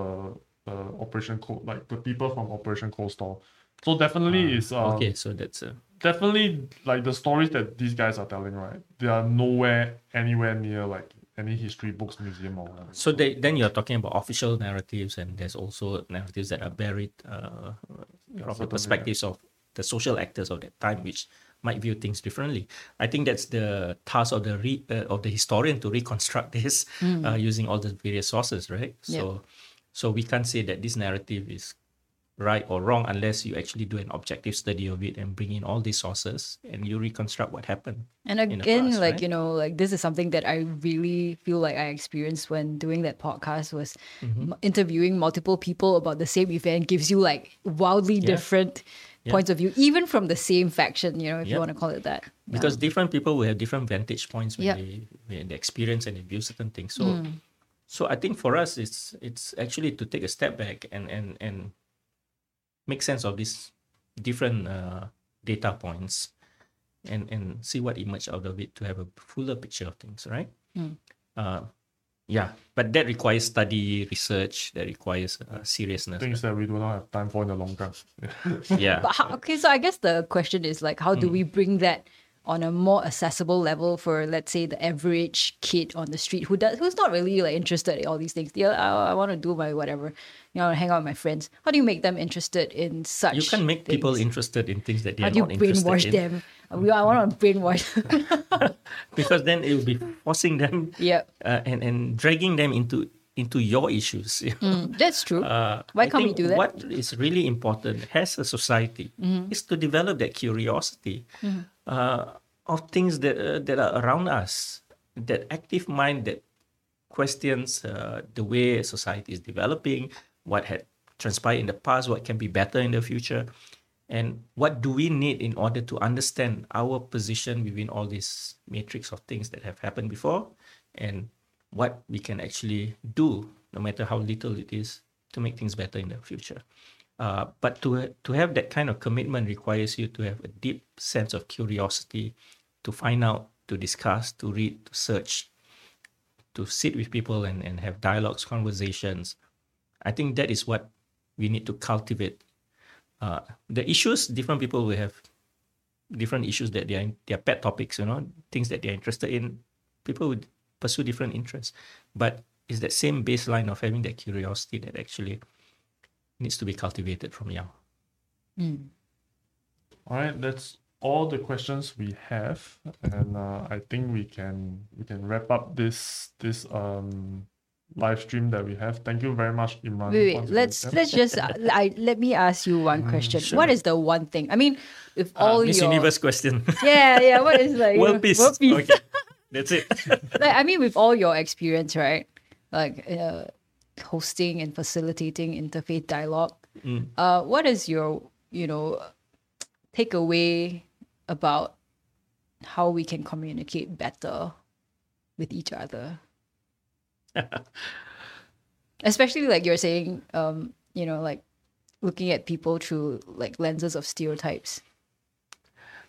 the Operation Cold, like the people from Operation Coldstore. So definitely is um, okay, so that's a definitely like the stories that these guys are telling, right? They are nowhere anywhere near like any history books, museum, or whatever. So they, then you're talking about official narratives, and there's also narratives that are buried uh, from the certainly, perspectives of the social actors of that time, which might view things differently. I think that's the task of the re, uh, of the historian to reconstruct *laughs* this uh, using all the various sources, right? So, so we can't say that this narrative is right or wrong unless you actually do an objective study of it and bring in all these sources and you reconstruct what happened. And again, past, like right? you know, like this is something that I really feel like I experienced when doing that podcast was Mm-hmm. interviewing multiple people about the same event gives you like wildly different Yeah. points of view, even from the same faction. You know, if you want to call it that. because different people will have different vantage points when Yeah. they when they experience and they view certain things. So Mm. so I think for us it's it's actually to take a step back and and and make sense of these different uh, data points and and see what emerge out of it to have a fuller picture of things, right? Mm. Uh, yeah, but that requires study, research. That requires uh, seriousness. Things that we do not have time for in the long run. Yeah, *laughs* But how, okay, so I guess the question is like, how Hmm. do we bring that on a more accessible level for, let's say, the average kid on the street who does who's not really like interested in all these things? Yeah, I, I want to do my whatever, you know, hang out with my friends. How do you make them interested in such? you can make people interested in things that they How are do you not interested brainwash in. them? We, I want to brainwash. *laughs* because then it will be forcing them *laughs* yeah, uh, and and dragging them into into your issues. you know. Mm, that's true. Uh, Why I can't we do that? What is really important as a society Mm-hmm. is to develop that curiosity uh, of things that uh, that are around us. That active mind that questions uh, the way society is developing, what had transpired in the past, what can be better in the future, and what do we need in order to understand our position within all this matrix of things that have happened before, and what we can actually do, no matter how little it is, to make things better in the future. Uh, but to to have that kind of commitment requires you to have a deep sense of curiosity, to find out, to discuss, to read, to search, to sit with people and, and have dialogues, conversations. I think that is what we need to cultivate. Uh, the issues, different people will have different issues that they are their pet topics, you know, things that they're interested in. People would pursue different interests. But it's that same baseline of having that curiosity that actually needs to be cultivated from young. All right, that's all the questions we have, and uh, I think we can we can wrap up this this um live stream that we have. Thank you very much, Imran. Wait, wait. once. Let's Yep. let's just uh, I, let me ask you one question. sure. What is the one thing? I mean, if Uh, all Miss your Universe question. yeah yeah, what is like you *laughs* World peace. world peace? Okay. That's it. *laughs* like I mean, with all your experience, right? Like uh, hosting and facilitating interfaith dialogue. Mm. Uh, what is your you know takeaway about how we can communicate better with each other? *laughs* Especially like you're saying, um, you know, like looking at people through like lenses of stereotypes.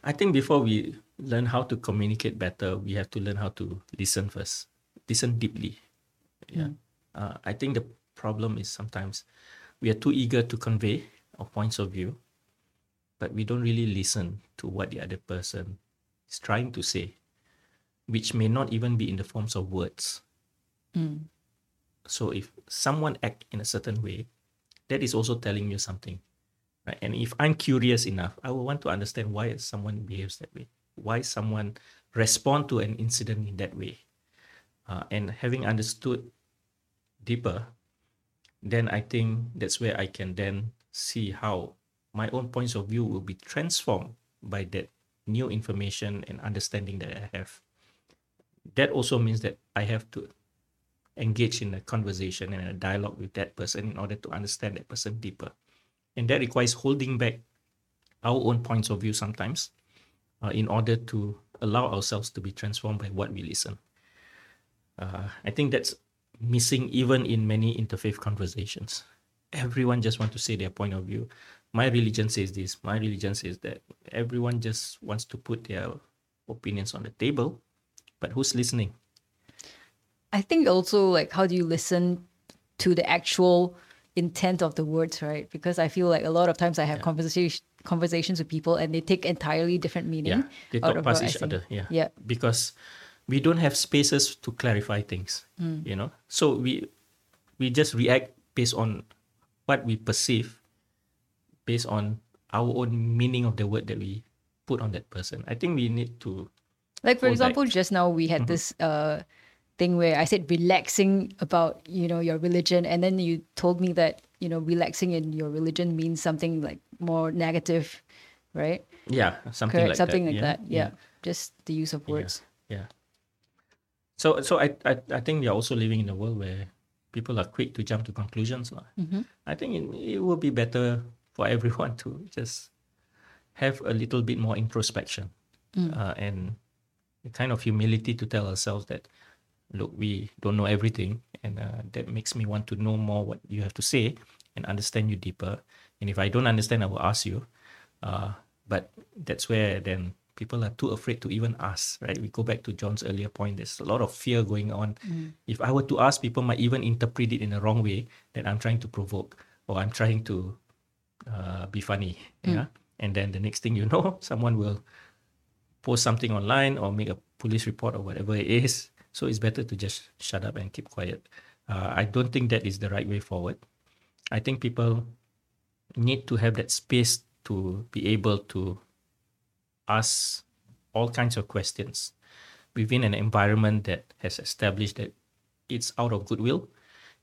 I think before we learn how to communicate better, we have to learn how to listen first. Listen deeply. Yeah. Uh, I think the problem is sometimes we are too eager to convey our points of view, but we don't really listen to what the other person is trying to say, which may not even be in the forms of words. So if someone act in a certain way, that is also telling you something. Right? And if I'm curious enough, I will want to understand why someone behaves that way, why someone respond to an incident in that way. Uh, and having understood deeper, then I think that's where I can then see how my own points of view will be transformed by that new information and understanding that I have. That also means that I have to engage in a conversation and a dialogue with that person in order to understand that person deeper. And that requires holding back our own points of view sometimes uh, in order to allow ourselves to be transformed by what we listen. Uh, I think that's missing even in many interfaith conversations. Everyone just want to say their point of view. My religion says this, my religion says that. Everyone just wants to put their opinions on the table, but who's listening? I think also like how do you listen to the actual intent of the words, right? Because I feel like a lot of times I have conversation conversations with people and they take entirely different meaning. Yeah, they talk past each other. Yeah, Yeah. because we don't have spaces to clarify things. You know, so we we just react based on what we perceive, based on our own meaning of the word that we put on that person. I think we need to Like for Hold back. example, just now we had this uh thing where I said relaxing about, you know, your religion and then you told me that, you know, relaxing in your religion means something like more negative, right? yeah something Correct. like something that. like that. Yeah. Just the use of words. Yeah. So so I, I I think we are also living in a world where people are quick to jump to conclusions. lah. I think it, it will be better *laughs* for everyone to just have a little bit more introspection uh, and a kind of humility to tell ourselves that look we don't know everything and uh, that makes me want to know more what you have to say and understand you deeper. And if i don't understand i will ask you. Uh, but that's where then people are too afraid to even ask right? We go back to john's earlier point. There's a lot of fear going on. If i were to ask people might even interpret it in the wrong way that i'm trying to provoke or i'm trying to uh, be funny yeah? And then the next thing you know *laughs* someone will post something online or make a police report or whatever it is. So it's better to just shut up and keep quiet. Uh, I don't think that is the right way forward. I think people need to have that space to be able to ask all kinds of questions within an environment that has established that it's out of goodwill,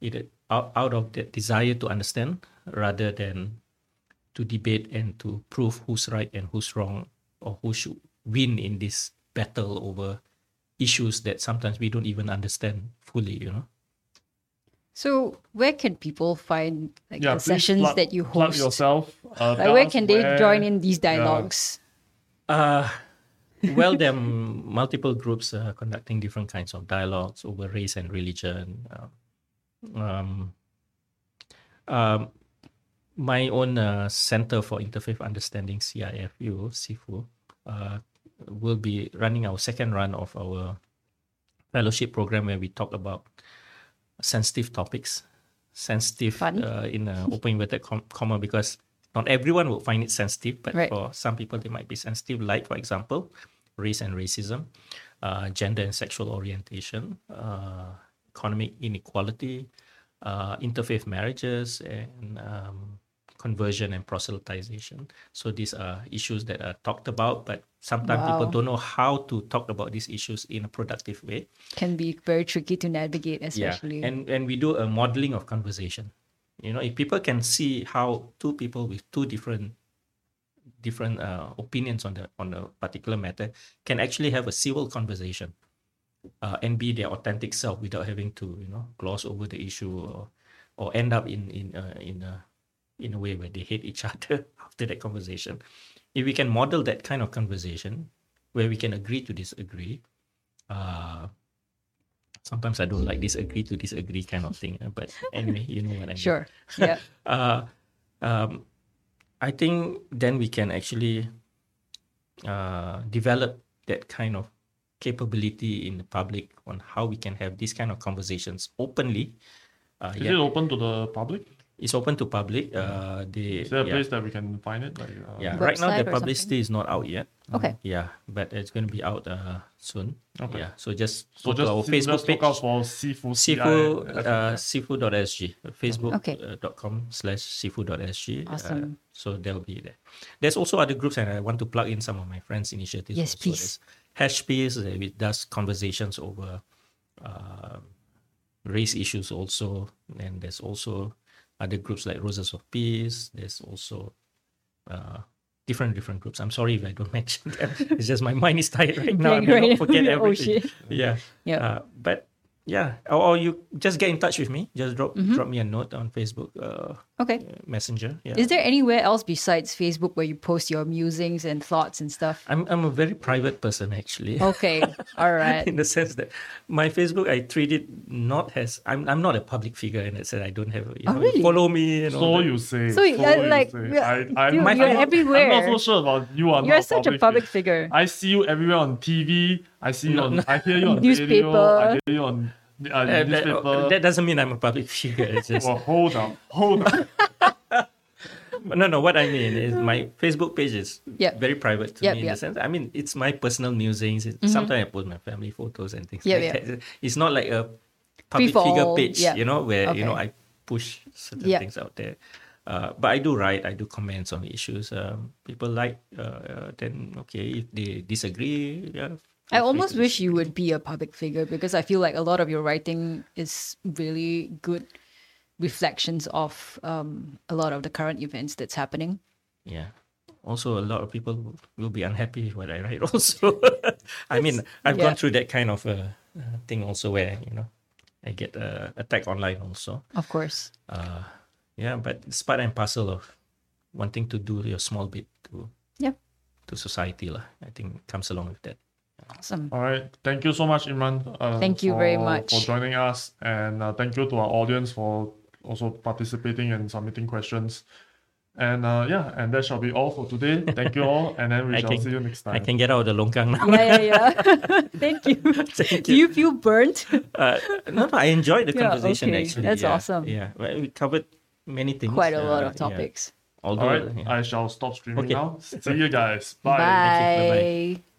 it out, out of the desire to understand rather than to debate and to prove who's right and who's wrong or who should win in this battle over issues that sometimes we don't even understand fully you know So where can people find like Yeah, the sessions plug- that you plug host? yourself. Uh, Like where us can they where- join in these dialogues? uh well there are *laughs* multiple groups uh, conducting different kinds of dialogues over race and religion um, um, um, my own uh, center for interfaith understanding cifu sifu will be running our second run of our fellowship program where we talk about sensitive topics sensitive uh, in a open inverted com- comma because not everyone will find it sensitive but Right. for some people they might be sensitive like for example race and racism uh, gender and sexual orientation uh, economic inequality uh, interfaith marriages and um, conversion and proselytization. So these are issues that are talked about but sometimes people don't know how to talk about these issues in a productive way. Can be very tricky to navigate, especially. yeah and and we do a modeling of conversation. You know if people can see how two people with two different different uh, opinions on the on a particular matter can actually have a civil conversation uh, and be their authentic self without having to you know gloss over the issue or or end up in in uh, in a in a way where they hate each *laughs* other after that conversation if we can model that kind of conversation where we can agree to disagree uh sometimes I don't like disagree to disagree kind of thing. uh, But *laughs* anyway, you know what I mean. sure. *laughs* Yeah. Uh, um, I think then we can actually uh, develop that kind of capability in the public on how we can have these kind of conversations openly. Uh, Is yeah, it open to the public? It's open to public. Uh, they, Is there a yeah, place that we can find it? Like, uh, yeah. Right now, the or publicity is not out yet. Okay. Yeah, but it's going to be out uh, soon. Okay. Yeah, so just So go to our Facebook just page. look out for seafood. seafood CI, uh, cifu.sg facebook Okay. uh, dot com slash cifu.sg Awesome. uh, so they'll be there there's also other groups and i want to plug in some of my friends initiatives Yes, also. please. There's hashpeace uh, it does conversations over uh, race issues also and there's also other groups like roses of peace there's also uh, different different groups i'm sorry if i don't *laughs* mention them it's just my mind is tired right now i may not forget *laughs* Oh, everything shit. yeah Yeah. uh, but yeah, or, or you just get in touch with me. Just drop Mm-hmm. drop me a note on Facebook uh, Okay. Messenger. Yeah, Is there anywhere else besides Facebook where you post your musings and thoughts and stuff? I'm I'm a very private person actually. *laughs* Okay. All right. in the sense that my Facebook I treat it not as I'm I'm not a public figure in that sense. I don't have you Oh, know, really? follow me and all So that. you say. So you- uh, like, say. we- I, I, you- I'm you're not- everywhere. I'm not so sure about you. Are You're not such a public figure. I see you everywhere on TV. I see you No, on. no. I hear you on *laughs* Newspaper. radio. I hear you on uh, Uh, that, newspaper. that doesn't mean I'm a public figure. It's just well, hold on, hold up. *laughs* no, no. What I mean is my Facebook page is Yep. very private to Yep, me in yep. the sense. I mean, it's my personal musings. It- Sometimes I post my family photos and things Yep, like yep. that. It's not like a public Free for figure all, page, yeah. you know, where you know I push certain Yep. things out there. Uh, but I do write. I do comments on issues. Um, people like. Uh, uh, then okay, if they disagree, yeah. I almost wish you would be a public figure because I feel like a lot of your writing is really good reflections of um, a lot of the current events that's happening. Yeah. Also, a lot of people will- be unhappy with what I write. *laughs* Also, I mean, I've Yeah. gone through that kind of uh, uh, thing also, where you know, I get uh, attacked online also. Of course. Uh, yeah, but it's part and parcel of wanting to do your small bit to Yeah. to society, lah. I think comes along with that. Awesome. All right. Thank you so much, Imran. Uh, Thank you very much. for joining us, and uh, thank you to our audience for also participating and submitting questions. And uh, yeah, and that shall be all for today. Thank you all, and then we *laughs* I shall can- see you next time. I can get out of the longkang now. Yeah, yeah, yeah. *laughs* Thank you. *laughs* Thank you. Do you feel burnt? Uh, no, no, I enjoyed the Yeah, conversation okay. actually. That's yeah, awesome. Yeah, well, we covered many things. Quite a lot uh, of topics. All Although, right, yeah. I shall stop streaming Okay. now. See you guys. Bye. Thank you. Bye-bye. Bye.